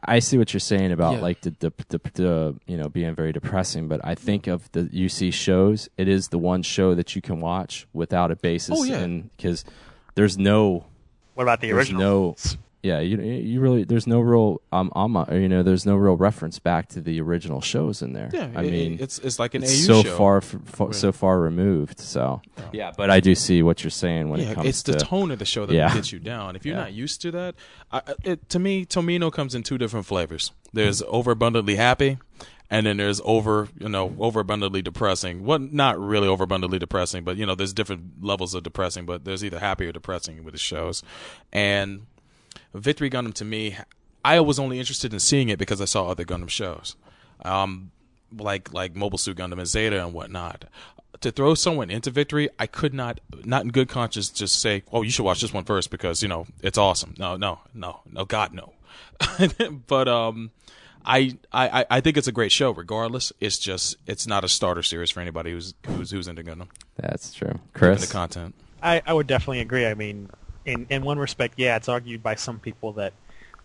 I see what you're saying about Yeah. like the, the, the, the you know being very depressing, but I think of the UC shows, it is the one show that you can watch without a basis, Oh, yeah. because there's no What about the original? no yeah you you really there's no real um um you know there's no real reference back to the original shows in there. Yeah, I it- mean it's it's like an it's AU so show. far, f- fa- Right. so far removed. So yeah, but I do see what you're saying when yeah, it comes to it's the to tone of the show that Yeah. gets you down. If you're Yeah. not used to that, I, I- it, to me, Tomino comes in two different flavors. There's overabundantly happy, and then there's over, you know, overabundantly depressing. Well, not really overabundantly depressing, but you know, there's different levels of depressing. But there's either happy or depressing with the shows, and Victory Gundam to me, I was only interested in seeing it because I saw other Gundam shows, um, like like Mobile Suit Gundam and Zeta and whatnot. To throw someone into Victory, I could not, not in good conscience, just say, "Oh, you should watch this one first because you know it's awesome." No, no, no, no, God, no. but um, I, I I think it's a great show. Regardless, it's just it's not a starter series for anybody who's who's who's into Gundam. That's true, Given Chris. the content. I, I would definitely agree. I mean, in in one respect, yeah, it's argued by some people that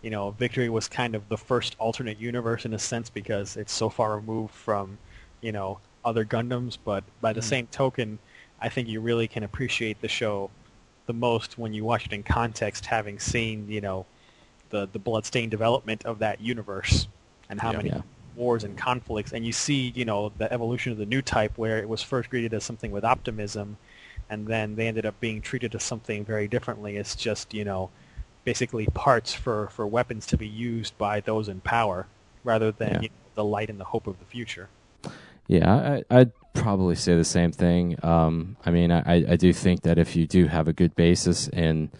you know Victory was kind of the first alternate universe in a sense because it's so far removed from you know other Gundams. But by the mm. same token, I think you really can appreciate the show the most when you watch it in context, having seen you know the the bloodstained development of that universe and how Yeah. many Yeah. wars and conflicts, and you see you know the evolution of the new type where it was first greeted as something with optimism and then they ended up being treated as something very differently. It's just you know, basically parts for for weapons to be used by those in power, rather than Yeah. you know, the light and the hope of the future. Yeah, I, I'd probably say the same thing. Um, I mean, I, I do think that if you do have a good basis in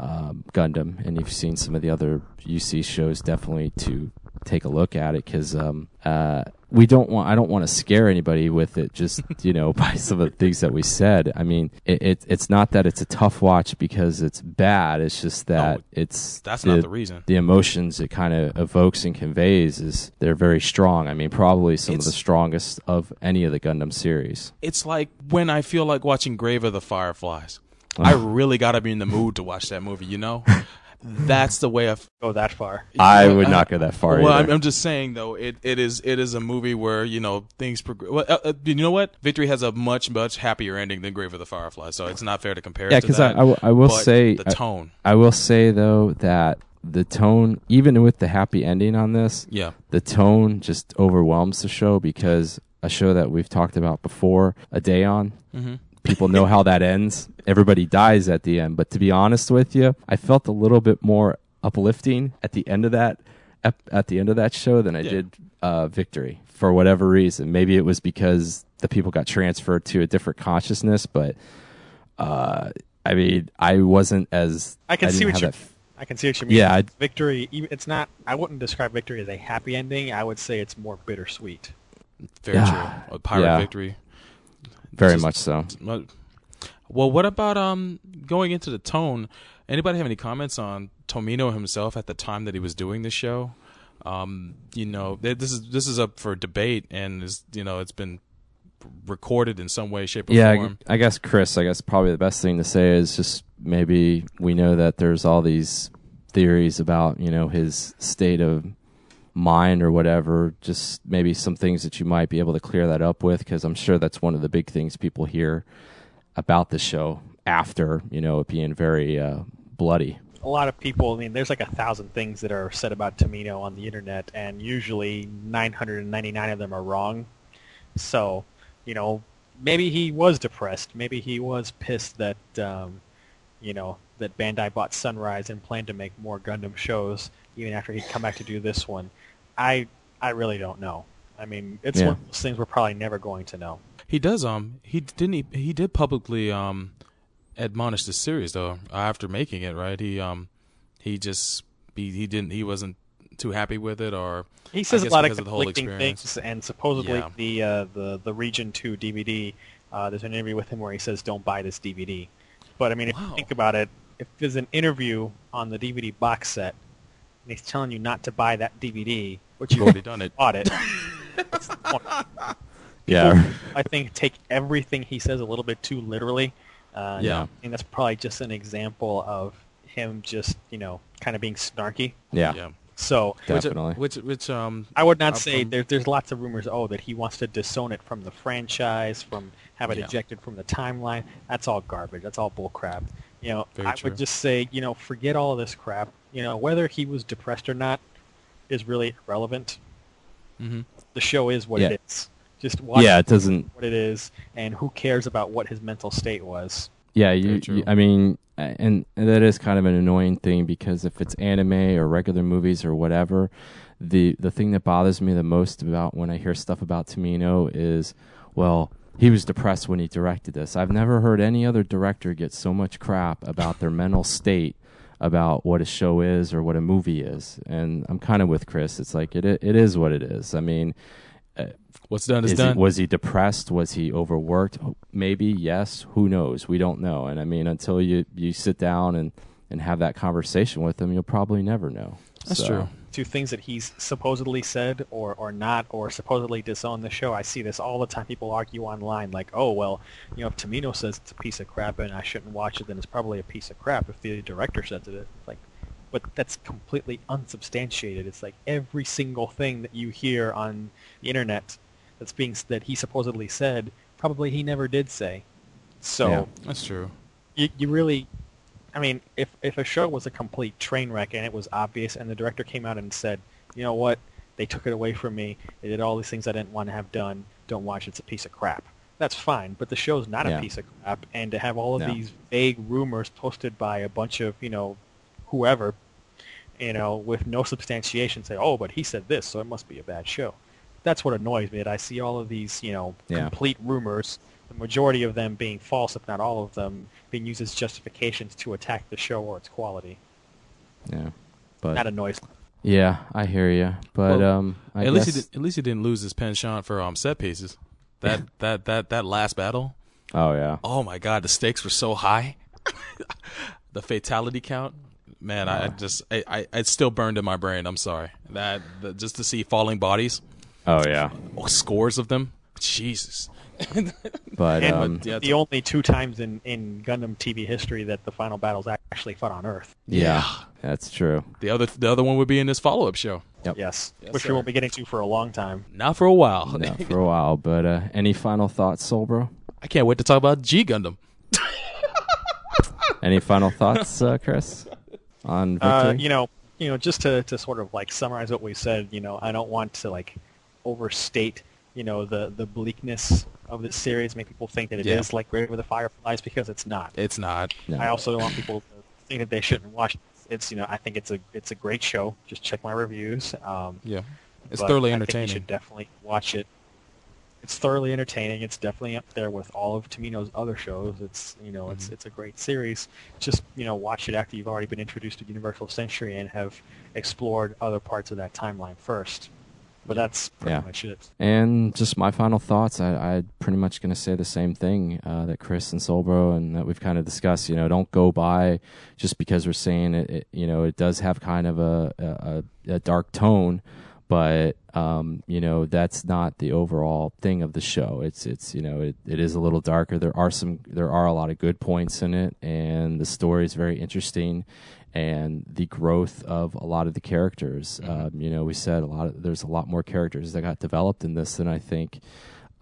um, Gundam and you've seen some of the other UC shows, definitely to take a look at it because um, uh, we don't want. I don't want to scare anybody with it. Just you know, by some of the things that we said. I mean, it, it it's not that it's a tough watch because it's bad. It's just that No, it's That's not the reason. the emotions it kind of evokes and conveys is they're very strong. I mean, probably some of the strongest of any of the Gundam series. it's like when I feel like watching Grave of the Fireflies. I really got to be in the mood to watch that movie. You know, that's the way I. f- Go that far. I Well, would uh, not go that far. Well, either. I'm, I'm just saying though, it, it is it is a movie where you know things progress. Well, uh, uh, you know what? Victory has a much much happier ending than Grave of the Fireflies, so it's not fair to compare. yeah, because I. I, will- I will but say the tone. I, will say though that the tone, even with the happy ending on this, yeah, the tone just overwhelms the show because a show that we've talked about before, Ideon. hmm people know how that ends. Everybody dies at the end. But to be honest with you, I felt a little bit more uplifting at the end of that at the end of that show than I Yeah. did uh, Victory for whatever reason. Maybe it was because the people got transferred to a different consciousness, but uh, I mean, I wasn't as I can see didn't what you. that I can see what you mean. Yeah, I- Victory. even- It's not. I wouldn't describe Victory as a happy ending. I would say it's more bittersweet. very Yeah. true. A pirate Yeah. Victory. Very Just- much so. Well, what about um going into the tone? Anybody have any comments on Tomino himself at the time that he was doing the show? Um, you know, this is this is up for debate, and is you know it's been recorded in some way, shape, or Yeah, form. I, I guess Chris. I guess probably the best thing to say is just maybe we know that there's all these theories about you know his state of mind or whatever. Just maybe some things that you might be able to clear that up with, because I'm sure that's one of the big things people hear about the show after you know it being very uh, bloody. a lot of people, I mean, there's like a thousand things that are said about Tomino on the internet, and usually 999 of them are wrong. So, you know, maybe he was depressed. Maybe he was pissed that, um, you know, that Bandai bought Sunrise and planned to make more Gundam shows even after he'd come back to do this one. I I really don't know. I mean, it's Yeah. one of those things we're probably never going to know. He does. Um, he didn't. He, he did publicly um admonish the series though after making it. Right. He um he just he, he didn't he wasn't too happy with it or He says a lot of because the whole conflicting experience. things, and supposedly Yeah. the uh, the the Region Two DVD. Uh, there's an interview with him where he says, "Don't buy this DVD." But I mean, if Wow. you think about it, if there's an interview on the DVD box set and he's telling you not to buy that DVD, which You've already done it. bought it. that's the point. Yeah. People, I think take everything he says a little bit too literally. Uh, Yeah. and that's probably just an example of him just you know kind of being snarky. Yeah. Yeah. So Definitely. Which, which, which um, I would not uh, say from- there, there's lots of rumors. Oh, that he wants to disown it from the franchise, from have it Yeah. ejected from the timeline. That's all garbage. That's all bullcrap. You know, Very I true. would just say, you know, forget all of this crap. You know, whether he was depressed or not is really irrelevant. Mhm. The show is what Yeah. it is. Just watch Yeah, it doesn't. what it is, and who cares about what his mental state was? Yeah, you, you. I mean, and, and that is kind of an annoying thing because if it's anime or regular movies or whatever, the the thing that bothers me the most about when I hear stuff about Tomino is, well, he was depressed when he directed this. I've never heard any other director get so much crap about their mental state about what a show is or what a movie is. And I'm kind of with Chris. It's like it it is what it is. I mean, uh, what's done is, is he, done. was he depressed? Was he overworked? Maybe yes. Who knows? We don't know. And I mean, until you you sit down and and have that conversation with him, you'll probably never know. That's So, true. To things that he's supposedly said or, or not or supposedly disowned the show. I see this all the time. People argue online like, oh, well, you know, if Tomino says it's a piece of crap and I shouldn't watch it, then it's probably a piece of crap if the director says it. It's like, but that's completely unsubstantiated. It's like every single thing that you hear on the internet that's being that he supposedly said, probably he never did say. So Yeah. That's true. you, you really I mean, if if a show was a complete train wreck and it was obvious, and the director came out and said, "You know what? They took it away from me. They did all these things I didn't want to have done. Don't watch. It's a piece of crap." That's fine, but the show's not Yeah. a piece of crap, and to have all of No. these vague rumors posted by a bunch of you know, whoever, you know, with no substantiation, say, "Oh, but he said this, so it must be a bad show." That's what annoys me. That I see all of these, you know, Yeah. complete rumors, the majority of them being false, if not all of them, being used as justifications to attack the show or its quality. Yeah, but That annoys me. yeah, I hear you. But Well, um, I at guess, least he did, at least he didn't lose his penchant for um set pieces. That that that that last battle. oh yeah, Oh my god, the stakes were so high. the fatality count, man, I I just I, I it still burned in my brain. I'm sorry that, that just to see falling bodies, oh yeah. oh, scores of them. Jesus, But And um, yeah, the only two times in, in Gundam TV history that the final battles actually fought on Earth. yeah, that's true. the other the other one would be in this follow up show. Yep. Yes, Yes, which sir. we won't be getting to for a long time. Not for a while. No, for a while. But uh, any final thoughts, Solbro? I can't wait to talk about G Gundam. Any final thoughts, uh, Chris? On victory? Uh, you know, you know, just to, to sort of like summarize what we said, you know, I don't want to like overstate, you know, the the bleakness of this series, make people think that it is Yeah. like Grave of the Fireflies because it's not. It's not. No. I also don't want people to think that they shouldn't watch. it. It's you know, I think it's a it's a great show. Just check my reviews. Um, Yeah, it's but thoroughly I think entertaining. you should definitely watch it. It's thoroughly entertaining. It's definitely up there with all of Tomino's other shows. It's you know, Mm-hmm. it's it's a great series. Just you know, watch it after you've already been introduced to Universal Century and have explored other parts of that timeline first. But that's pretty Yeah. much it. And just my final thoughts. I, I'm pretty much going to say the same thing uh, that Chris and Solbro and that we've kind of discussed. You know, don't go by just because we're saying it. it you know, it does have kind of a a, a dark tone, but um, you know that's not the overall thing of the show. It's it's you know it, it is a little darker. There are some there are a lot of good points in it, and the story is very interesting. And the growth of a lot of the characters, um, you know, we said a lot. Of, there's a lot more characters that got developed in this than I think.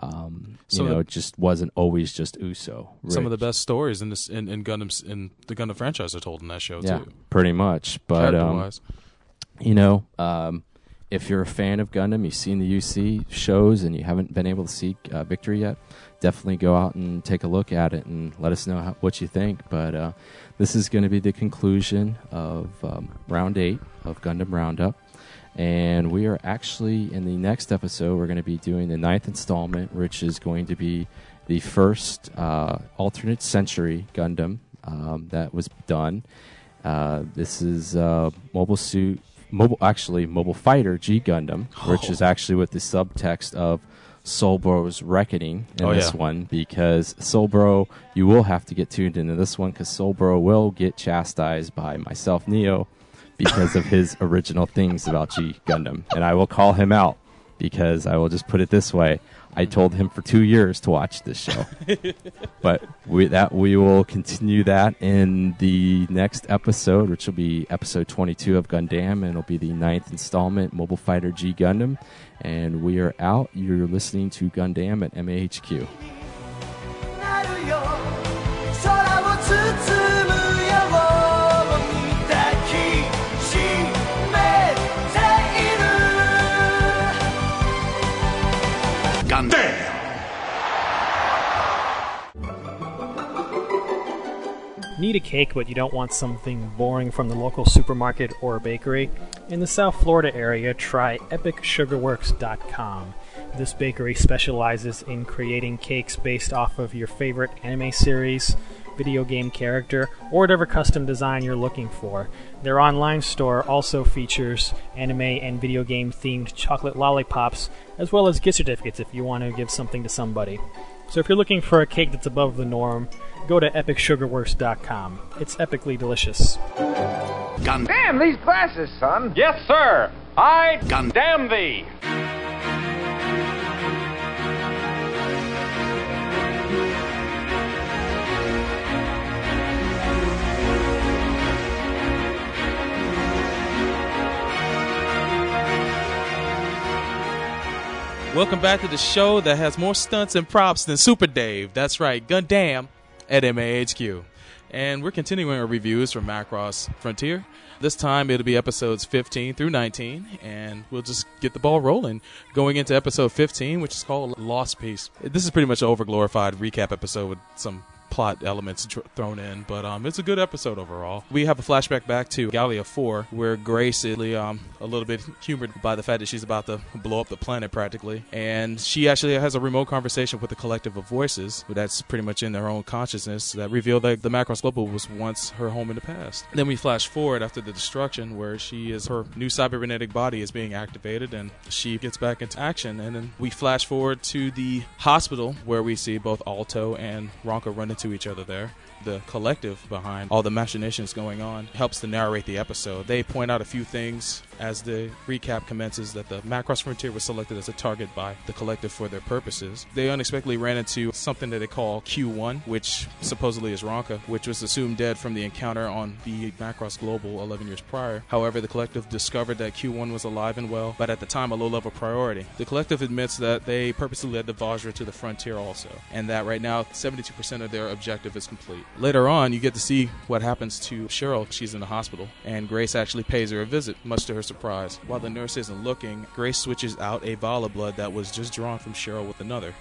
Um, you know, the- it just wasn't always just Uso. Some of the best stories in this in, in Gundam's in the Gundam franchise are told in that show yeah, too. pretty much. But um, you know, um, if you're a fan of Gundam, you've seen the UC shows, and you haven't been able to see uh, Victory yet, definitely go out and take a look at it and let us know how, what you think. But uh, this is going to be the conclusion of um, round eight of Gundam Roundup. And we are actually, in the next episode, we're going to be doing the ninth installment, which is going to be the first uh, alternate century Gundam um, that was done. Uh, this is uh, Mobile Suit, mobile actually Mobile Fighter G Gundam, which is actually with the subtext of Soulbro's reckoning in Oh, this yeah. one because Soulbro, you will have to get tuned into this one because Soulbro will get chastised by myself, Neo, because of his original things about G Gundam, and I will call him out because I will just put it this way: I told him for two years to watch this show, but we that we will continue that in the next episode, which will be episode 22 of Gundam, and it'll be the ninth installment, Mobile Fighter G Gundam, and we are out. You're listening to Gundam at MAHQ. Need a cake, but you don't want something boring from the local supermarket or bakery? In the South Florida area, try EpicSugarWorks.com. This bakery specializes in creating cakes based off of your favorite anime series, video game character, or whatever custom design you're looking for. Their online store also features anime and video game themed chocolate lollipops, as well as gift certificates if you want to give something to somebody. So if you're looking for a cake that's above the norm, go to EpicSugarWorks.com. It's epically delicious. Gun. Damn these glasses, son! Yes, sir! I Gun. damn thee! Welcome back to the show that has more stunts and props than Super Dave. That's right, Gundam at MAHQ. And we're continuing our reviews from Macross Frontier. This time it'll be episodes 15 through 19, and we'll just get the ball rolling. Going into episode 15, which is called Lost Piece. This is pretty much an overglorified recap episode with some plot elements tr- thrown in, but um, it's a good episode overall. We have a flashback back to Gallia 4, where Grace is um, a little bit humored by the fact that she's about to blow up the planet practically, and she actually has a remote conversation with a collective of voices that's pretty much in their own consciousness that reveal that the Macross Global was once her home in the past. Then we flash forward after the destruction, where she is her new cybernetic body is being activated, and she gets back into action. And then we flash forward to the hospital, where we see both Alto and Ranka run into each other there. The collective behind all the machinations going on helps to narrate the episode. They point out a few things as the recap commences that the Macross Frontier was selected as a target by the collective for their purposes. They unexpectedly ran into something that they call Q1, which supposedly is Ranka, which was assumed dead from the encounter on the Macross Global 11 years prior. However, the collective discovered that Q1 was alive and well, but at the time a low level priority. The collective admits that they purposely led the Vajra to the frontier also, and that right now 72% of their objective is complete. Later on, you get to see what happens to Sheryl. She's in the hospital, and Grace actually pays her a visit, much to her surprise. While the nurse isn't looking, Grace switches out a vial of blood that was just drawn from Sheryl with another.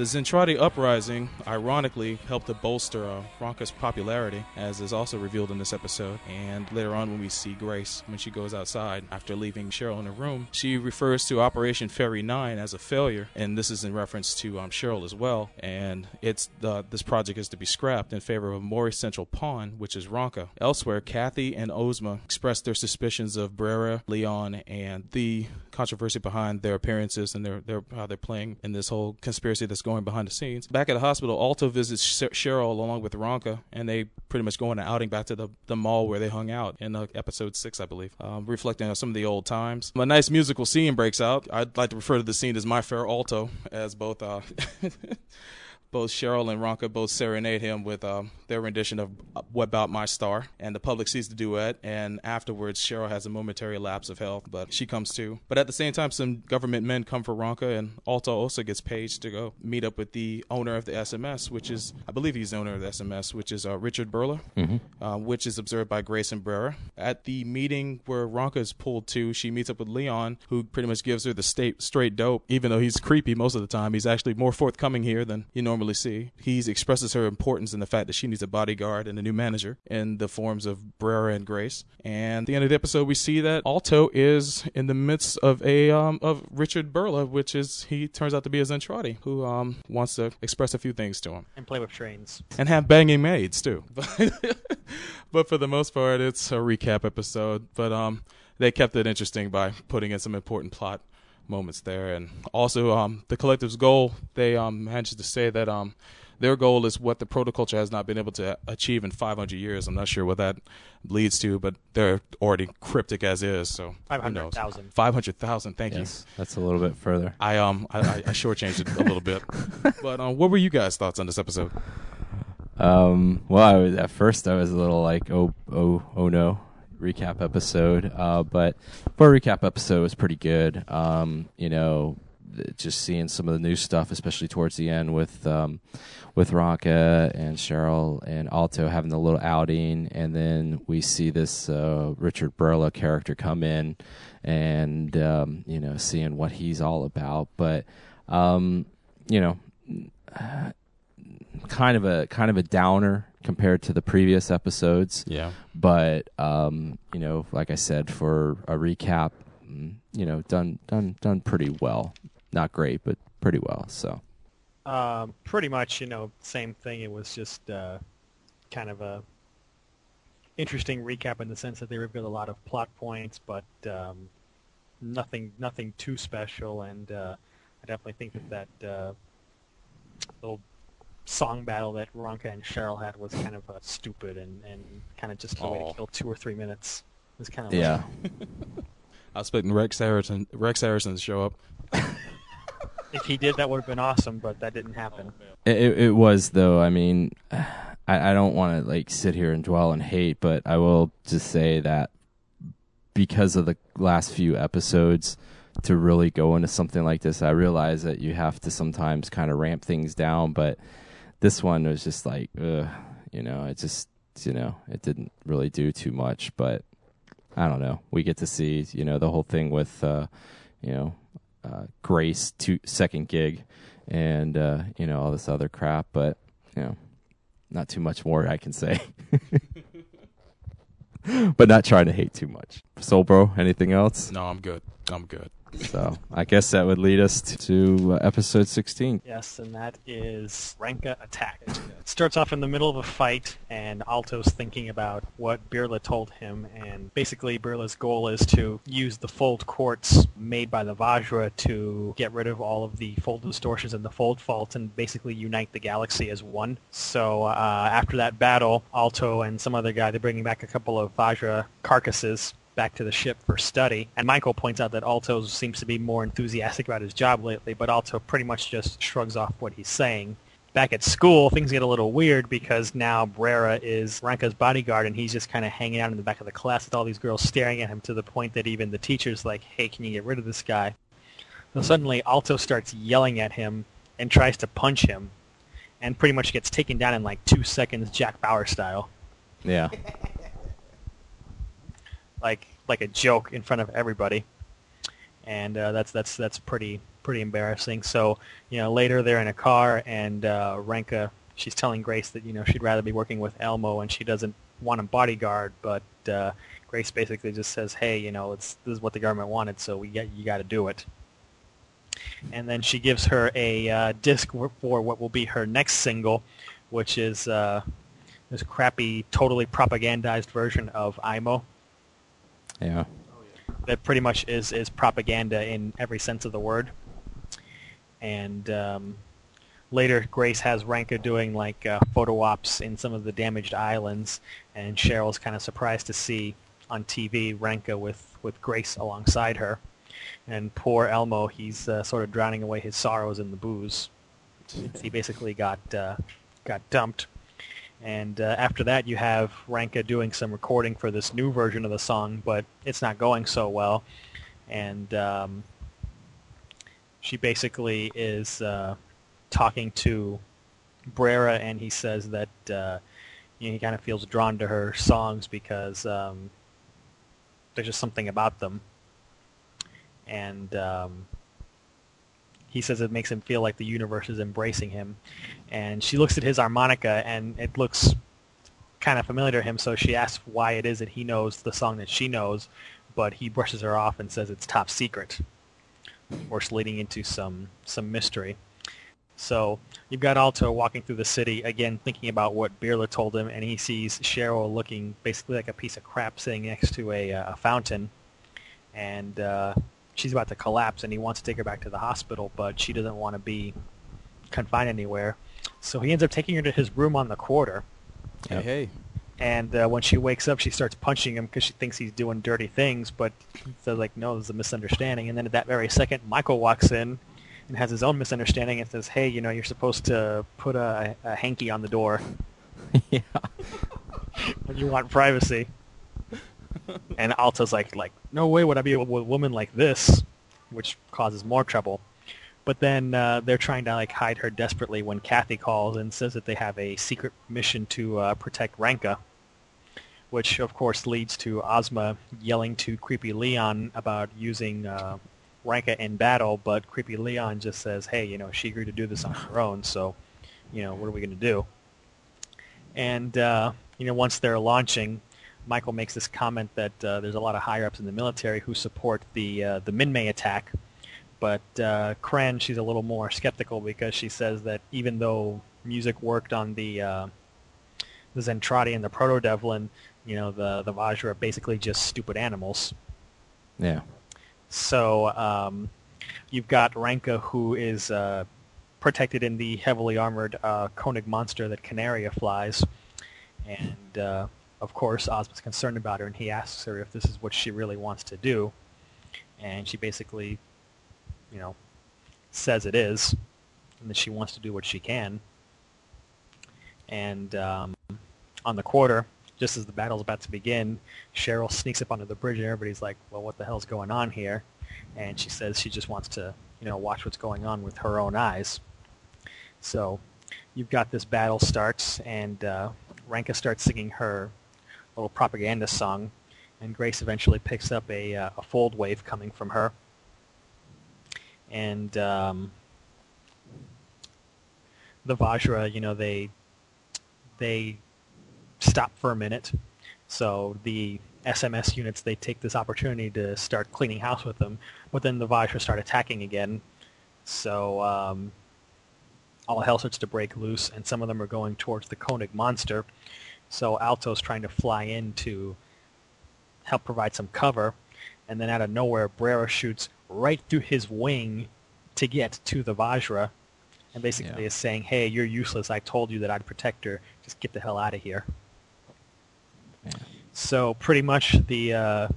The Zentradi uprising, ironically, helped to bolster uh, Ranka's popularity, as is also revealed in this episode. And later on, when we see Grace, when she goes outside after leaving Sheryl in her room, she refers to Operation Fairy 9 as a failure, and this is in reference to um, Sheryl as well. And it's the, this project is to be scrapped in favor of a more essential pawn, which is Ranka. Elsewhere, Kathy and Ozma express their suspicions of Brera, Leon, and the controversy behind their appearances and their, their how they're playing in this whole conspiracy that's going behind the scenes. Back at the hospital, Alto visits Sheryl along with Ranka, and they pretty much go on an outing back to the, the mall where they hung out in uh, episode six, I believe, um, reflecting on some of the old times. A nice musical scene breaks out. I'd like to refer to the scene as My Fair Alto, as both. Uh, both Sheryl and Ranka both serenade him with um, their rendition of "What About My Star," and the public sees the duet. And afterwards, Sheryl has a momentary lapse of health, but she comes to. But at the same time, some government men come for Ranka, and Alto also gets paged to go meet up with the owner of the SMS, which is, I believe, he's the owner of the SMS, which is uh, Richard Bilra, Mhm. uh, which is observed by Grace and Brera. At the meeting where Ranka is pulled to, she meets up with Leon, who pretty much gives her the state, straight dope. Even though he's creepy most of the time, he's actually more forthcoming here than you normally see. He expresses her importance in the fact that she needs a bodyguard and a new manager in the forms of Brera and Grace. And at the end of the episode, we see that Alto is in the midst of a um, of Richard Bilra, which is he turns out to be a Zentradi who um, wants to express a few things to him And play with trains. and have banging maids too. but for the most part, it's a recap episode. But um, they kept it interesting by putting in some important plot moments there, and also um, the collective's goal. They um, managed to say that um, their goal is what the protoculture has not been able to achieve in 500 years. I'm not sure what that leads to, but they're already cryptic as is. So who knows? 500,000. 500,000. Thank Yes, that's a little bit further. I um I, I, I shortchanged it a little bit, but um, what were you guys' thoughts on this episode? Um, well, I was, at first I was a little like, oh, oh, oh no, recap episode. Uh, but for a recap episode, was pretty good. Um, you know, just seeing some of the new stuff, especially towards the end with um, with Ranka and Sheryl and Alto having the little outing, and then we see this uh, Richard Bilra character come in, and um, you know, seeing what he's all about. But um, you know kind of a kind of a downer compared to the previous episodes. Yeah. But um, you know, like I said, for a recap, mm, you know, done done done pretty well. Not great, but pretty well. So Um, pretty much, you know, same thing. It was just uh, kind of a interesting recap in the sense that they revealed a lot of plot points, but um, nothing nothing too special. And uh, I definitely think that that uh, little song battle that Ranka and Sheryl had was kind of uh, stupid and, and kind of just a way to kill two or three minutes. It was kind of yeah, I was expecting Rex Harrison Rex Harrison to show up. if he did, that would have been awesome, but that didn't happen. it, it, it was though. I mean, I, I don't want to like sit here and dwell and hate, but I will just say that because of the last few episodes to really go into something like this, I realize that you have to sometimes kind of ramp things down, but this one was just like, ugh, you know, it just, you know, it didn't really do too much, but I don't know. We get to see, you know, the whole thing with, uh, you know, uh, Grace two second gig, and uh, you know all this other crap, but you know, not too much more I can say. but not trying to hate too much. Soul Bro, anything else? No, I'm good. I'm good. So I guess that would lead us to uh, episode 16. Yes, and that is Ranka Attack. It starts off in the middle of a fight, and Alto's thinking about what Bilra told him, and basically Bilra's goal is to use the fold quartz made by the Vajra to get rid of all of the fold distortions and the fold faults and basically unite the galaxy as one. So uh, after that battle, Alto and some other guy, they're bringing back a couple of Vajra carcasses back to the ship for study. And Michael points out that Alto seems to be more enthusiastic about his job lately, but Alto pretty much just shrugs off what he's saying. Back at school, things get a little weird because now Brera is Ranka's bodyguard and he's just kind of hanging out in the back of the class with all these girls staring at him to the point that even the teacher's like, hey, can you get rid of this guy? So suddenly Alto starts yelling at him and tries to punch him and pretty much gets taken down in like two seconds, Jack Bauer style. Yeah. like like a joke in front of everybody, and uh, that's that's that's pretty pretty embarrassing. So you know later they're in a car and uh, Ranka she's telling Grace that you know she'd rather be working with Elmo and she doesn't want a bodyguard, but uh, Grace basically just says, hey, you know it's this is what the government wanted, so we get you got to do it. And then she gives her a uh, disc for what will be her next single, which is uh, this crappy, totally propagandized version of Aimo Yeah. that pretty much is is propaganda in every sense of the word. And um, later, Grace has Ranka doing like uh, photo ops in some of the damaged islands, and Sheryl's kind of surprised to see on TV Ranka with with Grace alongside her. And poor Elmo, he's uh, sort of drowning away his sorrows in the booze. He basically got uh, got dumped. And uh, after that, you have Ranka doing some recording for this new version of the song, but it's not going so well. And um, she basically is uh, talking to Brera, and he says that uh, you know, he kind of feels drawn to her songs because um, there's just something about them. And um, he says it makes him feel like the universe is embracing him. And she looks at his harmonica, and it looks kind of familiar to him, so she asks why it is that he knows the song that she knows, but he brushes her off and says it's top secret. Of course, leading into some, some mystery. So you've got Alto walking through the city, again thinking about what Bilra told him, and he sees Sheryl looking basically like a piece of crap sitting next to a, uh, a fountain. And uh, she's about to collapse, and he wants to take her back to the hospital, but she doesn't want to be confined anywhere. So he ends up taking her to his room on the quarter. Hey, hey. And uh, when she wakes up, she starts punching him because she thinks he's doing dirty things. But so like, no, there's a misunderstanding. And then at that very second, Michael walks in and has his own misunderstanding and says, "Hey, you know, you're supposed to put a, a hanky on the door yeah. when you want privacy." and Alto's like, "Like, no way would I be with a woman like this," which causes more trouble. But then uh, they're trying to like hide her desperately when Kathy calls and says that they have a secret mission to uh, protect Ranka, which of course leads to Ozma yelling to Creepy Leon about using uh, Ranka in battle. But Creepy Leon just says, "Hey, you know, she agreed to do this on her own, so you know, what are we going to do?" And uh, you know, once they're launching, Michael makes this comment that uh, there's a lot of higher ups in the military who support the uh, the Minmay attack but uh, Klan, she's a little more skeptical because she says that even though music worked on the uh, the Zentradi and the Protodeviln, you know, the the Vajra are basically just stupid animals. Yeah. So um, you've got Ranka, who is uh, protected in the heavily armored uh, Koenig monster that Canaria flies, and uh, of course Ozma's concerned about her, and he asks her if this is what she really wants to do, and she basically you know, says it is, and that she wants to do what she can. And um, on the quarter, just as the battle's about to begin, Sheryl sneaks up onto the bridge, and everybody's like, "Well, what the hell's going on here?" And she says she just wants to, you know, watch what's going on with her own eyes. So, you've got this battle starts, and uh, Ranka starts singing her little propaganda song, and Grace eventually picks up a, uh, a fold wave coming from her and um, the Vajra, you know, they they stop for a minute. So the SMS units they take this opportunity to start cleaning house with them, but then the Vajra start attacking again. So um, all hell starts to break loose, and some of them are going towards the Koenig monster. So Alto's trying to fly in to help provide some cover, and then out of nowhere, Brera shoots right through his wing to get to the Vajra, and basically Yeah. is saying, "Hey, you're useless. I told you that I'd protect her. Just get the hell out of here." So pretty much the uh,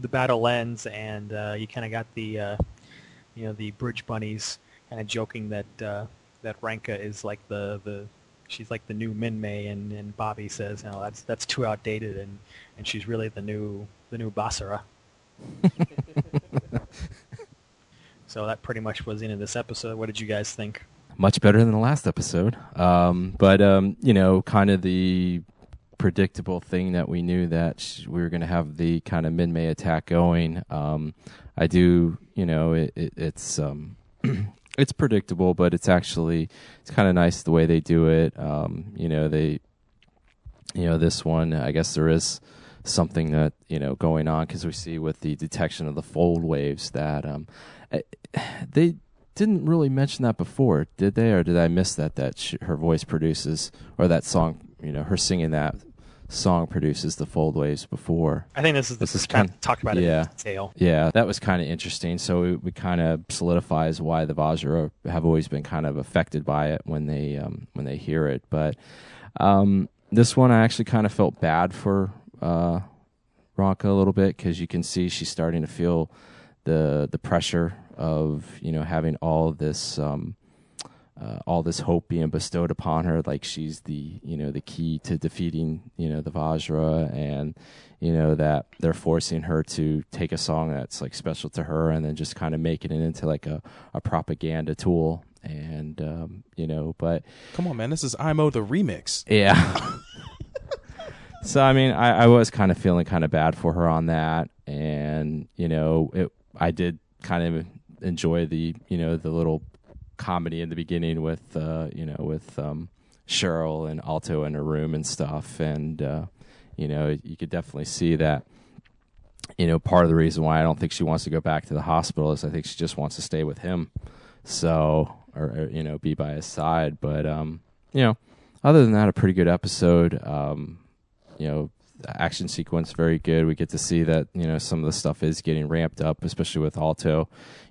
the battle ends, and uh, you kind of got the uh, you know the bridge bunnies kind of joking that uh, that Ranka is like the the she's like the new Minmay, and, and Bobby says, "No, that's that's too outdated," and, and she's really the new the new Basara. so that pretty much was the end of this episode. What did you guys think? much better than the last episode. Um, but um, you know, kind of the predictable thing that we knew that sh- we were going to have the kind of Minmay attack going. Um, I do, you know, it, it, it's um, it's predictable, but it's actually it's kind of nice the way they do it. Um, you know, they, you know, this one, I guess there is something that you know going on because we see with the detection of the fold waves that um, eh, they didn't really mention that before, did they, or did I miss that? That sh- her voice produces, or that song, you know, her singing that song produces the fold waves before. I think this is the This is first kind- of, talk about it yeah. in detail. Yeah, that was kind of interesting. So it, it kind of solidifies why the Vajra have always been kind of affected by it when they um, when they hear it. But um, this one, I actually kind of felt bad for uh, Ranka a little bit because you can see she's starting to feel the the pressure of you know having all this. Um, uh, all this hope being bestowed upon her, like she's the you know the key to defeating you know the Vajra, and you know that they're forcing her to take a song that's like special to her, and then just kind of making it into like a, a propaganda tool, and um, you know, but Come on, man. This is Aimo the remix. yeah. so I mean, I, I was kind of feeling kind of bad for her on that, and you know, it, I did kind of enjoy the you know the little comedy in the beginning with uh, you know with um, Sheryl and Alto in her room and stuff, and uh, you know you could definitely see that. You know, part of the reason why I don't think she wants to go back to the hospital is I think she just wants to stay with him. So, or, or you know, be by his side. But um, you know, other than that, a pretty good episode. Um, you know, action sequence very good. We get to see that you know some of the stuff is getting ramped up, especially with Alto.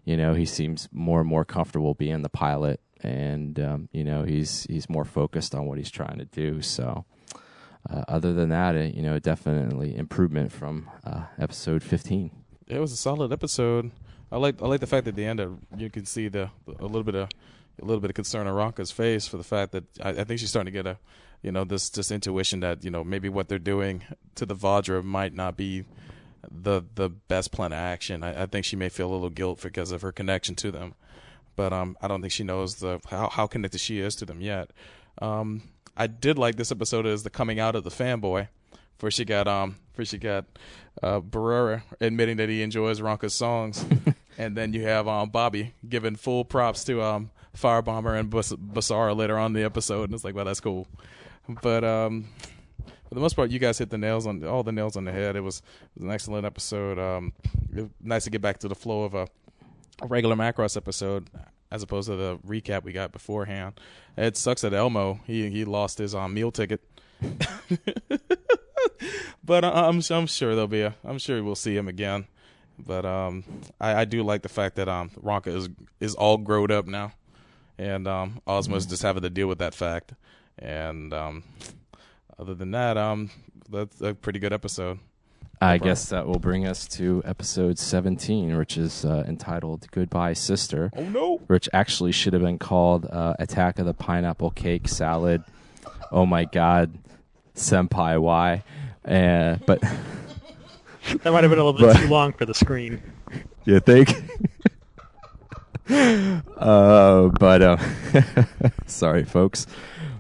You know, he seems more and more comfortable being the pilot, and um, you know he's he's more focused on what he's trying to do. So. Uh, other than that, it, you know, definitely improvement from uh, episode 15. It was a solid episode. I like I like the fact that at the end of, you can see the a little bit of a little bit of concern on Ranka's face for the fact that I, I think she's starting to get a you know this this intuition that you know maybe what they're doing to the Vajra might not be the the best plan of action. I, I think she may feel a little guilt because of her connection to them, but um I don't think she knows the how how connected she is to them yet. Um, I did like this episode as the coming out of the fanboy. First she got um first she got uh Brera admitting that he enjoys Ranka's songs. and then you have um Bobby giving full props to um Firebomber and Bas- Basara later on in the episode and it's like, well that's cool. But um for the most part you guys hit the nails on all the nails on the head. It was, it was an excellent episode. Um nice to get back to the flow of a, a regular Macross episode as opposed to the recap we got beforehand. It sucks that Elmo he he lost his um, meal ticket. but uh, I'm I'm sure there'll be a I'm sure we'll see him again. But um, I, I do like the fact that um Ranka is is all grown up now, and um Ozma's just having to deal with that fact. And um, other than that, um, that's a pretty good episode. I guess that will bring us to episode 17, which is uh, entitled Goodbye Sister. Oh, no. Which actually should have been called uh, Attack of the Pineapple Cake Salad. Oh my God, Senpai, why? Uh, but That might have been a little bit But- too long for the screen. you think? uh, but uh, sorry, folks.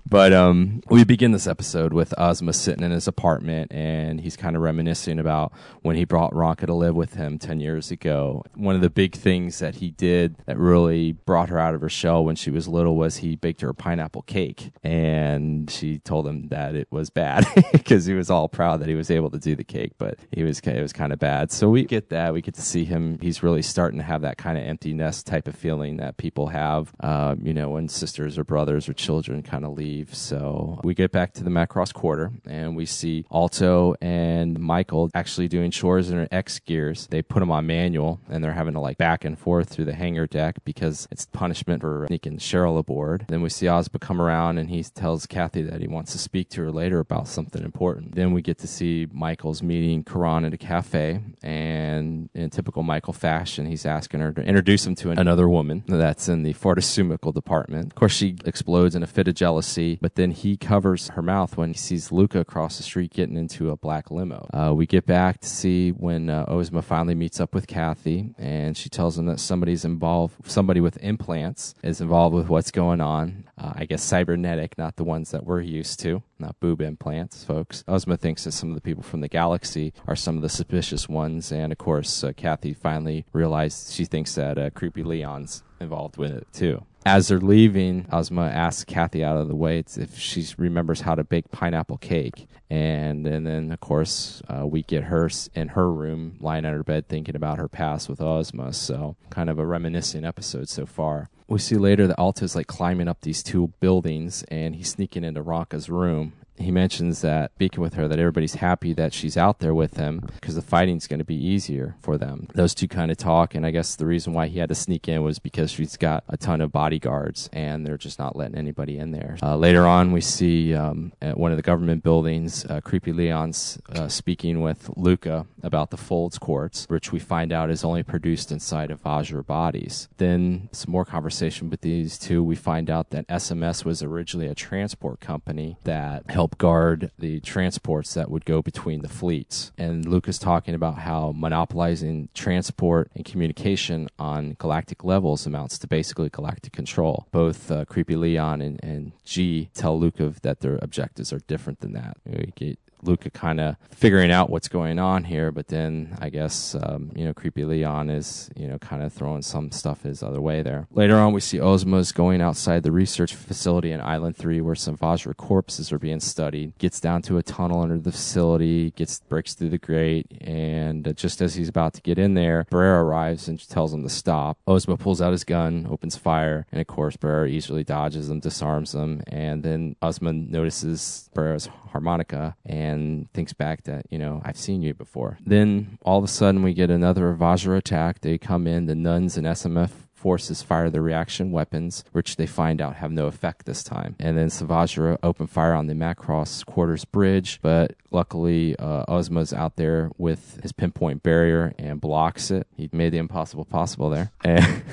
But um, we begin this episode with Ozma sitting in his apartment, and he's kind of reminiscing about when he brought Ranka to live with him ten years ago. One of the big things that he did that really brought her out of her shell when she was little was he baked her a pineapple cake, and she told him that it was bad because he was all proud that he was able to do the cake, but he was it was kind of bad. So we get that. We get to see him. He's really starting to have that kind of empty nest type of feeling that people have, um, you know, when sisters or brothers or children kind of leave. So we get back to the Macross Quarter and we see Alto and Michael actually doing chores in their X gears. They put them on manual and they're having to like back and forth through the hangar deck because it's punishment for sneaking Sheryl aboard. Then we see Ozma come around and he tells Kathy that he wants to speak to her later about something important. Then we get to see Michael's meeting Klan at a cafe and in typical Michael fashion, he's asking her to introduce him to another woman that's in the pharmaceutical department. Of course, she explodes in a fit of jealousy, but then he covers her mouth when he sees Luca across the street getting into a black limo. Uh, we get back to see when uh, Ozma finally meets up with Kathy, and she tells him that somebody's involved, somebody with implants is involved with what's going on. Uh, I guess cybernetic, not the ones that we're used to, not boob implants, folks. Ozma thinks that some of the people from the galaxy are some of the suspicious ones, and of course, uh, Kathy finally realizes she thinks that uh, Creepy Leon's involved with it too. As they're leaving, Ozma asks Kathy out of the way if she remembers how to bake pineapple cake. And, and then, of course, uh, we get her in her room, lying on her bed, thinking about her past with Ozma. So, kind of a reminiscing episode so far. We see later that Alto's like climbing up these two buildings and he's sneaking into Ranka's room. He mentions that, speaking with her, that everybody's happy that she's out there with him because the fighting's going to be easier for them. Those two kind of talk, and I guess the reason why he had to sneak in was because she's got a ton of bodyguards and they're just not letting anybody in there. Uh, later on, we see um, at one of the government buildings, uh, Creepy Leon's uh, speaking with Luca about the Folds quartz, which we find out is only produced inside of Vajra bodies. Then some more conversation with these two. We find out that SMS was originally a transport company that helped guard the transports that would go between the fleets. And Luca's talking about how monopolizing transport and communication on galactic levels amounts to basically galactic control. Both uh, Creepy Leon and, and G tell Luca that their objectives are different than that. We get Luca kind of figuring out what's going on here, but then I guess um, you know creepy Leon is you know kind of throwing some stuff his other way there. Later on, we see Ozma's going outside the research facility in Island Three, where some Vajra corpses are being studied. Gets down to a tunnel under the facility, gets breaks through the grate, and uh, just as he's about to get in there, Brera arrives and tells him to stop. Ozma pulls out his gun, opens fire, and of course Brera easily dodges them, disarms them, and then Ozma notices Brera's harmonica and and thinks back that you know I've seen you before. Then all of a sudden we get another Vajra attack. They come in, the nuns and SMF forces fire the reaction weapons, which they find out have no effect this time. And then Savajra open fire on the Macross quarters bridge, but luckily uh, Ozma's out there with his pinpoint barrier and blocks it. He made the impossible possible there. And,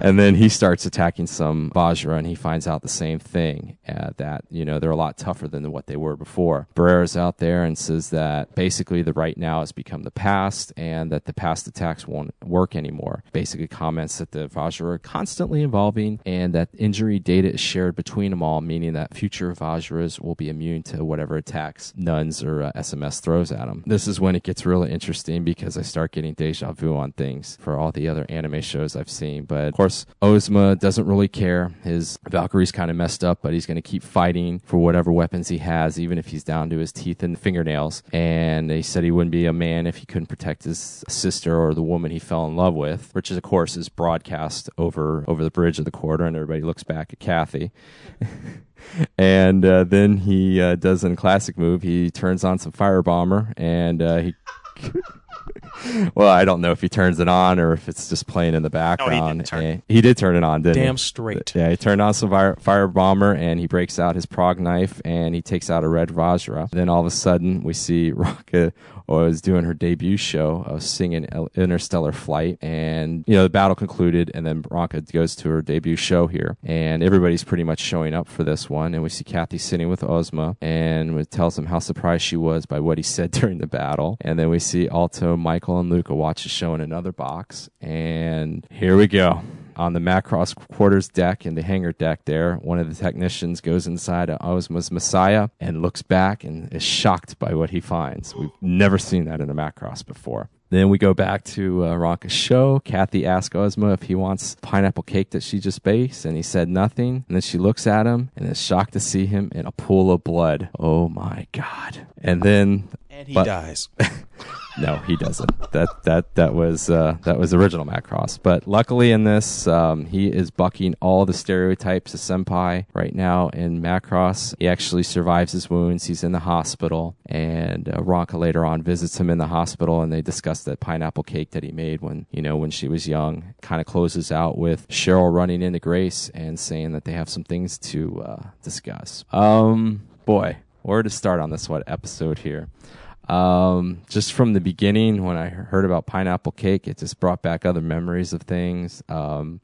and then he starts attacking some Vajra and he finds out the same thing, uh, that, you know, they're a lot tougher than what they were before. Brera's out there and says that basically the right now has become the past and that the past attacks won't work anymore. Basically comments that the Vajra are constantly evolving and that injury data is shared between them all, meaning that future Vajras will be immune to whatever attacks nuns or uh, SMS throws at them. This is when it gets really interesting because I start getting deja vu on things for all the other anime shows I've seen. But of course, Ozma doesn't really care. His Valkyrie's kind of messed up, but he's going to keep fighting for whatever weapons he has, even if he's down to his teeth and fingernails. And he said he wouldn't be a man if he couldn't protect his sister or the woman he fell in love with, which is, of course, is broadcast over over the bridge of the quarter, and everybody looks back at Kathy. and uh, then he uh, does a classic move. He turns on some fire bomber, and uh, he. well, I don't know if he turns it on or if it's just playing in the background. turn- And he did turn it on, didn't he? Damn straight. Yeah, he turned on some fire, fire bomber and he breaks out his prog knife and he takes out a red Vajra. Then all of a sudden we see Ranka was doing her debut show I was singing Interstellar Flight and you know the battle concluded and then Ranka goes to her debut show here. And everybody's pretty much showing up for this one and we see Kathy sitting with Ozma and tells him how surprised she was by what he said during the battle. And then we see Alto, Michael and Luca watch the show in another box and here we go on the Macross quarters deck and the hangar deck there, one of the technicians goes inside Ozma's Messiah and looks back and is shocked by what he finds. We've never seen that in a Macross before. Then we go back to uh, Ranka's show. Kathy asks Ozma if he wants pineapple cake that she just baked, and he said nothing. And then she looks at him and is shocked to see him in a pool of blood. Oh my god! And then And he but- dies. no, he doesn't. That that that was uh, that was original Macross. But luckily in this, um, he is bucking all the stereotypes of senpai right now in Macross. He actually survives his wounds. He's in the hospital, and uh, Ranka later on visits him in the hospital, and they discuss that pineapple cake that he made when you know when she was young. Kind of closes out with Sheryl running into Grace and saying that they have some things to uh, discuss. Um, boy, where to start on this what episode here? Um, just from the beginning, when I heard about pineapple cake, it just brought back other memories of things. Um,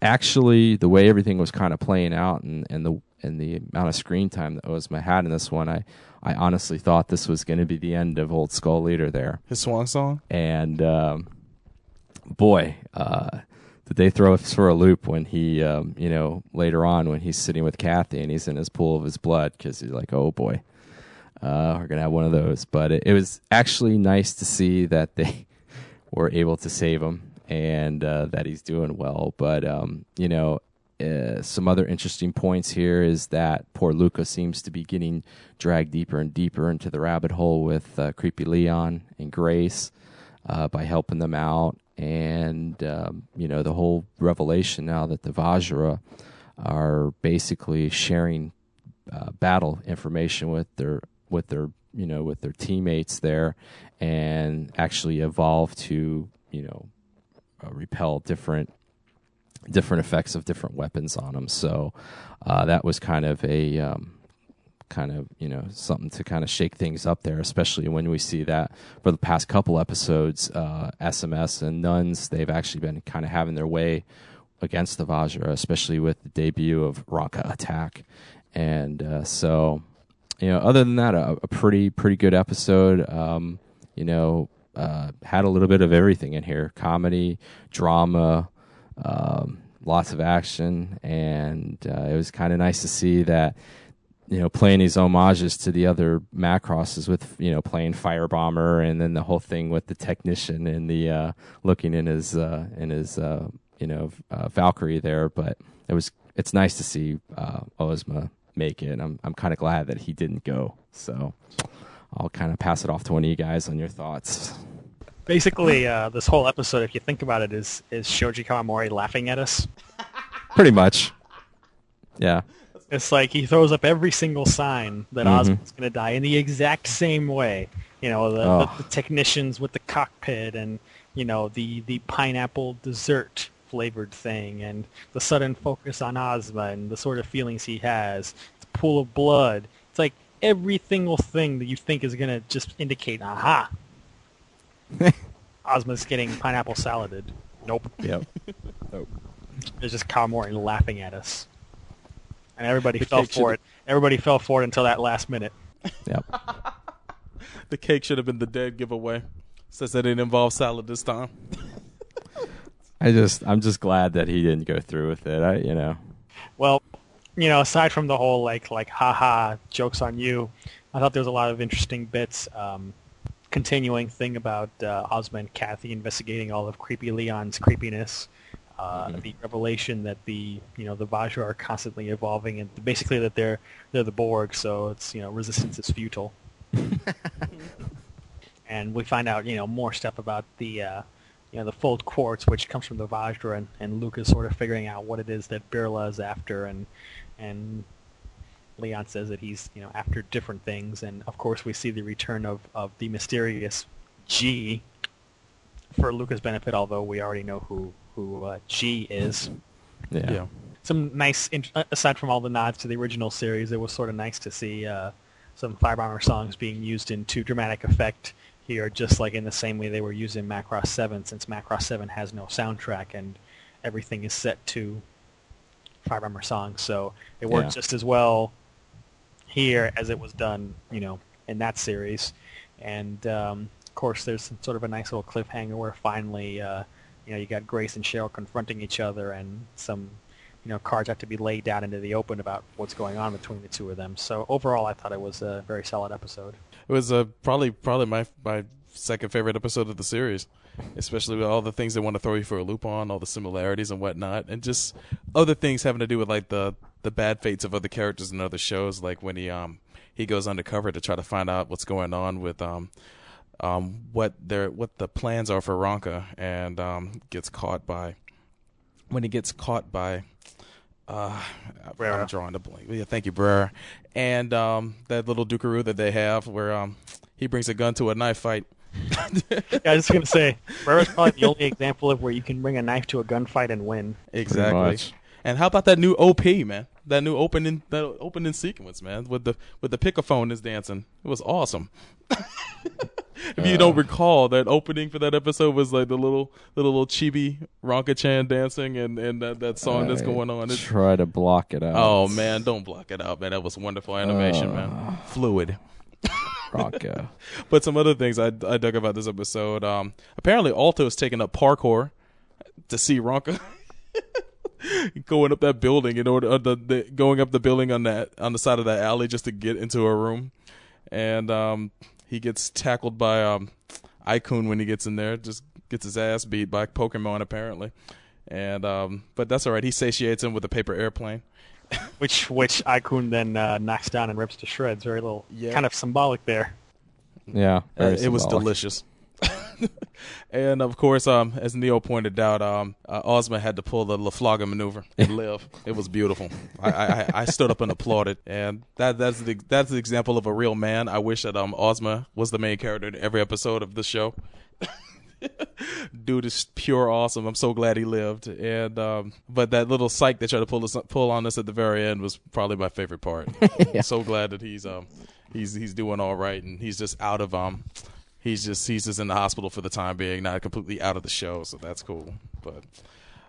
actually, the way everything was kind of playing out, and, and the and the amount of screen time that Ozma had in this one, I I honestly thought this was going to be the end of Old Skull Leader there. His swan song. And um, boy, uh, did they throw us for a loop when he, um, you know, later on when he's sitting with Kathy and he's in his pool of his blood because he's like, oh boy, uh, we're gonna have one of those. But it, it was actually nice to see that they were able to save him and uh, that he's doing well. But um, you know, uh, some other interesting points here is that poor Luca seems to be getting dragged deeper and deeper into the rabbit hole with uh, creepy Leon and Grace uh, by helping them out, and um, you know the whole revelation now that the Vajra are basically sharing uh, battle information with their with their you know with their teammates there, and actually evolve to you know uh, repel different different effects of different weapons on them. So uh, that was kind of a um, kind of you know something to kind of shake things up there, especially when we see that for the past couple episodes, uh, SMS and nuns they've actually been kind of having their way against the Vajra, especially with the debut of Ranka Attack, and uh, so you know other than that, a, a pretty pretty good episode. Um, you know. Uh, had a little bit of everything in here comedy drama um, lots of action, and uh, it was kind of nice to see that you know playing these homages to the other Macrosses with you know playing Firebomber, and then the whole thing with the technician and the uh, looking in his uh, in his uh, you know uh, Valkyrie there. But it was it's nice to see uh, Ozma make it. I'm I'm kind of glad that he didn't go. So. I'll kind of pass it off to one of you guys on your thoughts. Basically, uh, this whole episode, if you think about it, is is Shoji Kawamori laughing at us. Pretty much. Yeah. It's like he throws up every single sign that Mhm. Ozma's going to die in the exact same way. You know, the, Oh. the, the technicians with the cockpit and, you know, the, the pineapple dessert flavored thing and the sudden focus on Ozma and the sort of feelings he has. The pool of blood. It's like every single thing that you think is going to just indicate, aha, Ozma's getting pineapple saladed. Nope. Yep. Nope. It's just Kawamori laughing at us. And everybody The fell for should- it. Everybody fell for it until that last minute. Yep. The cake should have been the dead giveaway. Since it didn't involve salad this time. I just I'm just glad that he didn't go through with it. I you know. Well, you know, aside from the whole like like haha jokes on you, I thought there was a lot of interesting bits. Um, continuing thing about uh, Ozma and Kathy investigating all of Creepy Leon's creepiness. Uh, The revelation that the you know the Vajra are constantly evolving and basically that they're they're the Borg, so it's you know resistance is futile. and we find out you know more stuff about the uh, you know the fold quartz, which comes from the Vajra, and, and Luke is sort of figuring out what it is that Bilra is after, and and Leon says that he's you know after different things, and of course we see the return of, of the mysterious G for Luca's benefit, although we already know who who uh, G is. Yeah. Yeah. Some nice, int- uh, aside from all the nods to the original series, it was sort of nice to see uh, some Firebomber songs being used in to dramatic effect here, just like in the same way they were used in Macross 7, since Macross 7 has no soundtrack and everything is set to Firebomber songs. So it worked Yeah. just as well here as it was done, you know, in that series. And um, of course, there's some sort of a nice little cliffhanger where finally, uh, you know, you got Grace and Sheryl confronting each other, and some, you know, cards have to be laid down into the open about what's going on between the two of them. So overall, I thought it was a very solid episode. It was uh, probably probably my my second favorite episode of the series, especially with all the things they want to throw you for a loop on, all the similarities and whatnot, and just other things having to do with like the the bad fates of other characters in other shows, like when he um he goes undercover to try to find out what's going on with um um what their what the plans are for Ranka, and um gets caught by when he gets caught by uh, I'm drawing a blank. Yeah, thank you, Brera. And um, that little Dukaroo that they have, where um, he brings a gun to a knife fight. Yeah, I was just gonna say, Brera's probably the only example of where you can bring a knife to a gunfight and win. Exactly. And how about that new OP, man? That new opening, that opening sequence, man, with the with the pickaphone is dancing. It was awesome. if you don't recall, that opening for that episode was like the little little little chibi Ranka Chan dancing and and that, that song that's going on. It's, Try to block it out. oh man, don't block it out, man. That was wonderful animation, Uh. man. Fluid. Rocco. But some other things I, I dug about this episode. Um, apparently, Alto is taking up parkour to see Ranka going up that building in order uh, the, the going up the building on that on the side of that alley just to get into a room, and um, he gets tackled by um, Ai-kun when he gets in there. Just gets his ass beat by Pokemon apparently, and um, but that's all right. He satiates him with a paper airplane. Which which Ai-kun then uh, knocks down and rips to shreds. Very little, Yeah. kind of symbolic there. Yeah. Uh, very it was delicious. and of course, um, as Neil pointed out, um, uh, Ozma had to pull the LaFlaga maneuver and live. It was beautiful. I, I, I stood up and applauded, and that that's the that's the example of a real man. I wish that um Ozma was the main character in every episode of the show. Dude is pure awesome. I'm so glad he lived. And um, but that little psych they tried to pull us pull on us at the very end was probably my favorite part. So glad that he's um he's he's doing all right and he's just out of um he's just he's just in the hospital for the time being, not completely out of the show. So that's cool. But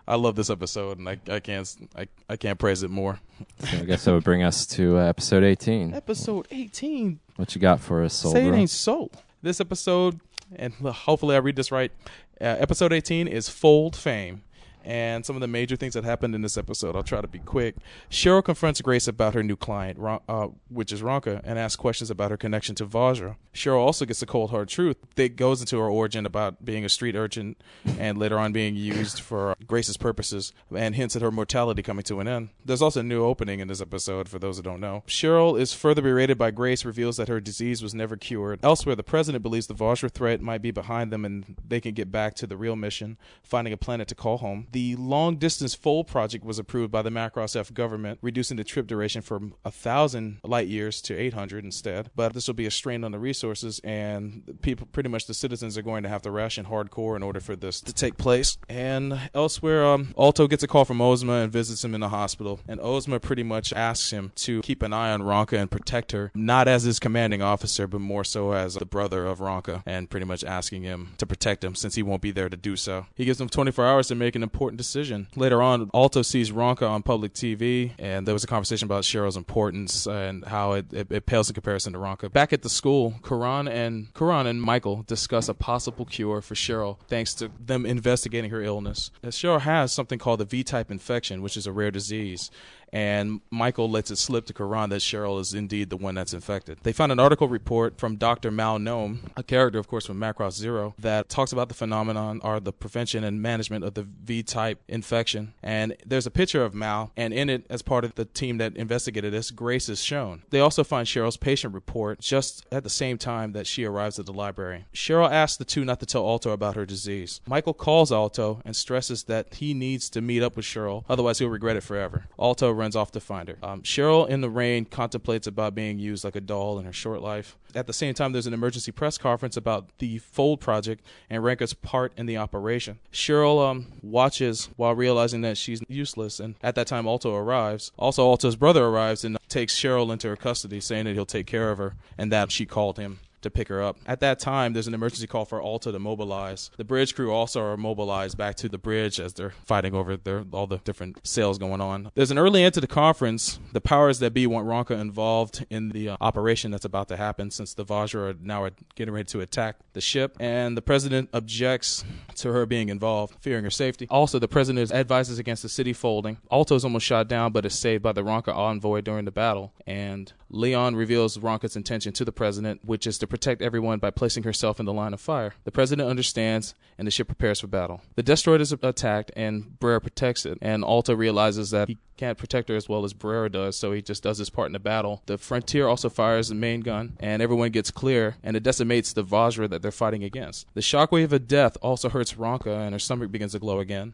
I love this episode and I I can't I, I can't praise it more. So I guess that would bring us to uh, episode 18. Episode 18 What you got for us, Say it ain't so. This episode, and hopefully I read this right. Uh, episode 18 is Fold Fame. And some of the major things that happened in this episode, I'll try to be quick. Sheryl confronts Grace about her new client, uh, which is Ranka, and asks questions about her connection to Vajra. Sheryl also gets the cold hard truth that goes into her origin about being a street urchin and later on being used for Grace's purposes, and hints at her mortality coming to an end. There's also a new opening in this episode, for those who don't know. Sheryl is further berated by Grace, reveals that her disease was never cured. Elsewhere, the president believes the Vajra threat might be behind them and they can get back to the real mission, finding a planet to call home. The long distance fold project was approved by the Macross F government, reducing the trip duration from a thousand light years to 800 instead. But this will be a strain on the resources, and people, pretty much the citizens, are going to have to ration hardcore in order for this to take place. And elsewhere, um, Alto gets a call from Ozma and visits him in the hospital. And Ozma pretty much asks him to keep an eye on Ranka and protect her, not as his commanding officer, but more so as the brother of Ranka, and pretty much asking him to protect him since he won't be there to do so. He gives him 24 hours to make an important decision. Later on, Alto sees Ranka on public TV, and there was a conversation about Sheryl's importance and how it, it, it pales in comparison to Ranka. Back at the school, Klan and Klan and Michael discuss a possible cure for Sheryl thanks to them investigating her illness. Sheryl has something called the V-type infection, which is a rare disease and Michael lets it slip to Klan that Sheryl is indeed the one that's infected. They found an article report from Dr. Mao Nome, a character, of course, from Macross Zero, that talks about the phenomenon or the prevention and management of the V-type infection. And there's a picture of Mao, and in it, as part of the team that investigated this, Grace is shown. They also find Sheryl's patient report just at the same time that she arrives at the library. Sheryl asks the two not to tell Alto about her disease. Michael calls Alto and stresses that he needs to meet up with Sheryl, otherwise he'll regret it forever. Alto runs off to find her. Um, Sheryl in the rain contemplates about being used like a doll in her short life. At the same time, there's an emergency press conference about the Fold project and Ranka's part in the operation. Sheryl um, watches while realizing that she's useless, and at that time, Alto arrives. Also, Alto's brother arrives and takes Sheryl into her custody, saying that he'll take care of her and that she called him to pick her up. At that time, there's an emergency call for Alto to mobilize. The bridge crew also are mobilized back to the bridge as they're fighting over their, all the different sales going on. There's an early end to the conference. The powers that be want Ranka involved in the uh, operation that's about to happen since the Vajra are now getting ready to attack the ship, and the president objects to her being involved, fearing her safety. Also, the president advises against the city folding. Alto is almost shot down, but is saved by the Ranka envoy during the battle, and Leon reveals Ranka's intention to the president, which is to protect everyone by placing herself in the line of fire. The president understands, and the ship prepares for battle. The destroyer is attacked, and Brera protects it, and Alto realizes that he can't protect her as well as Brera does, so he just does his part in the battle. The Frontier also fires the main gun, and everyone gets clear, and it decimates the Vajra that they're fighting against. The shockwave of death also hurts Ranka, and her stomach begins to glow again.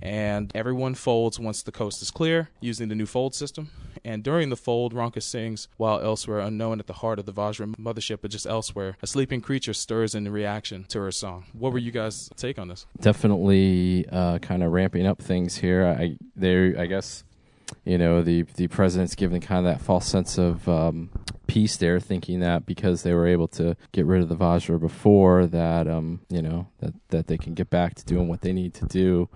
And everyone folds once the coast is clear using the new fold system. And during the fold, Ranka sings while elsewhere, unknown at the heart of the Vajra mothership, but just elsewhere. A sleeping creature stirs in reaction to her song. What were you guys' take on this? Definitely uh, kind of ramping up things here. I there, I guess you know the the president's given kind of that false sense of um, peace there, thinking that because they were able to get rid of the Vajra before that, um, you know, that that they can get back to doing what they need to do.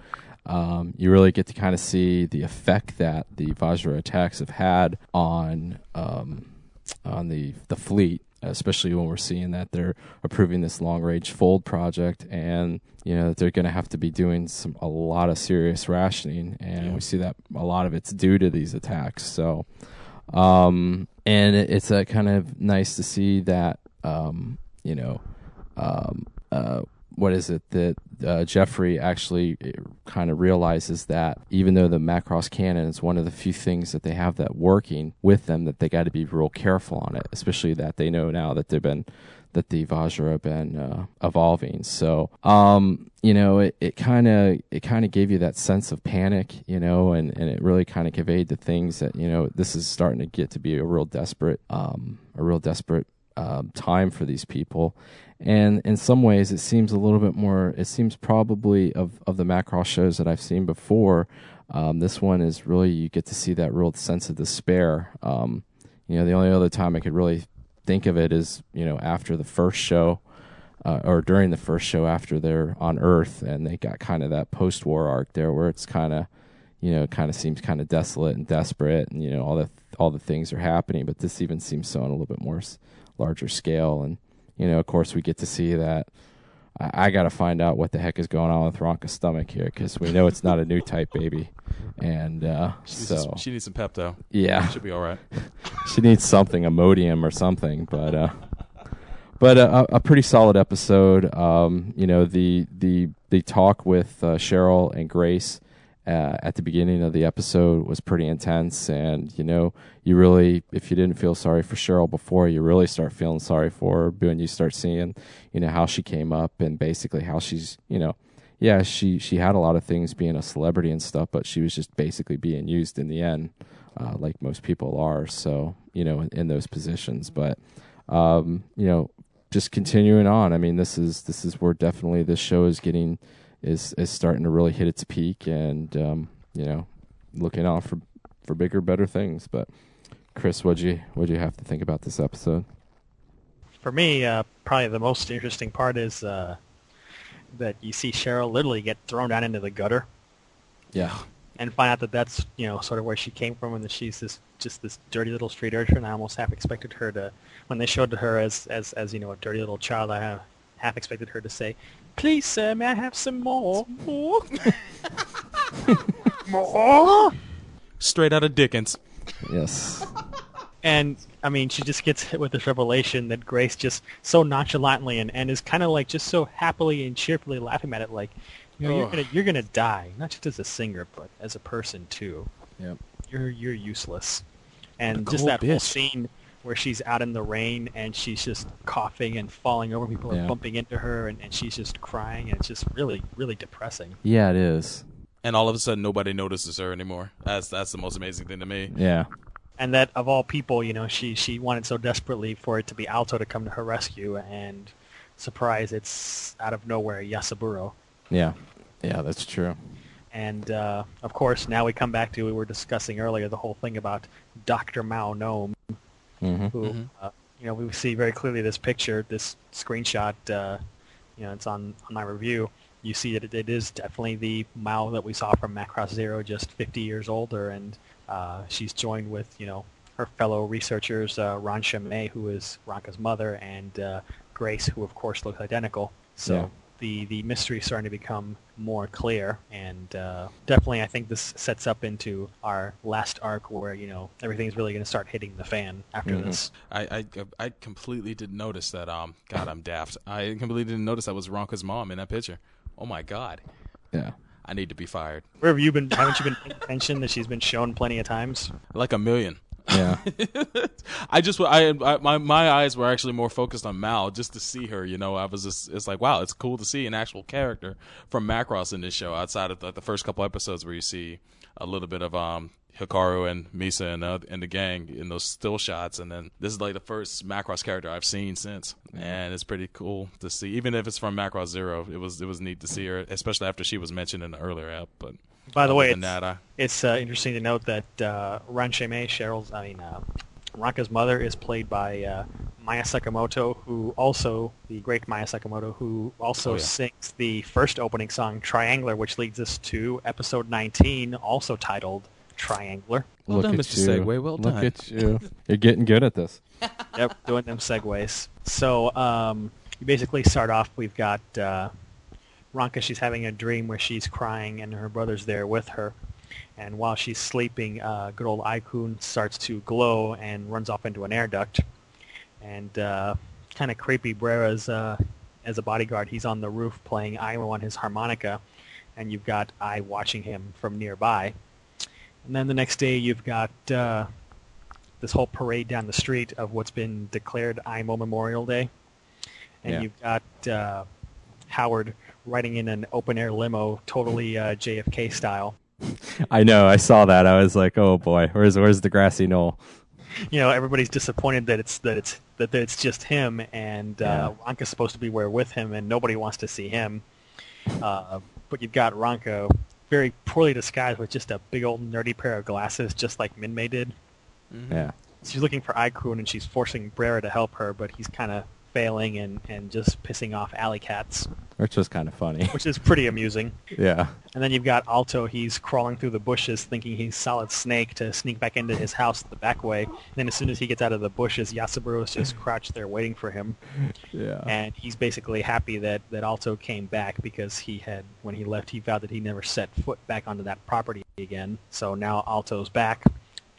Um, you really get to kind of see the effect that the Vajra attacks have had on um, on the the fleet, especially when we're seeing that they're approving this long range fold project, and you know that they're going to have to be doing some a lot of serious rationing, and Yeah. we see that a lot of it's due to these attacks. So, um, and it, it's uh, kind of nice to see that um, you know. Um, uh, what is it that uh, Jeffrey actually kind of realizes that even though the Macross cannon is one of the few things that they have that working with them, that they got to be real careful on it, especially that they know now that they've been that the Vajra have been uh, evolving. So, um, you know, it, it kind of it kind of gave you that sense of panic, you know, and, and it really kind of conveyed the things that you know this is starting to get to be a real desperate, um, a real desperate um, time for these people. And in some ways, it seems a little bit more. It seems probably of of the Macross shows that I've seen before. Um, this one is really you get to see that real sense of despair. Um, you know, the only other time I could really think of it is you know after the first show. Uh, or during the first show after they're on Earth, and they got kind of that post-war arc there, where it's kind of, you know, kind of seems kind of desolate and desperate, and you know all the all the things are happening. But this even seems so a little bit more larger scale, and you know, of course, we get to see that. I, I got to find out what the heck is going on with Ranka's stomach here because we know it's not a new type baby, and uh, She needs, so some, she needs some Pepto. yeah, she'll be all right. she needs something, Imodium or something, but uh, but uh, a, a pretty solid episode. Um, you know, the the the talk with uh, Sheryl and Grace uh, at the beginning of the episode was pretty intense, and you know, you really, if you didn't feel sorry for Sheryl before, you really start feeling sorry for her when you start seeing, you know, how she came up and basically how she's, you know. yeah, she she had a lot of things being a celebrity and stuff, but she was just basically being used in the end, uh, like most people are. So you know, in, in those positions, but um, you know, just continuing on. I mean, this is this is where definitely this show is getting is is starting to really hit its peak, and um, you know, looking out for for bigger, better things. But Chris, what'd you what'd you have to think about this episode? For me, uh, probably the most interesting part is uh, that you see Sheryl literally get thrown down into the gutter Yeah, and find out that that's you know sort of where she came from and that she's this just this dirty little street urchin. I almost half expected her to when they showed her as as as you know a dirty little child. I half expected her to say, "Please, sir, may I have some more?" More. more. Straight out of Dickens. yes, And I mean, she just gets hit with this revelation that Grace just so nonchalantly and, and is kind of like just so happily and cheerfully laughing at it, like, you know, you're gonna you're gonna die, not just as a singer, but as a person too. Yep. You're you're useless. And just cold that whole scene where she's out in the rain and she's just coughing and falling over, people are bumping into her, and, and she's just crying, and it's just really really depressing. yeah, it is. And all of a sudden, nobody notices her anymore. That's that's the most amazing thing to me. Yeah, and that of all people, you know, she she wanted so desperately for it to be Alto to come to her rescue, and surprise, it's out of nowhere Yasaburo. yeah, yeah. That's true. And uh, of course, now we come back to we were discussing earlier the whole thing about Doctor Mao Nome, hmm who uh, you know we see very clearly this picture, this screenshot. Uh, you know, it's on on my review. You see that it, it is definitely the Mao that we saw from Macross Zero, just 50 years older, and uh, she's joined with you know her fellow researchers, uh, Ranshe Mei, who is Ranka's mother, and uh, Grace, who of course looks identical. So Yeah. The the mystery is starting to become more clear, and uh, definitely I think this sets up into our last arc where you know everything's really going to start hitting the fan after Mhm. this. I, I I completely didn't notice that. Um, God, I'm daft. I completely didn't notice that was Ranka's mom in that picture. Oh my God, Yeah, I need to be fired. Where have you been? Haven't you been paying attention that she's been shown plenty of times? Like a million. Yeah, I just I, I my my eyes were actually more focused on Mao just to see her. You know, I was just it's like wow, it's cool to see an actual character from Macross in this show outside of the, the first couple episodes where you see a little bit of um Hikaru and Misa and, uh, and the gang in those still shots, and then this is like the first Macross character I've seen since, and it's pretty cool to see. Even if it's from Macross Zero, it was it was neat to see her, especially after she was mentioned in the earlier app. But By the other way, it's, that, I, it's uh, interesting to note that uh, Ransheme, Sheryl's, I mean, uh, Ranka's mother is played by uh, Maaya Sakamoto, who also, the great Maaya Sakamoto, who also Oh, yeah. sings the first opening song, Triangler, which leads us to episode 19, also titled Triangler. Well Look done, at Mr. you. Segway, well Look done. at you. You're getting good at this. yep, doing them segues. So um, you basically start off. We've got uh, Ranka. She's having a dream where she's crying, and her brother's there with her. And while she's sleeping, uh, good old Ai-kun starts to glow and runs off into an air duct. And uh, kind of creepy Brera's uh, as a bodyguard. He's on the roof playing Aimo on his harmonica, and you've got I watching him from nearby. And then the next day, you've got uh, this whole parade down the street of what's been declared Aimo Memorial Day. And Yeah. you've got uh, Howard riding in an open air limo, totally uh, JFK style. I know. I saw that. I was like, oh boy, where's where's the grassy knoll? You know, everybody's disappointed that it's that it's that, that it's just him, and uh, Ranka's supposed to be there with him, and nobody wants to see him. Uh, but you've got Ranka very poorly disguised with just a big old nerdy pair of glasses, just like Minmay did. Yeah, she's looking for Ai-kun and she's forcing Brera to help her, but he's kind of failing and, and just pissing off alley cats, which was kind of funny. which is pretty amusing. yeah, And then you've got Alto. He's crawling through the bushes, thinking he's Solid Snake to sneak back into his house the back way. And then as soon as he gets out of the bushes, Yasaburo is just crouched there waiting for him. yeah, And he's basically happy that, that Alto came back because he had, when he left, he vowed that he never set foot back onto that property again. So now Alto's back,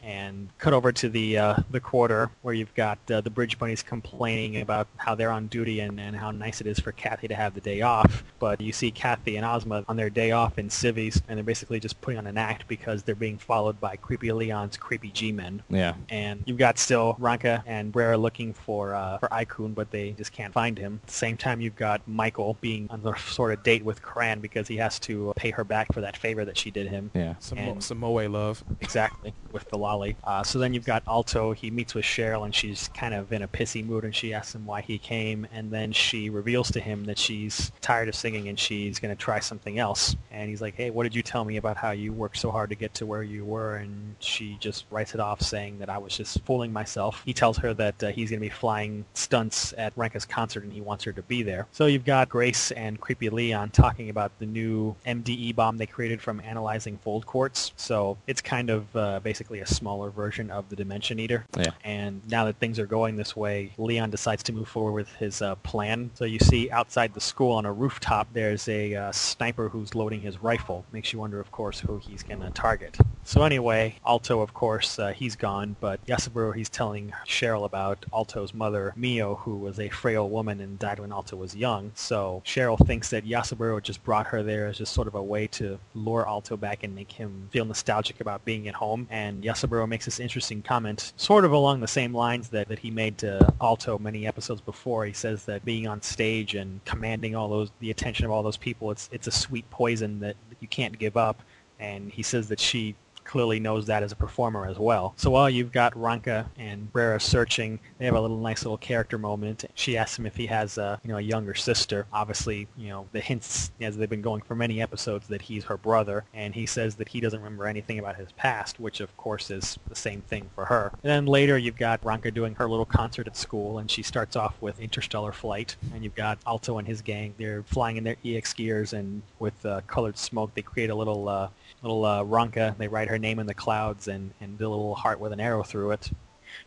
and cut over to the uh, the quarter where you've got uh, the Bridge Bunnies complaining about how they're on duty and, and how nice it is for Kathy to have the day off. But you see Kathy and Ozma on their day off in civvies, and they're basically just putting on an act because they're being followed by Creepy Leon's creepy G-men. Yeah. And you've got still Ranka and Brera looking for uh, for Ai-kun, but they just can't find him. At the same time, you've got Michael being on the sort of date with Klan because he has to pay her back for that favor that she did him. Yeah. Some mo- And- some moe love. Exactly, with the lolly. Uh, so then you've got Alto. He meets with Sheryl, and she's kind of in a pissy mood, and she asks him why he came, and then she reveals to him that she's tired of singing and she's going to try something else. And he's like, "Hey, what did you tell me about how you worked so hard to get to where you were?" And she just writes it off, saying that I was just fooling myself. He tells her that uh, he's going to be flying stunts at Ranka's concert, and he wants her to be there. So you've got Grace and Creepy Leon talking about the new MDE bomb they created from analyzing fold quartz. So it's kind of uh, basically a smaller version of the Dimension Eater. Yeah. And now that things are going this way, Leon decides to move forward with his uh, plan. So you see outside the school on a rooftop, there's a uh, sniper who's loading his rifle. Makes you wonder, of course, who he's going to target. So anyway, Alto, of course, uh, he's gone, but Yasaburo, he's telling Sheryl about Alto's mother, Mio, who was a frail woman and died when Alto was young. So Sheryl thinks that Yasaburo just brought her there as just sort of a way to lure Alto back and make him feel nostalgic about being at home. And Yasaburo makes this interesting comment, sort of along the same lines that, that he made to Alto many episodes before. He says that being on stage and commanding all those the attention of all those people, it's it's a sweet poison that you can't give up. And he says that she clearly knows that as a performer as well. So while you've got Ranka and Brera searching, they have a little nice little character moment. She asks him if he has a you know a younger sister. Obviously, you know the hints as they've been going for many episodes that he's her brother, and he says that he doesn't remember anything about his past, which of course is the same thing for her. And then later you've got Ranka doing her little concert at school, and she starts off with Interstellar Flight, and you've got Alto and his gang. They're flying in their EX gears, and with uh, colored smoke, they create a little uh, little uh, Ranka. They write her name in the clouds and, and a little heart with an arrow through it.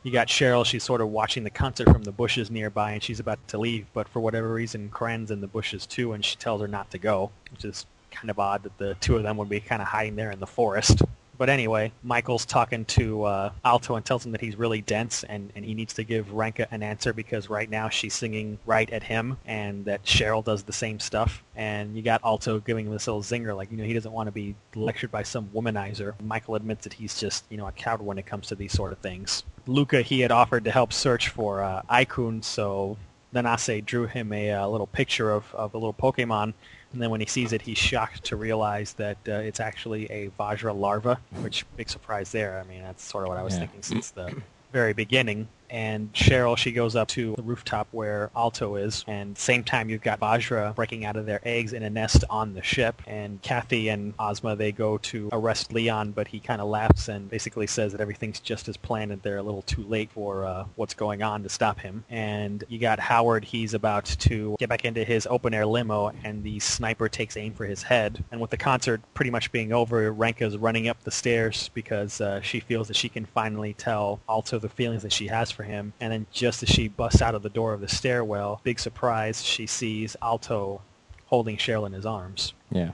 You got Sheryl. She's sort of watching the concert from the bushes nearby, and she's about to leave. But for whatever reason, Klan's in the bushes too, and she tells her not to go, which is kind of odd that the two of them would be kind of hiding there in the forest. But anyway, Michael's talking to uh, Alto and tells him that he's really dense and, and he needs to give Ranka an answer because right now she's singing right at him and that Sheryl does the same stuff. And you got Alto giving him this little zinger, like, you know, he doesn't want to be lectured by some womanizer. Michael admits that he's just, you know, a coward when it comes to these sort of things. Luca, he had offered to help search for uh, Ai-kun, so Nanase drew him a uh, little picture of, of a little Pokemon and then when he sees it, he's shocked to realize that uh, it's actually a Vajra larva, which big surprise there. I mean, that's sort of what I was Yeah. thinking since the very beginning. And Sheryl, she goes up to the rooftop where Alto is, and same time you've got Vajra breaking out of their eggs in a nest on the ship. And Kathy and Ozma, they go to arrest Leon, but he kind of laughs and basically says that everything's just as planned and they're a little too late for uh, what's going on to stop him. And you got Howard, he's about to get back into his open air limo, and the sniper takes aim for his head. And with the concert pretty much being over, Ranka's running up the stairs because uh, she feels that she can finally tell Alto the feelings that she has for him. And then just as she busts out of the door of the stairwell, big surprise, she sees Alto holding Sheryl in his arms. Yeah.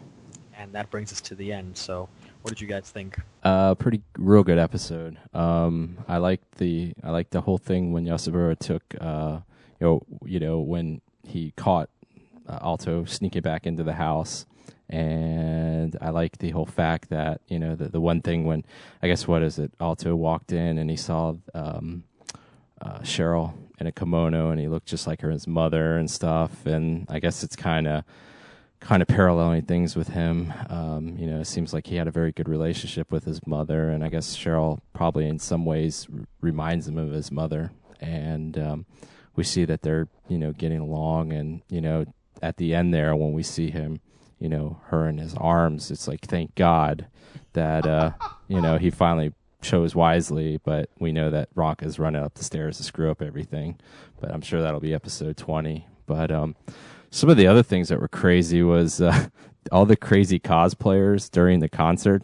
And that brings us to the end. So what did you guys think? Uh, pretty real good episode. Um, I liked the I liked the whole thing when Yasaburo took uh, you know you know when he caught uh, Alto sneaking back into the house, and I like the whole fact that you know the the one thing when I guess what is it Alto walked in and he saw um, uh, Sheryl in a kimono and he looked just like her his mother and stuff, and I guess it's kind of kind of paralleling things with him. Um, you know, it seems like he had a very good relationship with his mother, and I guess Sheryl probably in some ways r- reminds him of his mother. And um, we see that they're you know getting along, and you know at the end there when we see him, you know her in his arms, it's like thank God that uh, you know he finally chose wisely. But we know that Rock is running up the stairs to screw up everything. But I'm sure that'll be episode 20. But um, some of the other things that were crazy was uh, all the crazy cosplayers during the concert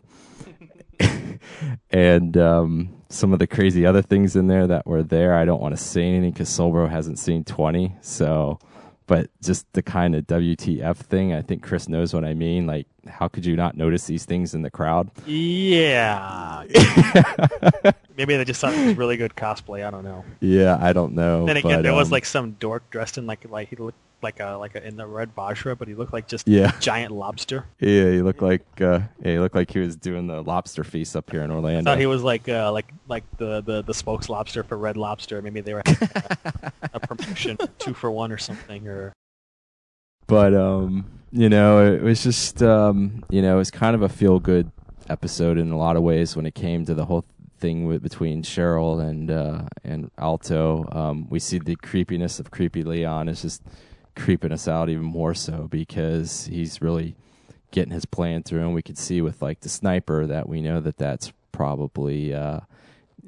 and um, some of the crazy other things in there that were there i don't want to say anything because solbro hasn't seen 20 so but just the kind of WTF thing. I think Chris knows what I mean. Like, how could you not notice these things in the crowd? Yeah. Maybe they just thought it was really good cosplay. I don't know. Yeah, I don't know. then again, but, there was um, like some dork dressed in like like he looked like a like a in the red Vajra, but he looked like just Yeah. a giant lobster. yeah, he looked like uh, yeah, he looked like he was doing the lobster feast up here in I Orlando. thought he was like uh, like like the, the the spokes lobster for Red Lobster. Maybe they were a, a promotion two for one or something. Or but um, you know, it was just um, you know, it was kind of a feel good episode in a lot of ways when it came to the whole thing with, between Sheryl and uh, and Alto. Um, we see the creepiness of creepy Leon is just creeping us out even more so because he's really getting his plan through, and we could see with like the sniper that we know that that's probably. Uh,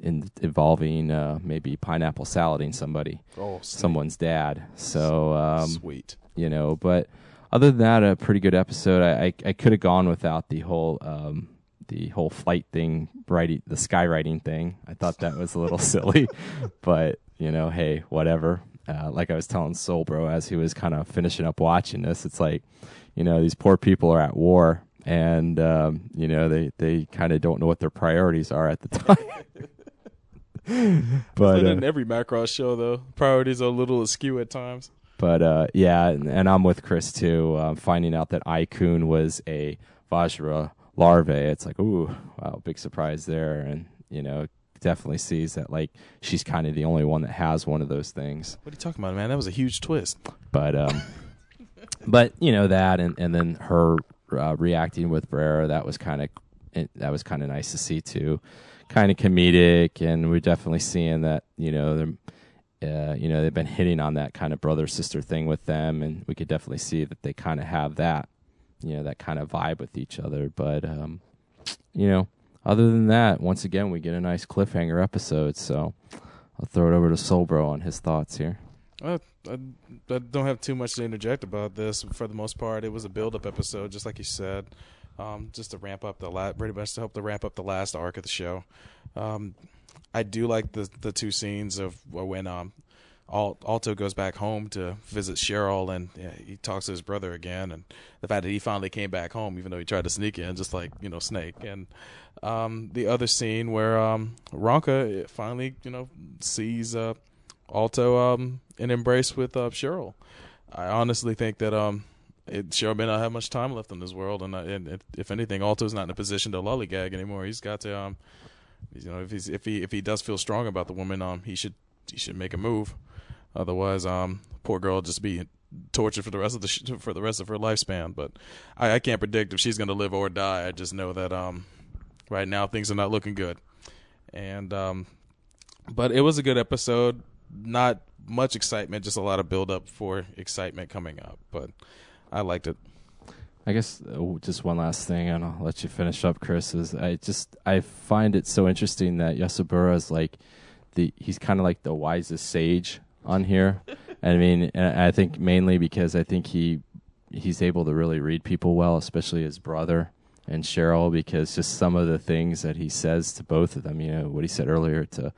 in, involving uh, maybe pineapple salading somebody, Oh, someone's dad. So um, Sweet. you know. But other than that, a pretty good episode. I I, I could have gone without the whole um, the whole flight thing, writing the skywriting thing. I thought that was a little silly, but you know, hey, whatever. Uh, like I was telling Soul Bro as he was kind of finishing up watching this, it's like, you know, these poor people are at war, and um, you know they they kind of don't know what their priorities are at the time. but uh, in every Macross show, though, priorities are a little askew at times. But uh, yeah, and, and I'm with Chris too. Um, finding out that Ai-kun was a Vajra larvae, it's like, ooh, wow, big surprise there. And you know, definitely sees that like she's kind of the only one that has one of those things. What are you talking about, man? That was a huge twist. But um, but you know that, and and then her uh, reacting with Brera, that was kind of that was kind of nice to see too. Kind of comedic, and we're definitely seeing that you know they're. Uh, you know they've been hitting on that kind of brother sister thing with them, and we could definitely see that they kind of have that, you know, that kind of vibe with each other. But um, you know, other than that, once again we get a nice cliffhanger episode. So I'll throw it over to Soulbro on his thoughts here. Uh, I, I don't have too much to interject about this. For the most part, it was a build-up episode, just like you said, um, just to ramp up the la- pretty much to help to ramp up the last arc of the show. Um, I do like the the two scenes of when um, Alto goes back home to visit Sheryl, and yeah, he talks to his brother again, and the fact that he finally came back home, even though he tried to sneak in, just like you know Snake, and um, the other scene where um, Ranka finally you know sees uh, Alto um, in embrace with uh, Sheryl. I honestly think that um, it, Sheryl may not have much time left in this world, and, uh, and if- if anything, Alto's not in a position to lollygag anymore. He's got to, um, you know, if he's if he if he does feel strong about the woman, um, he should he should make a move. Otherwise, um, poor girl just be tortured for the rest of the sh- for the rest of her lifespan. But I, I can't predict if she's going to live or die. I just know that um, right now things are not looking good. And um, but it was a good episode. Not much excitement, just a lot of build up for excitement coming up. But I liked it. I guess uh, just one last thing, and I'll let you finish up, Chris. Is I just I find it so interesting that Yasaburo is like the he's kind of like the wisest sage on here. and I mean, I think mainly because I think he he's able to really read people well, especially his brother and Sheryl, because just some of the things that he says to both of them. You know what he said earlier to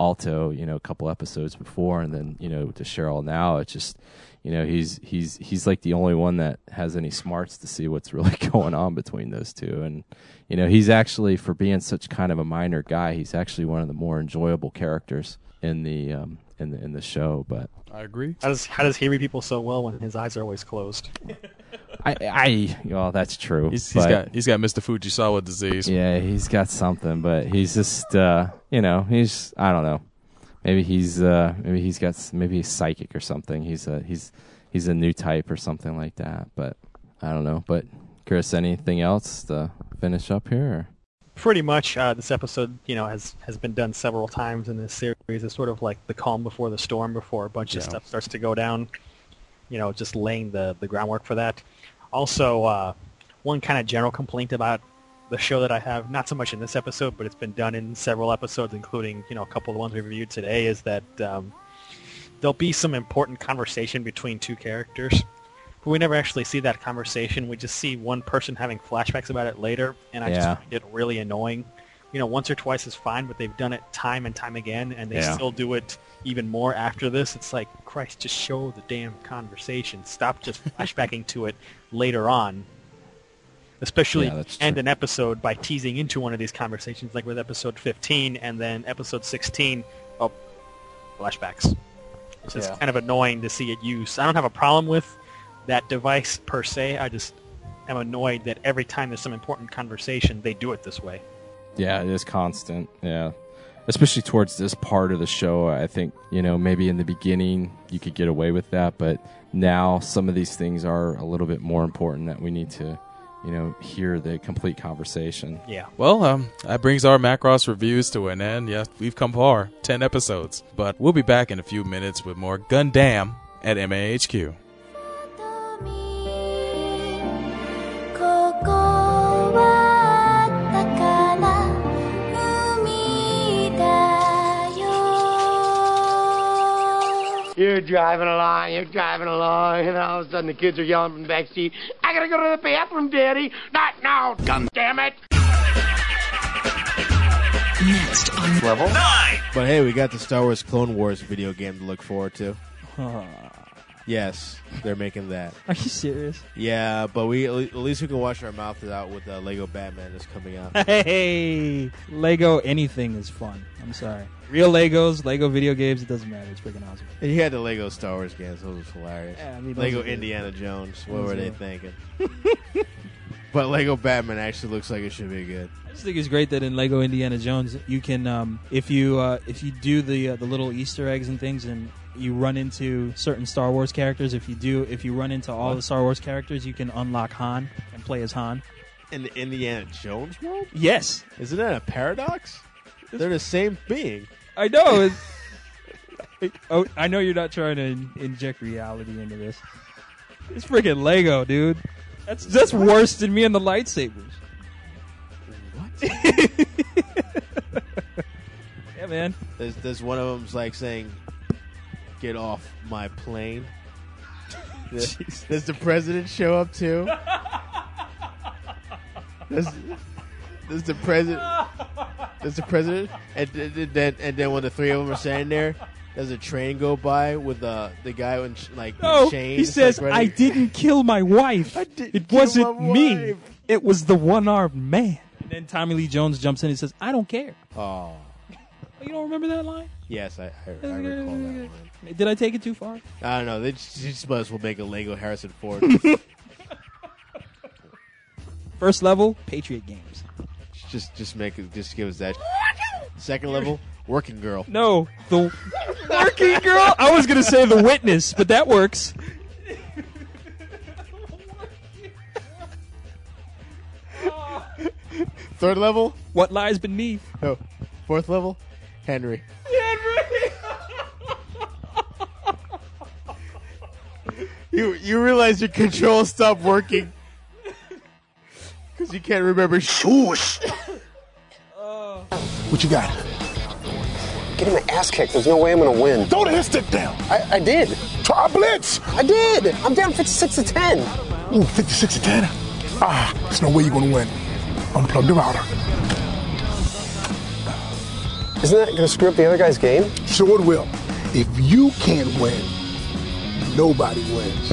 Alto, you know, a couple episodes before, and then you know to Sheryl now. It's just you know he's he's he's like the only one that has any smarts to see what's really going on between those two and you know he's actually for being such kind of a minor guy he's actually one of the more enjoyable characters in the um in the in the show but I agree. how does how does he read people so well when his eyes are always closed? i i well that's true He's, he's but- got he's got Mr. Fujisawa disease. yeah he's got something but he's just uh you know he's i don't know maybe he's uh maybe he's got maybe he's psychic or something he's a he's he's a new type or something like that but i don't know but chris anything else to finish up here or? Pretty much, uh, this episode, you know, has has been done several times in this series. It's sort of like the calm before the storm, before a bunch of stuff starts to go down. You know, just laying the the groundwork for that. Also, uh, one kind of general complaint about the show that I have, not so much in this episode, but it's been done in several episodes, including you know a couple of the ones we reviewed today, is that um, there'll be some important conversation between two characters, but we never actually see that conversation. We just see one person having flashbacks about it later, and I Yeah. just find it really annoying. You know, once or twice is fine, but they've done it time and time again, and they Yeah. still do it even more after this. It's like, Christ, just show the damn conversation. Stop just flashbacking to it later on. Especially Yeah, that's true. end an episode by teasing into one of these conversations, like with episode 15 and then episode 16. Oh, flashbacks. It's just Yeah. kind of annoying to see it used. I don't have a problem with that device per se. I just am annoyed that every time there's some important conversation, they do it this way. Yeah, it is constant. Yeah. Especially towards this part of the show, I think, you know, maybe in the beginning you could get away with that, but now some of these things are a little bit more important that we need to, you know, hear the complete conversation. Yeah. Well, um, that brings our Macross reviews to an end. Yes, we've come far, ten episodes, but we'll be back in a few minutes with more Gundam at MAHQ. You're driving along, you're driving along, and all of a sudden the kids are yelling from the back seat, I gotta go to the bathroom, Daddy! Not now! God damn it! Next on Level nine. But hey, we got the Star Wars Clone Wars video game to look forward to. Yes, they're making that. Are you serious? Yeah, but we at least we can wash our mouth out with uh, Lego Batman that's coming out. Hey, Lego anything is fun. I'm sorry. Real Legos, Lego video games, it doesn't matter. It's freaking awesome. And you had the Lego Star Wars games; those was hilarious. Yeah, I mean, Lego are good. Indiana Jones. What Those were they were- thinking? but Lego Batman actually looks like it should be good. I just think it's great that in Lego Indiana Jones, you can um, if you uh, if you do the uh, the little Easter eggs and things, and you run into certain Star Wars characters. If you do, if you run into all the Star Wars characters, you can unlock Han and play as Han. In the Indiana Jones world? Yes. Isn't that a paradox? They're the same being. I know. Oh, I know you're not trying to in- inject reality into this. It's freaking Lego, dude. That's that's worse than me and the lightsabers. What? yeah, man. There's, there's one of them's like saying, "Get off my plane." Does, does the president show up too? Does, does the president? Does the president? And, and, and then and then when the three of them are standing there, does a train go by with the the guy in sh- like No, chains? he says, like, "I didn't kill my wife. It wasn't my me. wife." It was the one-armed man." And then Tommy Lee Jones jumps in and says, "I don't care." Oh, You don't remember that line? yes, I, I, I recall that one. Did I take it too far? I don't know. They just, just might as well make a Lego Harrison Ford. First level, Patriot Games. just just make it. Just give us that. Second level, Working Girl. No, the working girl. I was gonna say the witness, but that works. Third level, What lies beneath? Oh, fourth level, Henry. Henry. You you realize your controls stopped working because you can't remember. Shush. What you got? Getting my ass kicked. There's no way I'm gonna win. Throw the hit stick down. I, I did. Try a blitz. I did. I'm down 56 to 10. Ooh, 56 to 10. Ah, there's no way you're gonna win. Unplug the router. Isn't that gonna screw up the other guy's game? Sure it will. If you can't win, nobody wins.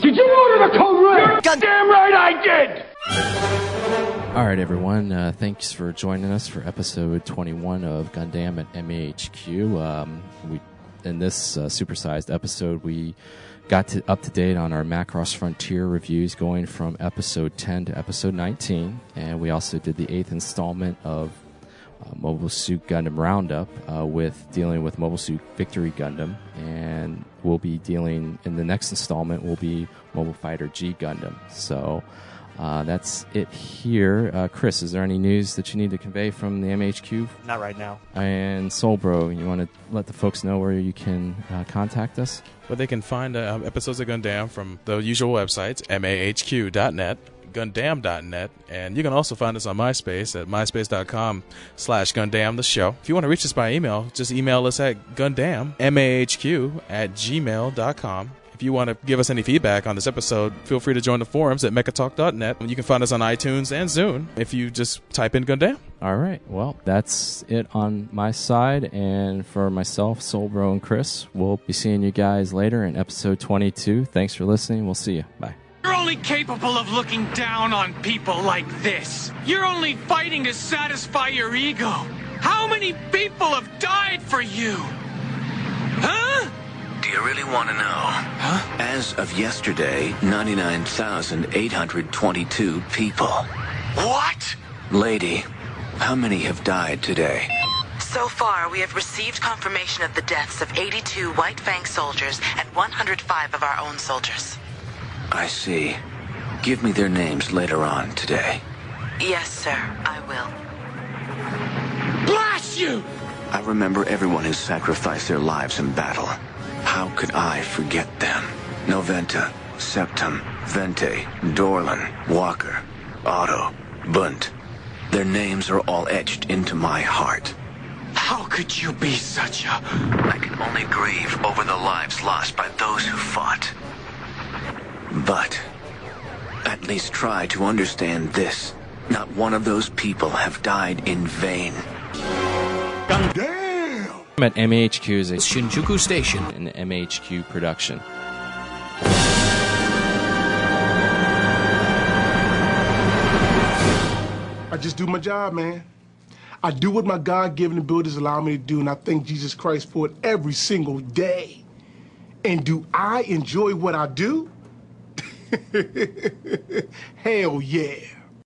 Did you order the code red? Goddamn right I did! All right, everyone. Uh, thanks for joining us for episode 21 of Gundam at MAHQ. Um, we, in this uh, supersized episode, we got to, up to date on our Macross Frontier reviews, going from episode 10 to episode 19, and we also did the eighth installment of uh, Mobile Suit Gundam Roundup uh, with dealing with Mobile Suit Victory Gundam, and we'll be dealing in the next installment will be Mobile Fighter G Gundam. So. Uh, that's it here. Uh, Chris, is there any news that you need to convey from the MAHQ? Not right now. And Soulbro, you want to let the folks know where you can uh, contact us? But they can find uh, episodes of Gundam from the usual websites, mahq.net, gundam.net, and you can also find us on MySpace at myspace.com slash Gundam the show. If you want to reach us by email, just email us at gundam, mahq at gmail.com. If you want to give us any feedback on this episode, feel free to join the forums at mechatalk.net. You can find us on iTunes and Zune if you just type in Gundam. All right. Well, that's it on my side. And for myself, Solbro, and Chris, we'll be seeing you guys later in episode 22. Thanks for listening. We'll see you. Bye. You're only capable of looking down on people like this. You're only fighting to satisfy your ego. How many people have died for you? Huh? Do you really want to know? Huh? As of yesterday, 99,822 people. What? Lady, how many have died today? So far, we have received confirmation of the deaths of 82 White Fang soldiers and 105 of our own soldiers. I see. Give me their names later on today. Yes, sir, I will. Blast you! I remember everyone who sacrificed their lives in battle. How could I forget them? Noventa, Septem, Vente, Dorlan, Walker, Otto, Bunt. Their names are all etched into my heart. How could you be such a... I can only grieve over the lives lost by those who fought. But at least try to understand this. Not one of those people have died in vain. Damn! I'm at MAHQ is a Shinjuku Station, an MAHQ production. I just do my job, man. I do what my God-given abilities allow me to do, and I thank Jesus Christ for it every single day. And do I enjoy what I do? Hell yeah.